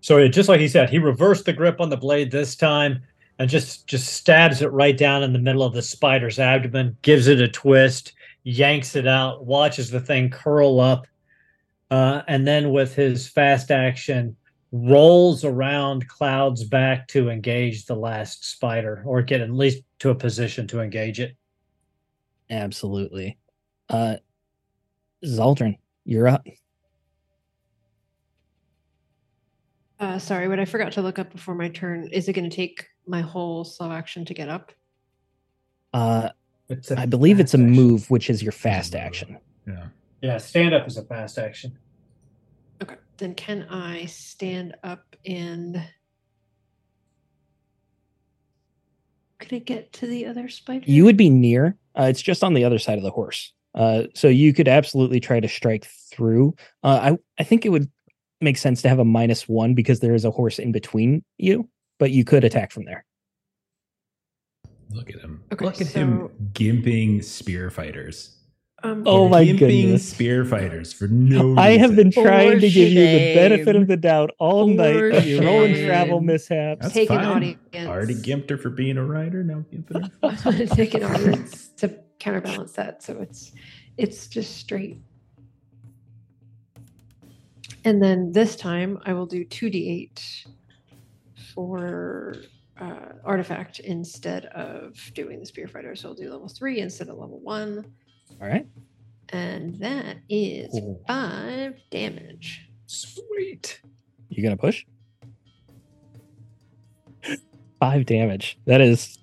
So just like he said, he reversed the grip on the blade this time and just just stabs it right down in the middle of the spider's abdomen, gives it a twist, yanks it out, watches the thing curl up, uh, and then with his fast action, rolls around Cloud's back to engage the last spider, or get at least to a position to engage it. Absolutely. Uh, Zaldrun, you're up. Uh, sorry, what I forgot to look up before my turn. Is it going to take my whole slow action to get up? Uh, It's a I believe it's a action. move, which is your fast action. Yeah. Yeah, stand up is a fast action. Okay. Then can I stand up and could I get to the other spider? You would be near. Uh, it's just on the other side of the horse. Uh, so you could absolutely try to strike through. Uh, I I think it would make sense to have a minus one because there is a horse in between you, but you could attack from there. Look at him. Okay, Look at him gimping spear fighters. Um, Oh my gimping goodness. spear fighters for no reason. I have been reason. trying to give you the benefit of the doubt all night, For but you're rolling travel mishaps. That's Take an fine. audience. Already gimped her for being a rider. Now gimping her. I was going to take an audience to counterbalance that, so it's it's just straight. And then this time I will do two d eight for uh, artifact instead of doing the spear fighter. So I'll do level three instead of level one, All right. and that is Cool. five damage. Sweet. You gonna push? Five damage. That is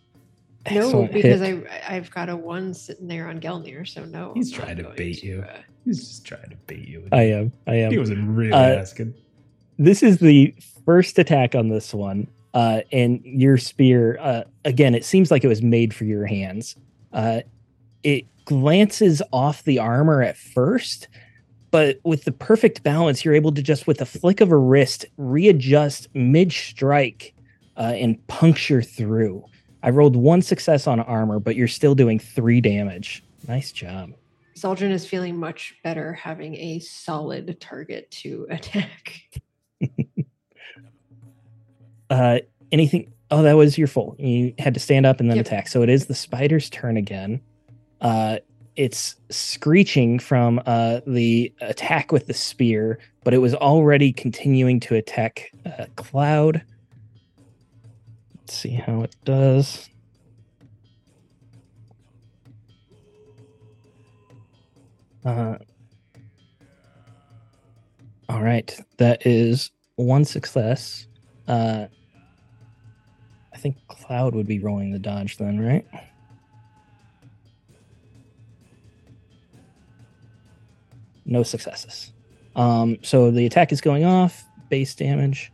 No, because hit. I I've got a one sitting there on Gelnir, so no. He's I'm trying to going bait you. uh, He's just trying to bait you. I am. I am. He wasn't really Uh, asking. this is the first attack on this one uh and your spear uh again it seems like it was made for your hands. Uh it glances off the armor at first but with the perfect balance you're able to just with a flick of a wrist readjust mid strike uh, and puncture through. I rolled one success on armor but you're still doing three damage. Nice job. Zaldrun is feeling much better having a solid target to attack. uh anything oh that was your full you had to stand up and then Yep. attack. So it is the spider's turn again. Uh it's screeching from uh the attack with the spear but it was already continuing to attack uh, cloud. Let's see how it does. Uh all right. That is one success. Uh think Cloud would be rolling the dodge then, right? No successes. Um, so the attack is going off, base damage.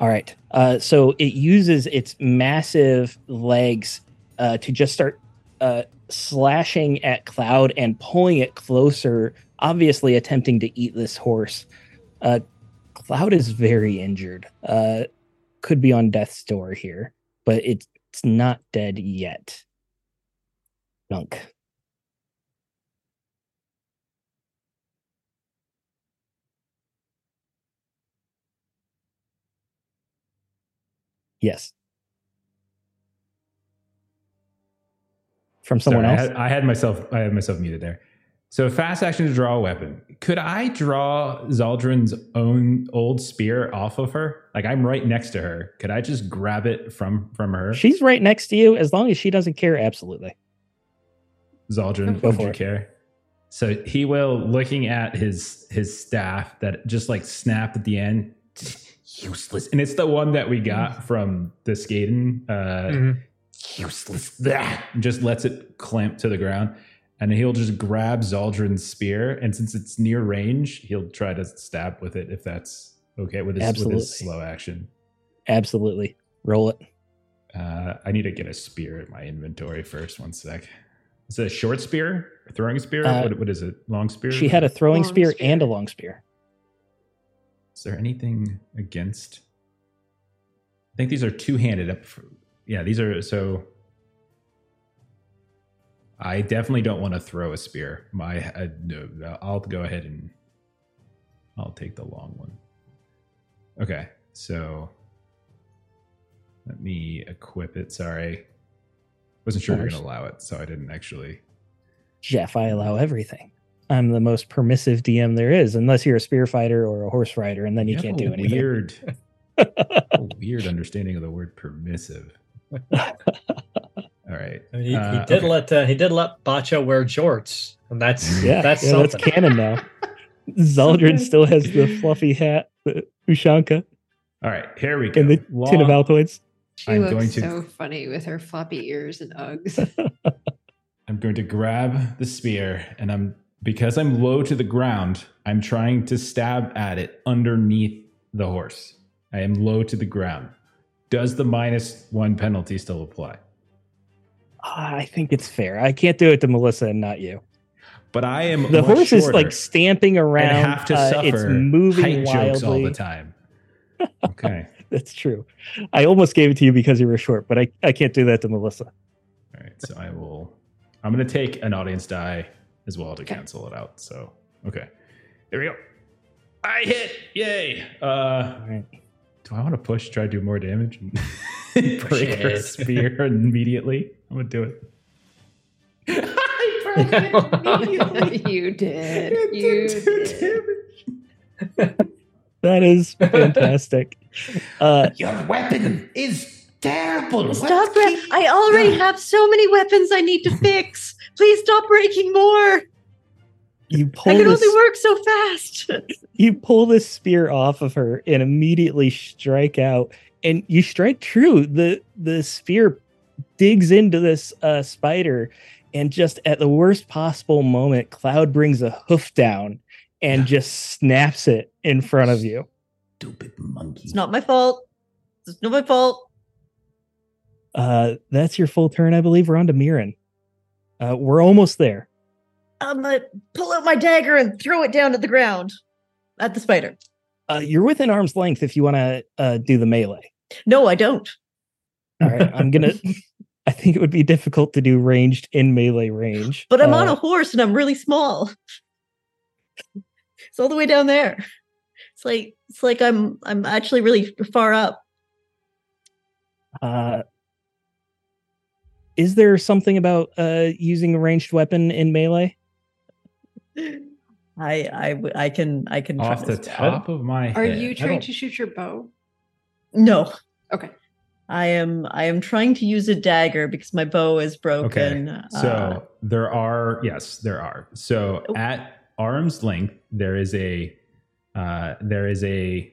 All right. Uh, so it uses its massive legs uh, to just start uh, slashing at Cloud and pulling it closer, obviously attempting to eat this horse. Uh, Cloud is very injured. Uh, could be on death's door here but it's, it's not dead yet. Gunk. Yes. From someone Sorry, I else. had, I had myself. I had myself muted there. So fast action to draw a weapon. Could I draw Zaldrun's own old spear off of her? Like I'm right next to her. Could I just grab it from from her? She's right next to you. As long as she doesn't care, absolutely. Zaldrun, Go would you it. care? So he will, looking at his his staff that just like snapped at the end, useless, and it's the one that we got from the Skaden. Uh, Mhm. Useless. That just lets it clamp to the ground, and he'll just grab Zaldrun's spear, and since it's near range, he'll try to stab with it if that's okay with his, with his slow action. Absolutely. Roll it. Uh, I need to get a spear in my inventory first. One sec. Is it a short spear? A throwing spear? Uh, what, what is it? Long spear? She had a throwing Long spear, spear. and a long spear. Is there anything against? I think these are two handed up. For, yeah, these are so. I definitely don't want to throw a spear. My, I, no, I'll go ahead and I'll take the long one. Okay, so let me equip it. Sorry, wasn't sure you were Nice. going to allow it, so I didn't actually. Jeff, I allow everything. I'm the most permissive DM there is, unless you're a spear fighter or a horse rider, and then you, have can't do anything. Weird, weird understanding of the word permissive. All right. I mean, he, Uh, he did okay. let uh, he did let Bacho wear jorts, and that's yeah, that's yeah, something. that's canon now. Zaldrun still has the fluffy hat, the Ushanka, All right. Here we go. and the tin of Altoids. She I'm looks going to- so funny with her floppy ears and Uggs. I'm going to grab the spear, and I'm because I'm low to the ground. I'm trying to stab at it underneath the horse. I am low to the ground. Does the minus one penalty still apply? I think it's fair. I can't do it to Melissa and not you. But I am The horse is like stamping around. have to uh, suffer it's moving jokes all the time. Okay. That's true. I almost gave it to you because you were short, but I, I can't do that to Melissa. All right, so I will. I'm going to take an audience die as well to Okay. cancel it out. So, okay, there we go. I hit! Yay! Uh, All right. do I want to push? Try to do more damage break her it. spear immediately? I'm gonna do it. I broke it immediately. you did. It You did did. damage. That is fantastic. Uh, Your weapon is terrible. Stop! Bra- keep- I already Ugh. have so many weapons I need to fix. Please stop breaking more. you pull. I can this, only work so fast. you pull this spear off of her and immediately strike out, and you strike true. the The spear digs into this uh, spider, and just at the worst possible moment, Cloud brings a hoof down and just snaps it in front of you. Stupid monkey. It's not my fault. It's not my fault. Uh, that's your full turn, I believe. We're on to Mirren. Uh, we're almost there. I'm gonna pull out my dagger and throw it down to the ground at the spider. Uh, you're within arm's length if you want to uh, do the melee. No, I don't. All right, I'm gonna. I think it would be difficult to do ranged in melee range. But I'm on a Uh, horse and I'm really small. It's all the way down there. It's like it's like I'm I'm actually really far up. Uh, is there something about uh, using a ranged weapon in melee? I I w- I can I can try Off the this. top of my head. Are you trying to shoot your bow? No, Okay. I am I am trying to use a dagger because my bow is broken. Okay. So Uh, there are yes, there are. So Oh. at arm's length, there is a uh, there is a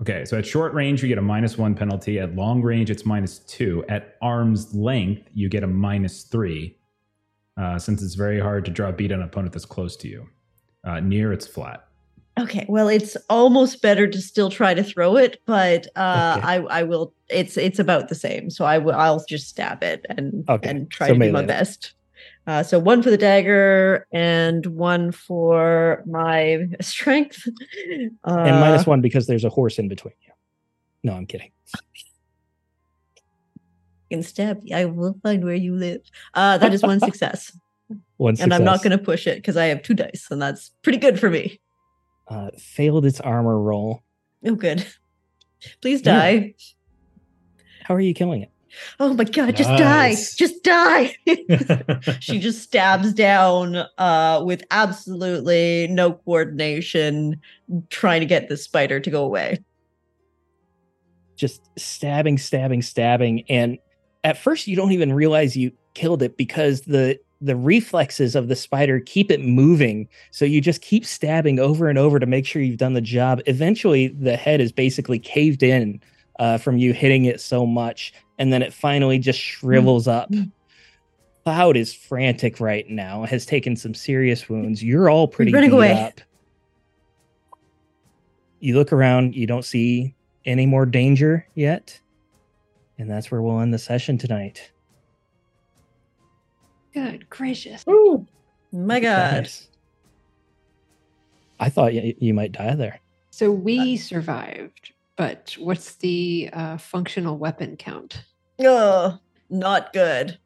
okay. So at short range, you get a minus one penalty. At long range, it's minus two. At arm's length, you get a minus three. Uh, since it's very hard to draw a beat on an opponent that's close to you. Uh, near, it's flat. Okay, well, it's almost better to still try to throw it, but uh, Okay. I I will. It's it's about the same. So I will. I'll just stab it and Okay, and try so to do my best. Uh, so one for the dagger and one for my strength. Uh, and minus one because there's a horse in between you. No, I'm kidding. can stab. I will find where you live. Uh, that is one success, One and I'm not going to push it because I have two dice, and that's pretty good for me. Uh, failed its armor roll. Oh, good. Please Yeah. die. How are you killing it? Oh my god, just die. Just die. she just stabs down uh with absolutely no coordination trying to get the spider to go away. just stabbing, stabbing, stabbing. And at first, you don't even realize you killed it because the the reflexes of the spider keep it moving. So you just keep stabbing over and over to make sure you've done the job. Eventually, the head is basically caved in uh, from you hitting it so much, and then it finally just shrivels up. Cloud is frantic right now. Has taken some serious wounds. You're all pretty beat away. up. You look around. You don't see any more danger yet. And that's where we'll end the session tonight. Good gracious. Oh my god. Nice. I thought you, you might die there. So we survived, but what's the uh, functional weapon count? Oh, not good.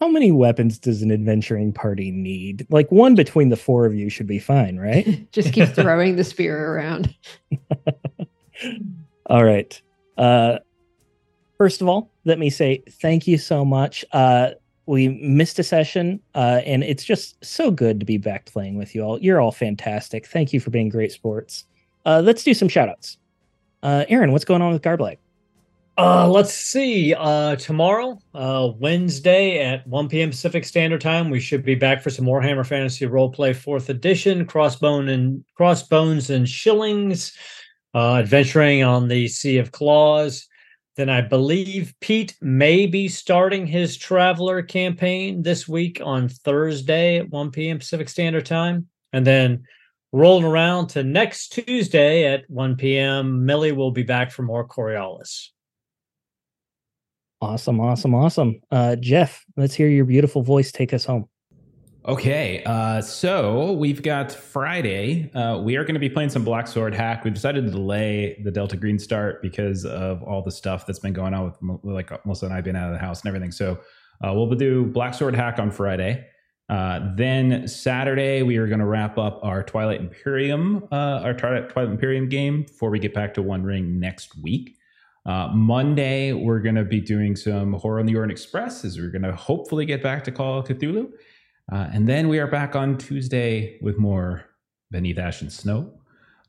How many weapons does an adventuring party need? Like one between the four of you should be fine, right? Just keep throwing the spear around. all right. Uh first of all, let me say thank you so much. Uh we missed a session uh and it's just so good to be back playing with you all. You're all fantastic. Thank you for being great sports. Uh let's do some shout outs. Uh Aaron, what's going on with Garblade? Uh, let's see. Uh, tomorrow, uh, Wednesday at 1 p.m. Pacific Standard Time, we should be back for some Warhammer Fantasy Roleplay Fourth Edition, Crossbone and Crossbones and Shillings, adventuring on the Sea of Claws. Then I believe Pete may be starting his Traveller campaign this week on Thursday at 1 p.m. Pacific Standard Time, and then rolling around to next Tuesday at 1 p.m. Millie will be back for more Coriolis. Awesome, awesome, awesome. Uh Jeff, let's hear your beautiful voice take us home. Okay, uh, so we've got Friday. Uh, we are going to be playing some Black Sword Hack. We decided to delay the Delta Green start because of all the stuff that's been going on with like Melissa and I being out of the house and everything. So uh, we'll do Black Sword Hack on Friday. Uh, then Saturday we are going to wrap up our Twilight Imperium, uh, our Twilight, Twilight Imperium game before we get back to One Ring next week. Uh, Monday we're going to be doing some Horror on the Orient Express as we're going to hopefully get back to Call of Cthulhu. Uh, and then we are back on Tuesday with more Beneath Ash and Snow.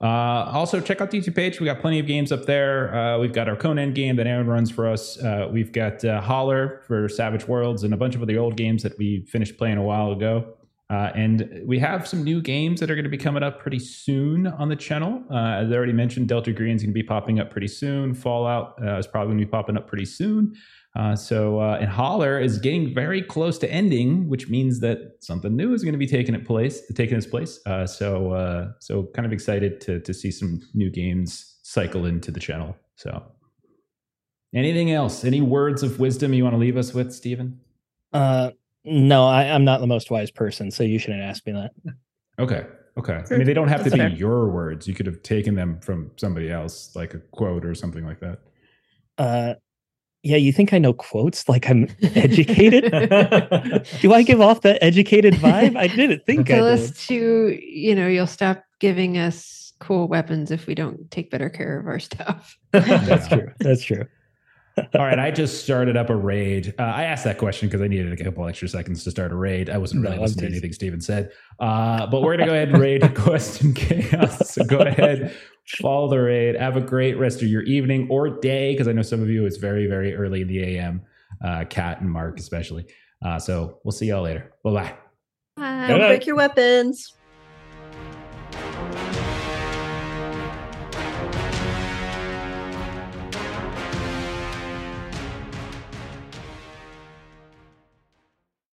Uh, also, check out the YouTube page. We got plenty of games up there. Uh, we've got our Conan game that Aaron runs for us. Uh, we've got uh, Holler for Savage Worlds and a bunch of other old games that we finished playing a while ago. Uh, and we have some new games that are going to be coming up pretty soon on the channel. Uh, as I already mentioned, Delta Green's going to be popping up pretty soon. Fallout is probably going to be popping up pretty soon. Uh, so, uh, and Holler is getting very close to ending, which means that something new is going to be taking its place. Taking its place. Uh, so, uh, so kind of excited to to see some new games cycle into the channel. So, anything else? Any words of wisdom you want to leave us with, Steven? Uh no, I, I'm not the most wise person, so you shouldn't ask me that. Okay. Okay. I mean, they don't have to be fair. your words. You could have taken them from somebody else, like a quote or something like that. Uh yeah, you think I know quotes like I'm educated? Do I give off that educated vibe? I didn't think I Tell did. us to, you know, you'll stop giving us cool weapons if we don't take better care of our stuff. That's true. That's true. All right, I just started up a raid. Uh, I asked that question because I needed a couple extra seconds to start a raid. I wasn't really I'm listening to anything Steven said. Uh, but we're going to go ahead and raid Quest and Chaos. So go ahead, follow the raid. Have a great rest of your evening or day because I know some of you it's very, very early in the AM, uh, Kat and Mark especially. Uh, so we'll see y'all later. Bye bye. Bye. Don't break your weapons.